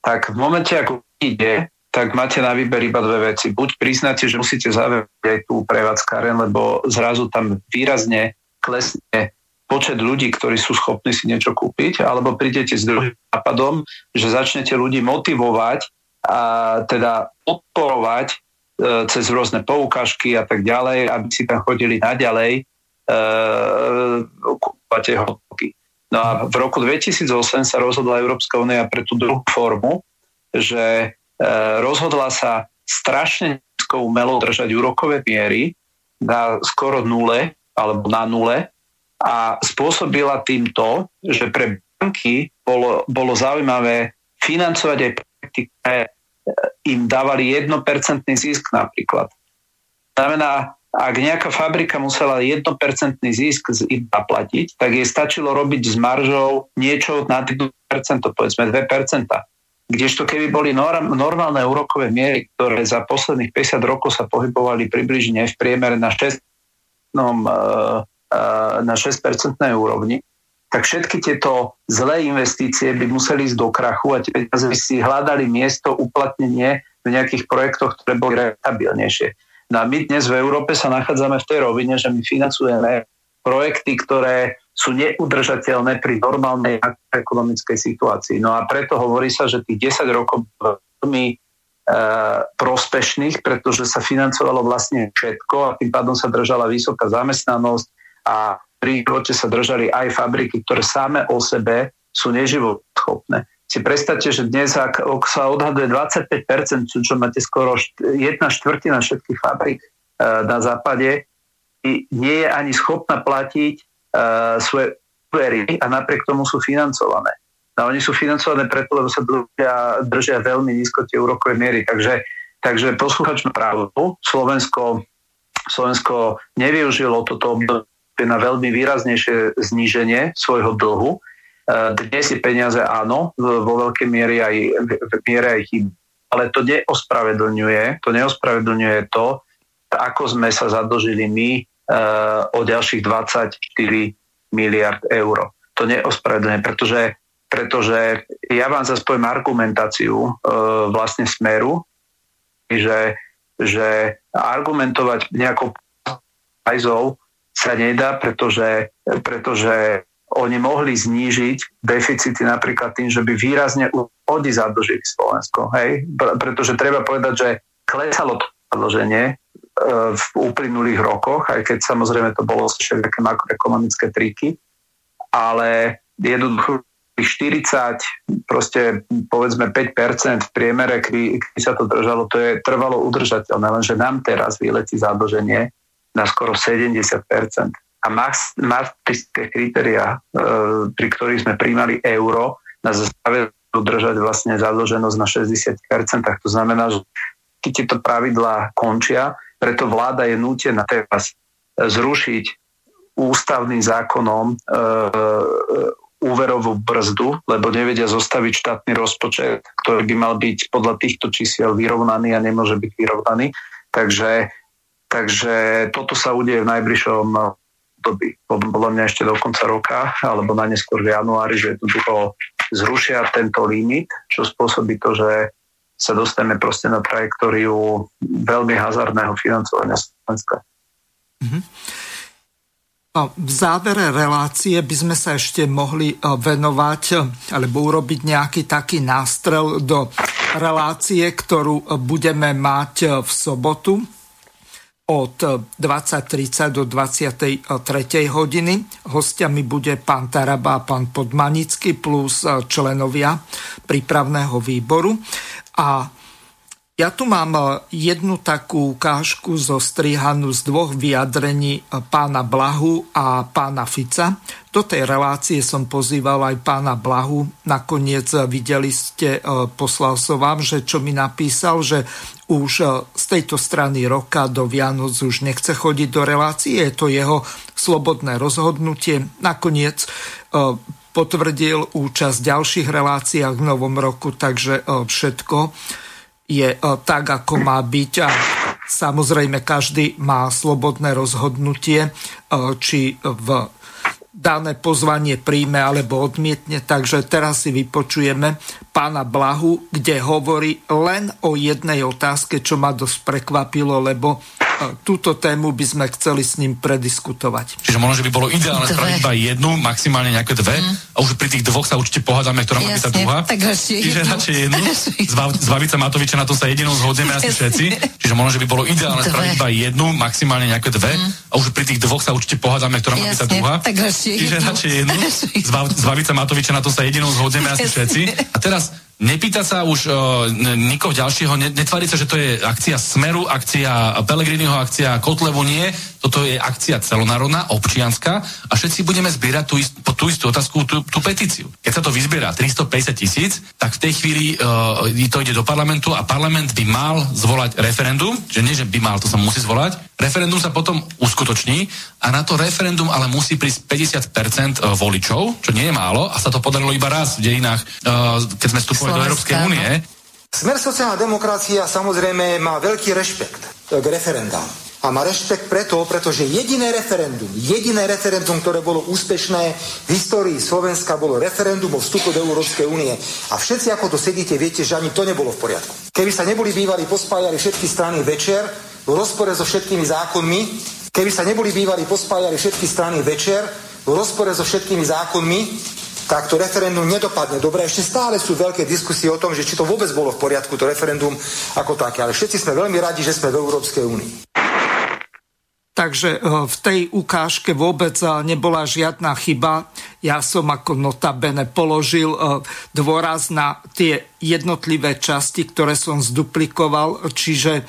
tak v momente, ako ide, tak máte na výber iba dve veci. Buď priznáte, že musíte zaviať aj tú prevádzkáren, lebo zrazu tam výrazne klesne počet ľudí, ktorí sú schopní si niečo kúpiť, alebo prídete s druhým nápadom, že začnete ľudí motivovať a teda podporovať e, cez rôzne poukážky a tak ďalej, aby si tam chodili naďalej tie hodnoty. No a v roku 2008 sa rozhodla Európska únia pre tú druhú formu, že E, rozhodla sa strašne nízko umelo držať úrokové miery na skoro nule alebo na nule a spôsobila tým to, že pre banky bolo, bolo zaujímavé financovať aj projekty, ktoré e, im dávali 1% zisk napríklad. Znamená, ak nejaká fabrika musela 1% zisk im zaplatiť, tak jej stačilo robiť s maržou niečo na 1%, povedzme 2%. Kdežto keby boli norm, normálne úrokové miery, ktoré za posledných 50 rokov sa pohybovali približne v priemere na 6, no, na 6% úrovni, tak všetky tieto zlé investície by museli ísť do krachu a tie peniaze by si hľadali miesto, uplatnenie v nejakých projektoch, ktoré boli rentabilnejšie. No a my dnes v Európe sa nachádzame v tej rovine, že my financujeme projekty, ktoré sú neudržateľné pri normálnej ekonomickej situácii. No a preto hovorí sa, že tých 10 rokov veľmi e, prospešných, pretože sa financovalo vlastne všetko a tým pádom sa držala vysoká zamestnanosť a pri živote sa držali aj fabriky, ktoré same o sebe sú neživoschopné. Si predstavte, že dnes, ak, sa odhaduje 25%, čo máte skoro jedna štvrtina všetkých fabrik e, na západe, nie je ani schopná platiť uh, svoje úvery a napriek tomu sú financované. No oni sú financované preto, lebo sa držia, držia veľmi nízko tie úrokové miery. Takže, takže posluchač má pravdu. Slovensko, Slovensko nevyužilo toto obdobie na veľmi výraznejšie zníženie svojho dlhu. Uh, dnes je peniaze áno, vo veľkej miere aj, v miere aj chyb. Ale to neospravedlňuje, to neospravedlňuje to, ako sme sa zadlžili my o ďalších 24 miliard eur. To neospravedlňuje, pretože, pretože ja vám zase poviem argumentáciu e, vlastne smeru, že, že argumentovať nejakou pajzou sa nedá, pretože, pretože oni mohli znížiť deficity napríklad tým, že by výrazne oni zadlžili Slovensko. Hej? Pretože treba povedať, že klesalo to zadlženie v uplynulých rokoch, aj keď samozrejme to bolo všetké makroekonomické triky, ale jednoducho 40, proste povedzme 5% v priemere, kedy, kedy sa to držalo, to je trvalo udržateľné, lenže nám teraz vyletí zadlženie na skoro 70%. A maastrichtské kritéria, e, pri ktorých sme príjmali euro, nás zastavili udržať vlastne zadlženosť na 60%, tak to znamená, že keď tieto pravidlá končia, preto vláda je nútená teraz zrušiť ústavným zákonom e, e, úverovú brzdu, lebo nevedia zostaviť štátny rozpočet, ktorý by mal byť podľa týchto čísiel vyrovnaný a nemôže byť vyrovnaný. Takže, takže toto sa udeje v najbližšom období. Podľa mňa ešte do konca roka, alebo na neskôr v januári, že jednoducho zrušia tento limit, čo spôsobí to, že sa dostaneme proste na trajektóriu veľmi hazardného financovania Slovenska. Mm-hmm. V závere relácie by sme sa ešte mohli e, venovať e, alebo urobiť nejaký taký nástrel do relácie, ktorú e, budeme mať v sobotu od 20.30 do 23. hodiny. Hostiami bude pán Taraba a pán Podmanický plus členovia prípravného výboru. A Ja tu mám e, jednu takú ukážku zo strihanú z dvoch vyjadrení e, pána Blahu a pána Fica. Do tej relácie som pozýval aj pána Blahu. Nakoniec e, videli ste, poslal som vám, že čo mi napísal, že už z tejto strany roka do Vianoc už nechce chodiť do relácie. Je to jeho slobodné rozhodnutie. Nakoniec potvrdil účasť v ďalších reláciách v novom roku, takže všetko je e, tak, ako má byť a samozrejme každý má slobodné rozhodnutie, e, či v dané pozvanie príjme alebo odmietne. Takže teraz si vypočujeme pána Blahu, kde hovorí len o jednej otázke, čo ma dosť prekvapilo, lebo túto tému by sme chceli s ním prediskutovať. Čiže možno, že by bolo ideálne spraviť iba jednu, maximálne nejaké dve mm. a už pri tých dvoch sa určite pohádame, ktorá má byť tá druhá. Tak Čiže jednu. radšej jednu. Zbaviť sa Matoviča, na to sa jedinou zhodneme asi všetci. Čiže možno, že by bolo ideálne dve. spraviť iba jednu, maximálne nejaké dve mm. a už pri tých dvoch sa určite pohádame, ktorá má byť tá druhá. Tak Čiže radšej jednu. Zbaviť sa Matoviča, na to sa jedinou zhodneme asi všetci. A teraz Nepýta sa už uh, nikoho ďalšieho, netvári sa, že to je akcia Smeru, akcia Pelegriniho, akcia Kotlevu, nie. Toto je akcia celonárodná, občianská a všetci budeme zbierať tú, ist, tú istú otázku, tú, tú petíciu. Keď sa to vyzbiera 350 tisíc, tak v tej chvíli uh, to ide do parlamentu a parlament by mal zvolať referendum, že nie, že by mal, to sa musí zvolať. Referendum sa potom uskutoční a na to referendum ale musí prísť 50% e, voličov, čo nie je málo a sa to podarilo iba raz v dejinách, uh, keď sme vstupovali do Európskej únie. Smer sociálna demokracia samozrejme má veľký rešpekt k referendám. A má rešpekt preto, pretože jediné referendum, jediné referendum, ktoré bolo úspešné v histórii Slovenska, bolo referendum o vstupu do Európskej únie. A všetci, ako to sedíte, viete, že ani to nebolo v poriadku. Keby sa neboli bývali, pospájali všetky strany večer, v rozpore so všetkými zákonmi, keby sa neboli bývali, pospájali všetky strany večer, v rozpore so všetkými zákonmi, tak to referendum nedopadne dobre. Ešte stále sú veľké diskusie o tom, že či to vôbec bolo v poriadku, to referendum ako také. Ale všetci sme veľmi radi, že sme v Európskej únii. Takže e, v tej ukážke vôbec e, nebola žiadna chyba. Ja som ako notabene položil e, dôraz na tie jednotlivé časti, ktoré som zduplikoval, čiže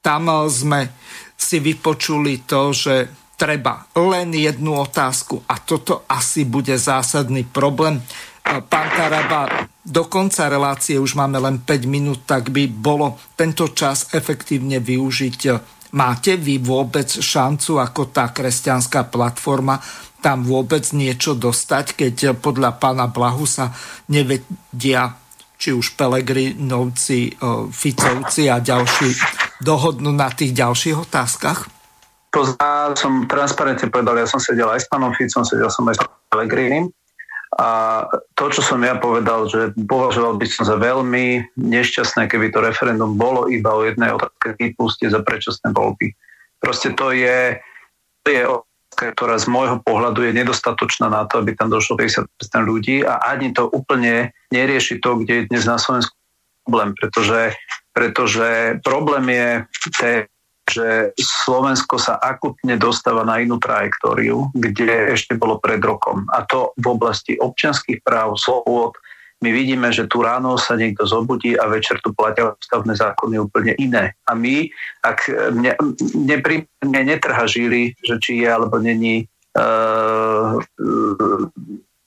tam sme si vypočuli to, že treba len jednu otázku a toto asi bude zásadný problém. Pán Taraba, do konca relácie už máme len 5 minút, tak by bolo tento čas efektívne využiť Máte vy vôbec šancu ako tá kresťanská platforma tam vôbec niečo dostať, keď podľa pána Blahu sa nevedia či už Pelegrinovci, Ficovci a ďalší dohodnú na tých ďalších otázkach? To som transparentne povedal, ja som sedel aj s pánom Ficom, sedel som aj s Pelegrinim a to, čo som ja povedal, že považoval by som za veľmi nešťastné, keby to referendum bolo iba o jednej otázke vypustiť za predčasné voľby. Proste to je, to je otázka, ktorá z môjho pohľadu je nedostatočná na to, aby tam došlo 50% ľudí a ani to úplne nerieši to, kde je dnes na Slovensku problém, pretože, pretože problém je tej že Slovensko sa akutne dostáva na inú trajektóriu, kde ešte bolo pred rokom. A to v oblasti občianských práv, slobod. My vidíme, že tu ráno sa niekto zobudí a večer tu platia ústavné zákony úplne iné. A my, ak mne, mne, mne netrha žili, že či je alebo není uh,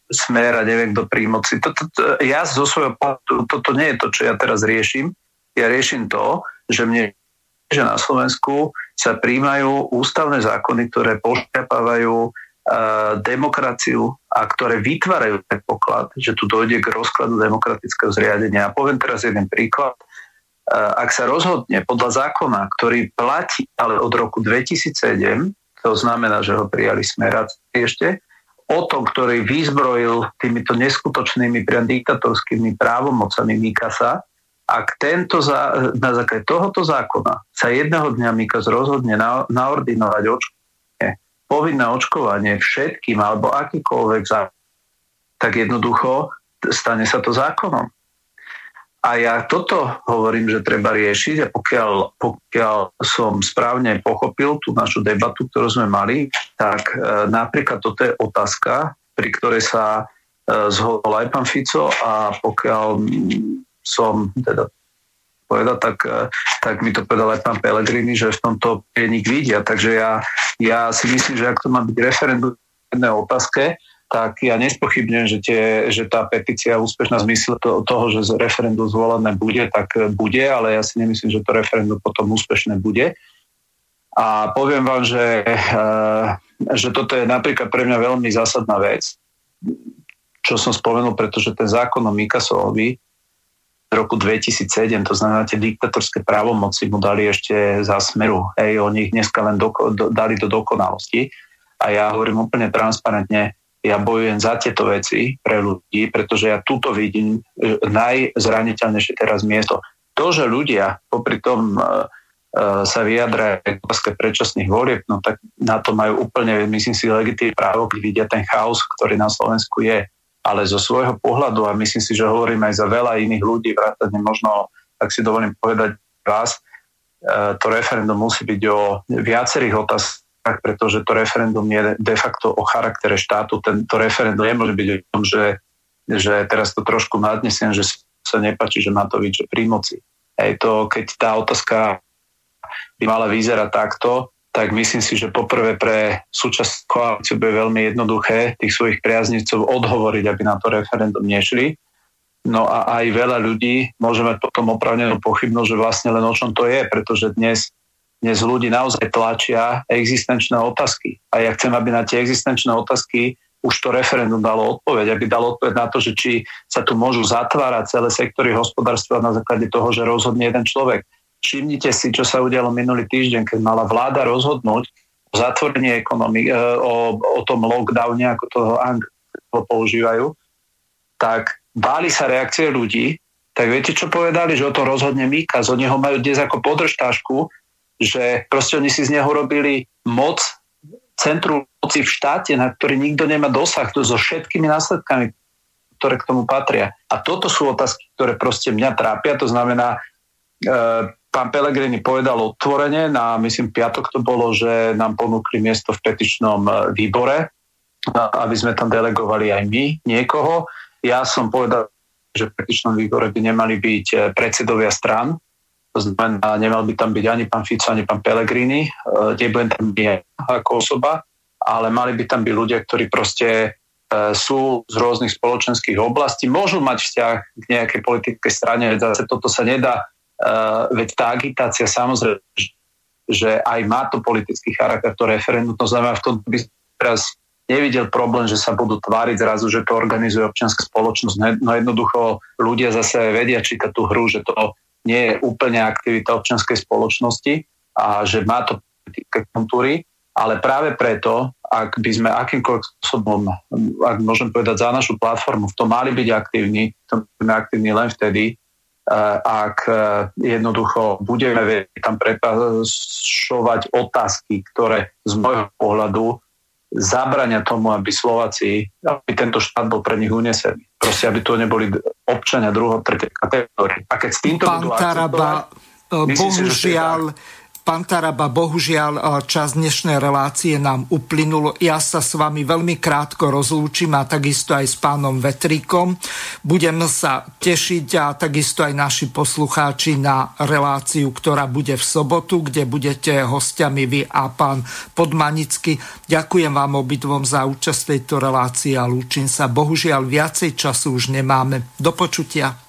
smer a neviem kto pri moci. To, to, to, ja zo svojho pohľadu, toto nie je to, čo ja teraz riešim. Ja riešim to, že mne že na Slovensku sa príjmajú ústavné zákony, ktoré pošťapávajú uh, demokraciu a ktoré vytvárajú predpoklad, že tu dojde k rozkladu demokratického zriadenia. A poviem teraz jeden príklad. Uh, ak sa rozhodne podľa zákona, ktorý platí ale od roku 2007, to znamená, že ho prijali smeráci ešte, o tom, ktorý vyzbrojil týmito neskutočnými priam diktatorskými právomocami Mikasa, ak tento za, na základe tohoto zákona sa jedného dňa Mikas rozhodne na, naordinovať očkovanie, povinné očkovanie všetkým alebo akýkoľvek zákon, tak jednoducho stane sa to zákonom. A ja toto hovorím, že treba riešiť a pokiaľ, pokiaľ som správne pochopil tú našu debatu, ktorú sme mali, tak e, napríklad toto je otázka, pri ktorej sa e, zhodol aj pán Fico a pokiaľ som teda povedať, tak, tak mi to povedal aj pán Pelegrini, že v tomto prienik vidia. Takže ja, ja si myslím, že ak to má byť referendum jednej otázke, tak ja nespochybňujem, že, tie, že tá petícia úspešná zmysle to, toho, že referendum zvolené bude, tak bude, ale ja si nemyslím, že to referendum potom úspešné bude. A poviem vám, že, eh, že toto je napríklad pre mňa veľmi zásadná vec, čo som spomenul, pretože ten zákon o Mikasovi v roku 2007, to znamená tie diktatorské právomoci mu dali ešte za smeru. Hej, oni ich dneska len do, do, dali do dokonalosti. A ja hovorím úplne transparentne, ja bojujem za tieto veci pre ľudí, pretože ja túto vidím e, najzraniteľnejšie teraz miesto. To, že ľudia popri tom e, sa vyjadra otázke predčasných volieb, no tak na to majú úplne, myslím si, legitímne právo, keď vidia ten chaos, ktorý na Slovensku je. Ale zo svojho pohľadu, a myslím si, že hovorím aj za veľa iných ľudí, vrátane možno, ak si dovolím povedať vás, to referendum musí byť o viacerých otázkach pretože to referendum je de facto o charaktere štátu. Tento referendum nemôže byť o tom, že, že teraz to trošku nadnesiem, že sa nepačí, že Matovič je pri moci. Hej, to, keď tá otázka by mala vyzerať takto, tak myslím si, že poprvé pre súčasť koalíciu bude veľmi jednoduché tých svojich priaznicov odhovoriť, aby na to referendum nešli. No a aj veľa ľudí môžeme potom opravnenú pochybnosť, že vlastne len o čom to je, pretože dnes dnes ľudí naozaj tlačia existenčné otázky. A ja chcem, aby na tie existenčné otázky už to referendum dalo odpoveď, aby dalo odpoveď na to, že či sa tu môžu zatvárať celé sektory hospodárstva na základe toho, že rozhodne jeden človek. Všimnite si, čo sa udialo minulý týždeň, keď mala vláda rozhodnúť o zatvorení ekonomik, e, o, o tom lockdowne, ako toho Anglo používajú, tak báli sa reakcie ľudí, tak viete, čo povedali, že o tom rozhodne Mikas, oni ho majú dnes ako podržtášku že proste oni si z neho robili moc, centrum moci v štáte, na ktorý nikto nemá dosah, to so všetkými následkami, ktoré k tomu patria. A toto sú otázky, ktoré proste mňa trápia, to znamená, e, pán Pelegrini povedal otvorene, na myslím piatok to bolo, že nám ponúkli miesto v petičnom e, výbore, aby sme tam delegovali aj my niekoho. Ja som povedal, že v petičnom výbore by nemali byť e, predsedovia strán, to znamená, nemal by tam byť ani pán Fico, ani pán Pellegrini, e, nebudem tam byť ako osoba, ale mali by tam byť ľudia, ktorí proste sú z rôznych spoločenských oblastí, môžu mať vzťah k nejakej politickej strane, zase toto sa nedá, e, veď tá agitácia samozrejme, že aj má to politický charakter, to referendum, to znamená, v tom by teraz nevidel problém, že sa budú tváriť zrazu, že to organizuje občianská spoločnosť. No jednoducho ľudia zase vedia čítať tú hru, že to nie je úplne aktivita občianskej spoločnosti a že má to politické kontúry, ale práve preto, ak by sme akýmkoľvek spôsobom, ak môžem povedať za našu platformu, v tom mali byť aktívni, v tom budeme aktívni len vtedy, ak eh, jednoducho budeme tam prepašovať otázky, ktoré z môjho pohľadu zabrania tomu, aby Slováci, aby tento štát bol pre nich unesený. Proste, aby to neboli občania druhého, tretej kategórie. A keď s týmto Pán budú Taraba, bohužiaľ, si, Pán Taraba, bohužiaľ e, čas dnešnej relácie nám uplynul. Ja sa s vami veľmi krátko rozlúčim a takisto aj s pánom Vetríkom. Budem sa tešiť a takisto aj naši poslucháči na reláciu, ktorá bude v sobotu, kde budete hostiami vy a pán Podmanický. Ďakujem vám obidvom za účasť tejto relácii a lúčim sa. Bohužiaľ viacej času už nemáme. Do počutia.